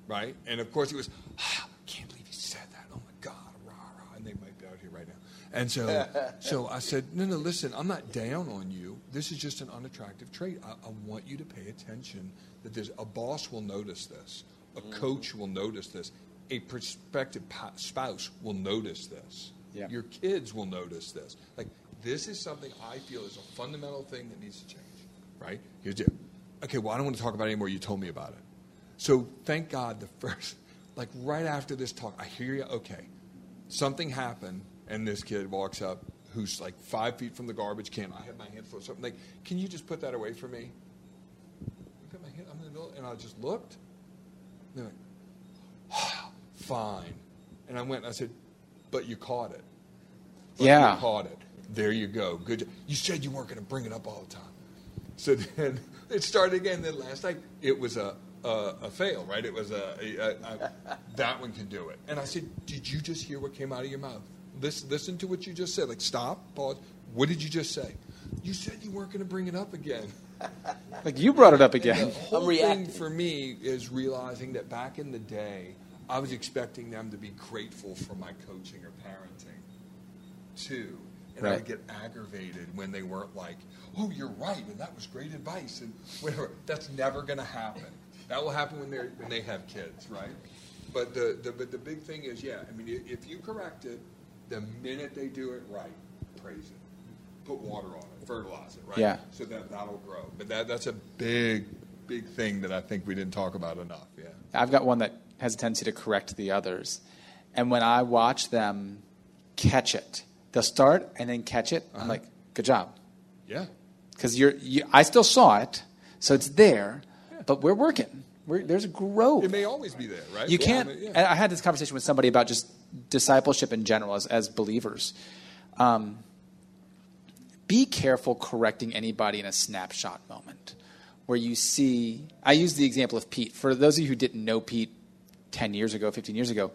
Speaker 4: Right? And of course, he was, ah, can't believe you said that. Oh my God. Rah, rah. And they might be out here right now. And so, [laughs] so I said, no, no, listen, I'm not down on you. This is just an unattractive trait. I, I want you to pay attention that there's a boss will notice this, a mm. coach will notice this, a prospective po- spouse will notice this.
Speaker 1: Yeah.
Speaker 4: Your kids will notice this. Like, this is something I feel is a fundamental thing that needs to change, right? Here's the, okay, well, I don't want to talk about it anymore. You told me about it. So thank God the [laughs] first, like right after this talk, I hear you, okay, something happened, and this kid walks up who's like five feet from the garbage can. I have my hand full of something. Like, can you just put that away for me? Look at my hand. I'm in the middle, and I just looked. And they're like, [sighs] fine. And I went and I said, but you caught it. But
Speaker 1: Yeah.
Speaker 4: You caught it. There you go. Good. job. You said you weren't going to bring it up all the time. So then [laughs] it started again. Then last night it was a a, a fail, right? It was a, a, a, a that one can do it. And I said, did you just hear what came out of your mouth? Listen, listen to what you just said. Like stop, pause. What did you just say? You said you weren't going to bring it up again. [laughs]
Speaker 1: like you brought it up
Speaker 4: And
Speaker 1: again.
Speaker 4: the whole thing for me is realizing that back in the day, I was expecting them to be grateful for my coaching or parenting, too. And I would get aggravated when they weren't like, "Oh, you're right," and that was great advice, and whatever. That's never going to happen. That will happen when they are when they have kids, right? But the, the but the big thing is, yeah. I mean, if you correct it, the minute they do it right, praise it, put water on it, fertilize it, right?
Speaker 1: Yeah.
Speaker 4: So that that'll grow. But that that's a big big thing that I think we didn't talk about enough. Yeah.
Speaker 1: I've got one that has a tendency to correct the others. And when I watch them catch it, they'll start and then catch it. I'm uh-huh. like, good job.
Speaker 4: Yeah.
Speaker 1: Because you're, you, I still saw it, so it's there, yeah. but we're working. We're, there's growth.
Speaker 4: It may always be there, right?
Speaker 1: You
Speaker 4: Yeah,
Speaker 1: can't.
Speaker 4: I mean, yeah.
Speaker 1: I had this conversation with somebody about just discipleship in general as, as believers. Um, be careful correcting anybody in a snapshot moment where you see. I use the example of Pete. For those of you who didn't know Pete 10 years ago, 15 years ago,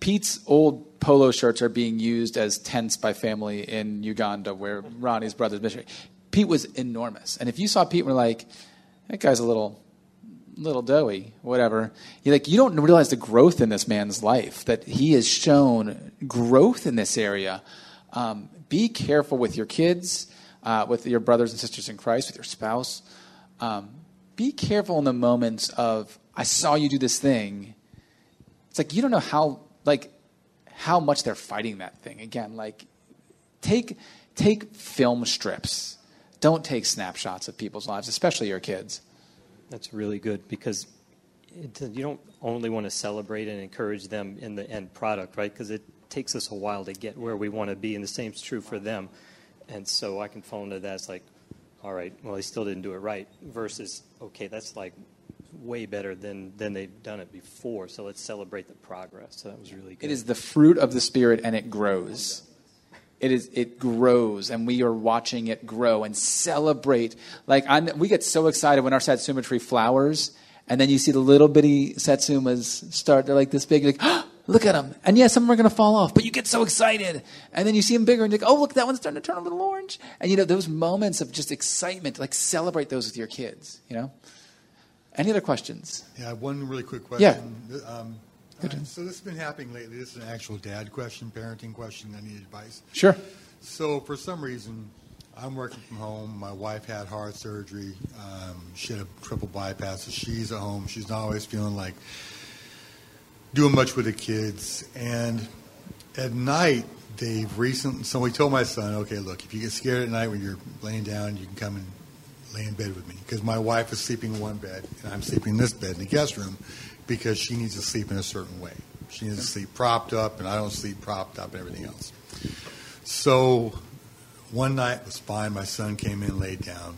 Speaker 1: Pete's old polo shirts are being used as tents by family in Uganda where Ronnie's brother's missionary. Pete was enormous. And if you saw Pete were like, that guy's a little little doughy, whatever. You like you don't realize the growth in this man's life that he has shown growth in this area. Um, be careful with your kids, uh, with your brothers and sisters in Christ, with your spouse. Um, be careful in the moments of I saw you do this thing. It's like you don't know how like how much they're fighting that thing. Again, like take take film strips. Don't take snapshots of people's lives, especially your kids.
Speaker 2: That's really good because it, you don't only want to celebrate and encourage them in the end product, right? Because it takes us a while to get where we want to be, and the same is true for them. And so I can fall into that as like, all right, well, they still didn't do it right, versus, okay, that's like way better than, than they've done it before, so let's celebrate the progress. So that was really good.
Speaker 1: It is the fruit of the spirit, and it grows. It is. It grows, and we are watching it grow and celebrate. Like I, we get so excited when our satsuma tree flowers, and then you see the little bitty satsumas start. They're like this big. Like, oh, look at them, and yeah, some of them are going to fall off, but you get so excited, and then you see them bigger, and you're like, oh, look, that one's starting to turn a little orange, and you know those moments of just excitement. Like celebrate those with your kids. You know. Any other questions?
Speaker 5: Yeah, one really quick
Speaker 1: Yeah.
Speaker 5: question. Um, all right, so this has been happening lately. This is an actual dad question, parenting question. I need advice.
Speaker 1: Sure.
Speaker 5: So for some reason, I'm working from home. My wife had heart surgery. Um, she had a triple bypass. So she's at home. She's not always feeling like doing much with the kids. And at night, they've recently. So we told my son, okay, look, if you get scared at night when you're laying down, you can come and lay in bed with me because my wife is sleeping in one bed and I'm sleeping in this bed in the guest room because she needs to sleep in a certain way. She needs to sleep propped up, and I don't sleep propped up and everything else. So one night was fine. My son came in, laid down.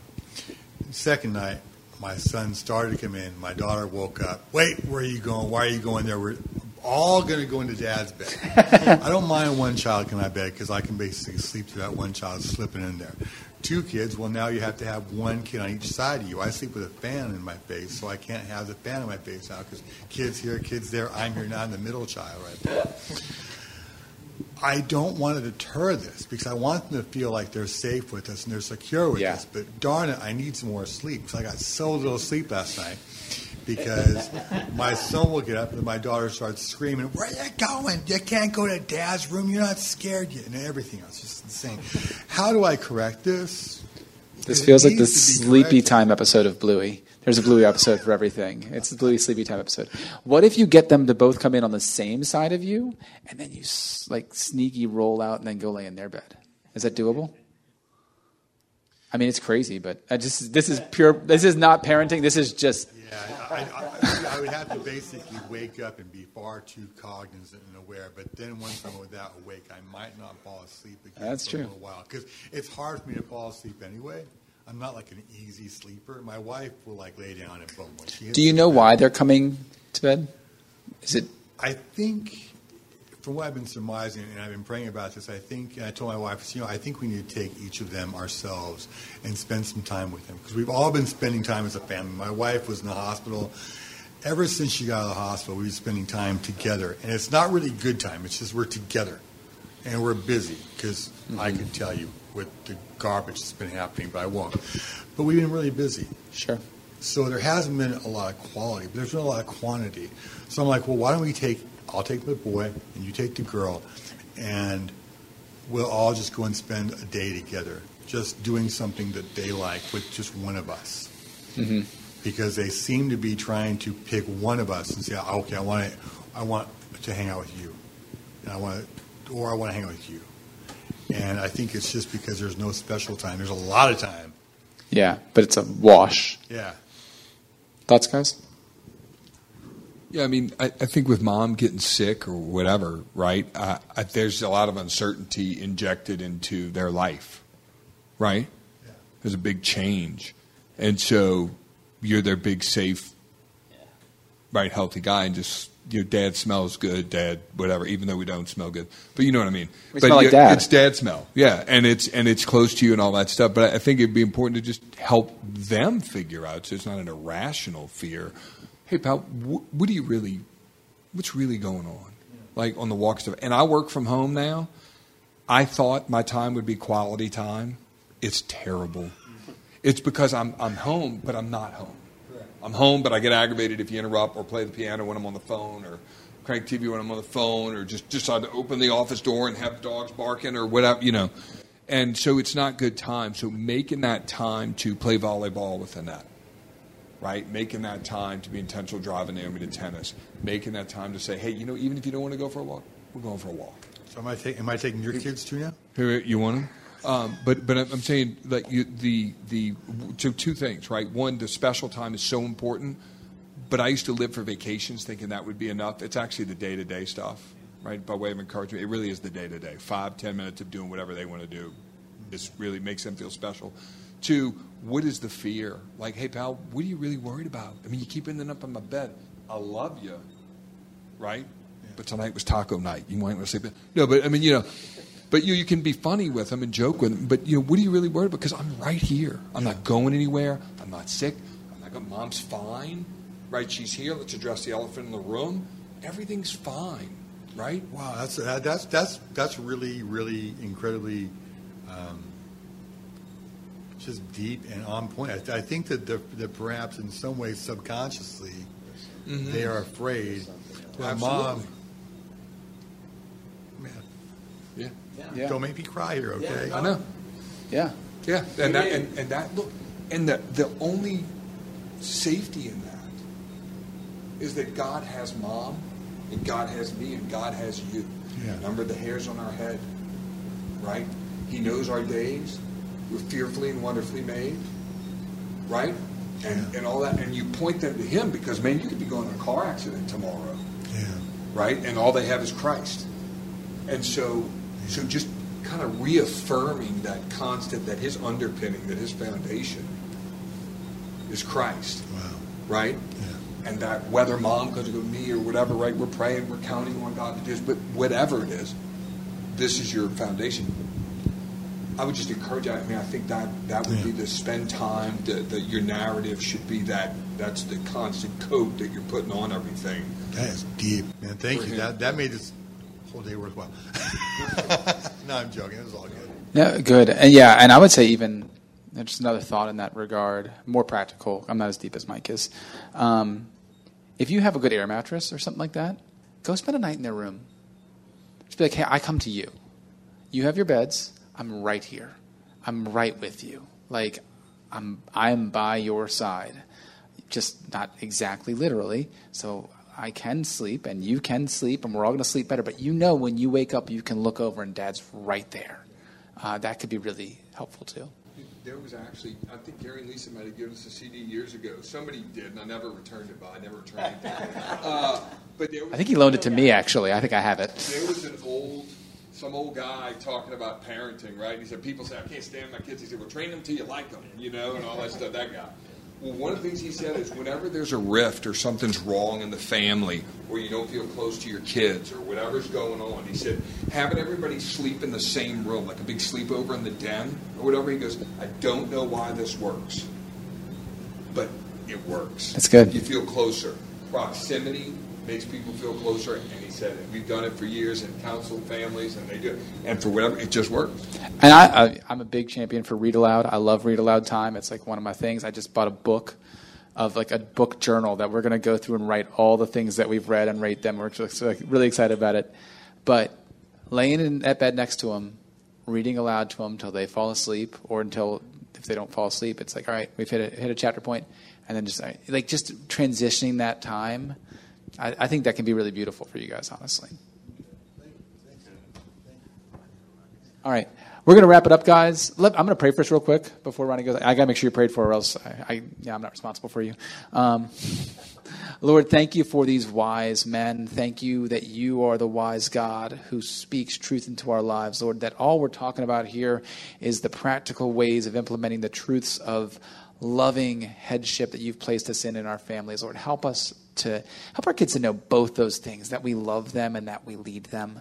Speaker 5: Second night, My son started to come in. My daughter woke up. Wait, where are you going? Why are you going there? We're all going to go into dad's bed. [laughs] I don't mind one child in my bed because I can basically sleep through that one child slipping in there. Two kids, well, now you have to have one kid on each side of you. I sleep with a fan in my face, so I can't have the fan in my face now because kids here, kids there, I'm here now, I'm the middle child right there. I don't want to deter this because I want them to feel like they're safe with us and they're secure with
Speaker 1: Yeah.
Speaker 5: us. But darn it, I need some more sleep because I got so little sleep last night. Because my son will get up and my daughter starts screaming, "Where are you going? You can't go to Dad's room. You're not scared yet," and everything else. Just insane. How do I correct this?
Speaker 1: This feels like the
Speaker 5: needs to be
Speaker 1: sleepy
Speaker 5: corrected.
Speaker 1: time episode of Bluey. There's a Bluey episode for everything. It's the Bluey sleepy time episode. What if you get them to both come in on the same side of you, and then you like sneaky roll out and then go lay in their bed? Is that doable? I mean, it's crazy, but I just this is pure. This is not parenting. This is just
Speaker 5: Yeah, I, I, I would have to basically wake up and be far too cognizant and aware. But then once I'm without awake, I might not fall asleep again
Speaker 1: That's
Speaker 5: for
Speaker 1: true.
Speaker 5: a little while because it's hard for me to fall asleep anyway. I'm not like an easy sleeper. My wife will like lay down and boom. When she
Speaker 1: Do you know
Speaker 5: bed-
Speaker 1: why they're coming to bed? Is it
Speaker 5: I think, from what I've been surmising, and I've been praying about this, I think, and I told my wife, you know, I think we need to take each of them ourselves and spend some time with them. Because we've all been spending time as a family. My wife was in the hospital. Ever since she got out of the hospital, we've been spending time together. And it's not really good time, it's just we're together. And we're busy, because I mm-hmm. can tell you with the garbage that's been happening, but I won't. But we've been really busy.
Speaker 1: sure?
Speaker 5: So there hasn't been a lot of quality, but there's been a lot of quantity. So I'm like, well, why don't we take, I'll take the boy and you take the girl, and we'll all just go and spend a day together, just doing something that they like with just one of us.
Speaker 1: Mm-hmm.
Speaker 5: Because they seem to be trying to pick one of us and say, "Oh, okay, I want to, I want to hang out with you, and I want to, or I want to hang out with you. And I think it's just because there's no special time. There's a lot of time.
Speaker 1: Yeah, but it's a wash.
Speaker 5: Yeah.
Speaker 1: Thoughts, guys?
Speaker 4: Yeah, I mean, I, I think with mom getting sick or whatever, right? Uh, I, there's a lot of uncertainty injected into their life, right? There's a big change, and so you're their big safe, right, healthy guy, and just your dad smells good, dad, whatever. Even though we don't smell good, but you know what I mean.
Speaker 1: We
Speaker 4: but
Speaker 1: smell like dad.
Speaker 4: It's dad smell, yeah, and it's and it's close to you and all that stuff. But I think it'd be important to just help them figure out, so it's not an irrational fear. Hey, pal, wh- what do you really, what's really going on? Like on the walk stuff. And I work from home now. I thought my time would be quality time. It's terrible. It's because I'm I'm home, but I'm not home. I'm home, but I get aggravated if you interrupt or play the piano when I'm on the phone or crank TV when I'm on the phone or just decide to open the office door and have dogs barking or whatever, you know. And so it's not good time. So making that time to play volleyball with Annette, right? Making that time to be intentional driving Naomi to tennis. Making that time to say, hey, you know, even if you don't want to go for a walk, we're going for a walk.
Speaker 5: So am I, take, am I taking your kids too now?
Speaker 4: Here, You want them? Um, but but I'm saying like you, the the so two things right. One, the special time is so important. But I used to live for vacations thinking that would be enough. It's actually the day to day stuff, right? By way of encouragement, it really is the day to day. Five ten minutes of doing whatever they want to do. This really makes them feel special. Two, what is the fear? Like, hey pal, what are you really worried about? I mean, you keep ending up on my bed. I love you, right? But tonight was taco night. You might want to sleep in. No, but I mean, you know, but you you can be funny with them and joke with them. But you know, what are you really worried about? Because I'm right here. I'm not going anywhere. I'm not sick. I'm not going. Mom's fine, right? She's here. Let's address the elephant in the room. Everything's fine, right?
Speaker 5: Wow, that's that's that's that's really really incredibly um, just deep and on point. I, I think that, that perhaps in some ways subconsciously mm-hmm. they are afraid. My mom, man,
Speaker 4: Yeah,
Speaker 1: Yeah.
Speaker 5: don't make me cry here, okay?
Speaker 4: I know.
Speaker 1: Yeah.
Speaker 4: Yeah, and that and, and that look, and the the only safety in that is that God has mom, and God has me, and God has you.
Speaker 5: Yeah.
Speaker 4: Number the hairs on our head, right? He knows our days. We're fearfully and wonderfully made, right? And
Speaker 5: Yeah.
Speaker 4: and all that, and you point them to Him because man, you could be going in a car accident tomorrow
Speaker 5: Yeah.
Speaker 4: right? And all they have is Christ. And so, so just kind of reaffirming that constant, that his underpinning, that his foundation is Christ.
Speaker 5: Wow.
Speaker 4: Right?
Speaker 5: Yeah.
Speaker 4: And that whether mom goes to go me or whatever, right? We're praying, we're counting on God to do this, but whatever it is, this is your foundation. I would just encourage. That. I mean, I think that that would
Speaker 5: Yeah.
Speaker 4: be to spend time. That that your narrative should be that. That's the constant coat that you're putting on everything.
Speaker 5: That is deep, man. Thank
Speaker 4: For
Speaker 5: you.
Speaker 4: him.
Speaker 5: That that made this whole day worthwhile. [laughs] no, I'm joking. It was all good.
Speaker 1: Yeah, good. And yeah, and I would say even just another thought in that regard, more practical. I'm not as deep as Mike is. Um, if you have a good air mattress or something like that, go spend a night in their room. Just be like, hey, I come to you. You have your beds. I'm right here. I'm right with you. Like, I'm I'm by your side. Just not exactly literally. So I can sleep and you can sleep and we're all going to sleep better. But you know when you wake up, you can look over and Dad's right there. Uh, that could be really helpful too.
Speaker 4: There was actually, I think Gary and Lisa might have given us a CD years ago. Somebody did, and I never returned it, but I never returned it. [laughs] Uh, but there was,
Speaker 1: I think he loaned it to me actually. I think I have it.
Speaker 4: There was an old, some old guy talking about parenting, right? And He said, people say, I can't stand my kids. He said, well, train them till you like them, you know, and all that stuff. That guy. Well, one of the things he said is whenever there's a rift or something's wrong in the family, or you don't feel close to your kids, or whatever's going on, he said, having everybody sleep in the same room, like a big sleepover in the den, or whatever, he goes, I don't know why this works, but it works.
Speaker 1: That's good.
Speaker 4: You feel closer. Proximity makes people feel closer, and he said it. We've done it for years and counseled families, and they do it. And for whatever, it just works.
Speaker 1: And I, I, I'm a big champion for read aloud. I love read aloud time. It's like one of my things. I just bought a book of like a book journal that we're going to go through and write all the things that we've read and rate them. We're just like, really excited about it. But laying in that bed next to them, reading aloud to them until they fall asleep, or until if they don't fall asleep, it's like all right, we've hit a, hit a chapter point, and then just like just transitioning that time. I, I think that can be really beautiful for you guys, honestly. All right. We're going to wrap it up, guys. Let, I'm going to pray for first, real quick, before Ronnie goes. I got to make sure you prayed for, or else I, I, yeah, I'm not responsible for you. Um, [laughs] Lord, thank you for these wise men. Thank you that you are the wise God who speaks truth into our lives, Lord. That all we're talking about here is the practical ways of implementing the truths of loving headship that you've placed us in in our families. Lord, help us to help our kids to know both those things that we love them and that we lead them.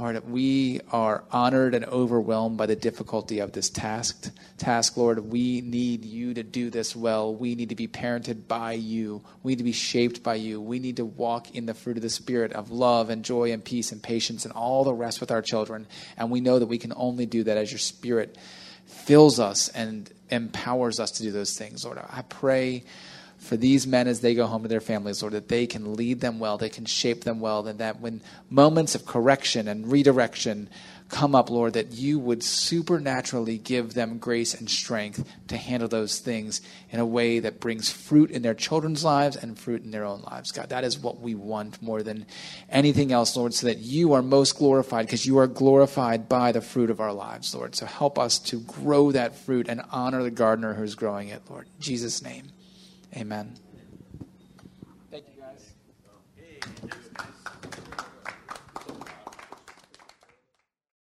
Speaker 1: Lord, we are honored and overwhelmed by the difficulty of this task. Task, Lord, we need you to do this well. We need to be parented by you. We need to be shaped by you. We need to walk in the fruit of the Spirit of love and joy and peace and patience and all the rest with our children. And we know that we can only do that as your Spirit fills us and empowers us to do those things. Lord, I pray for these men as they go home to their families, Lord, that they can lead them well, they can shape them well, and that when moments of correction and redirection come up, Lord, that you would supernaturally give them grace and strength to handle those things in a way that brings fruit in their children's lives and fruit in their own lives. God, that is what we want more than anything else, Lord, so that you are most glorified because you are glorified by the fruit of our lives, Lord. So help us to grow that fruit and honor the gardener who's growing it, Lord. In Jesus' name. Amen.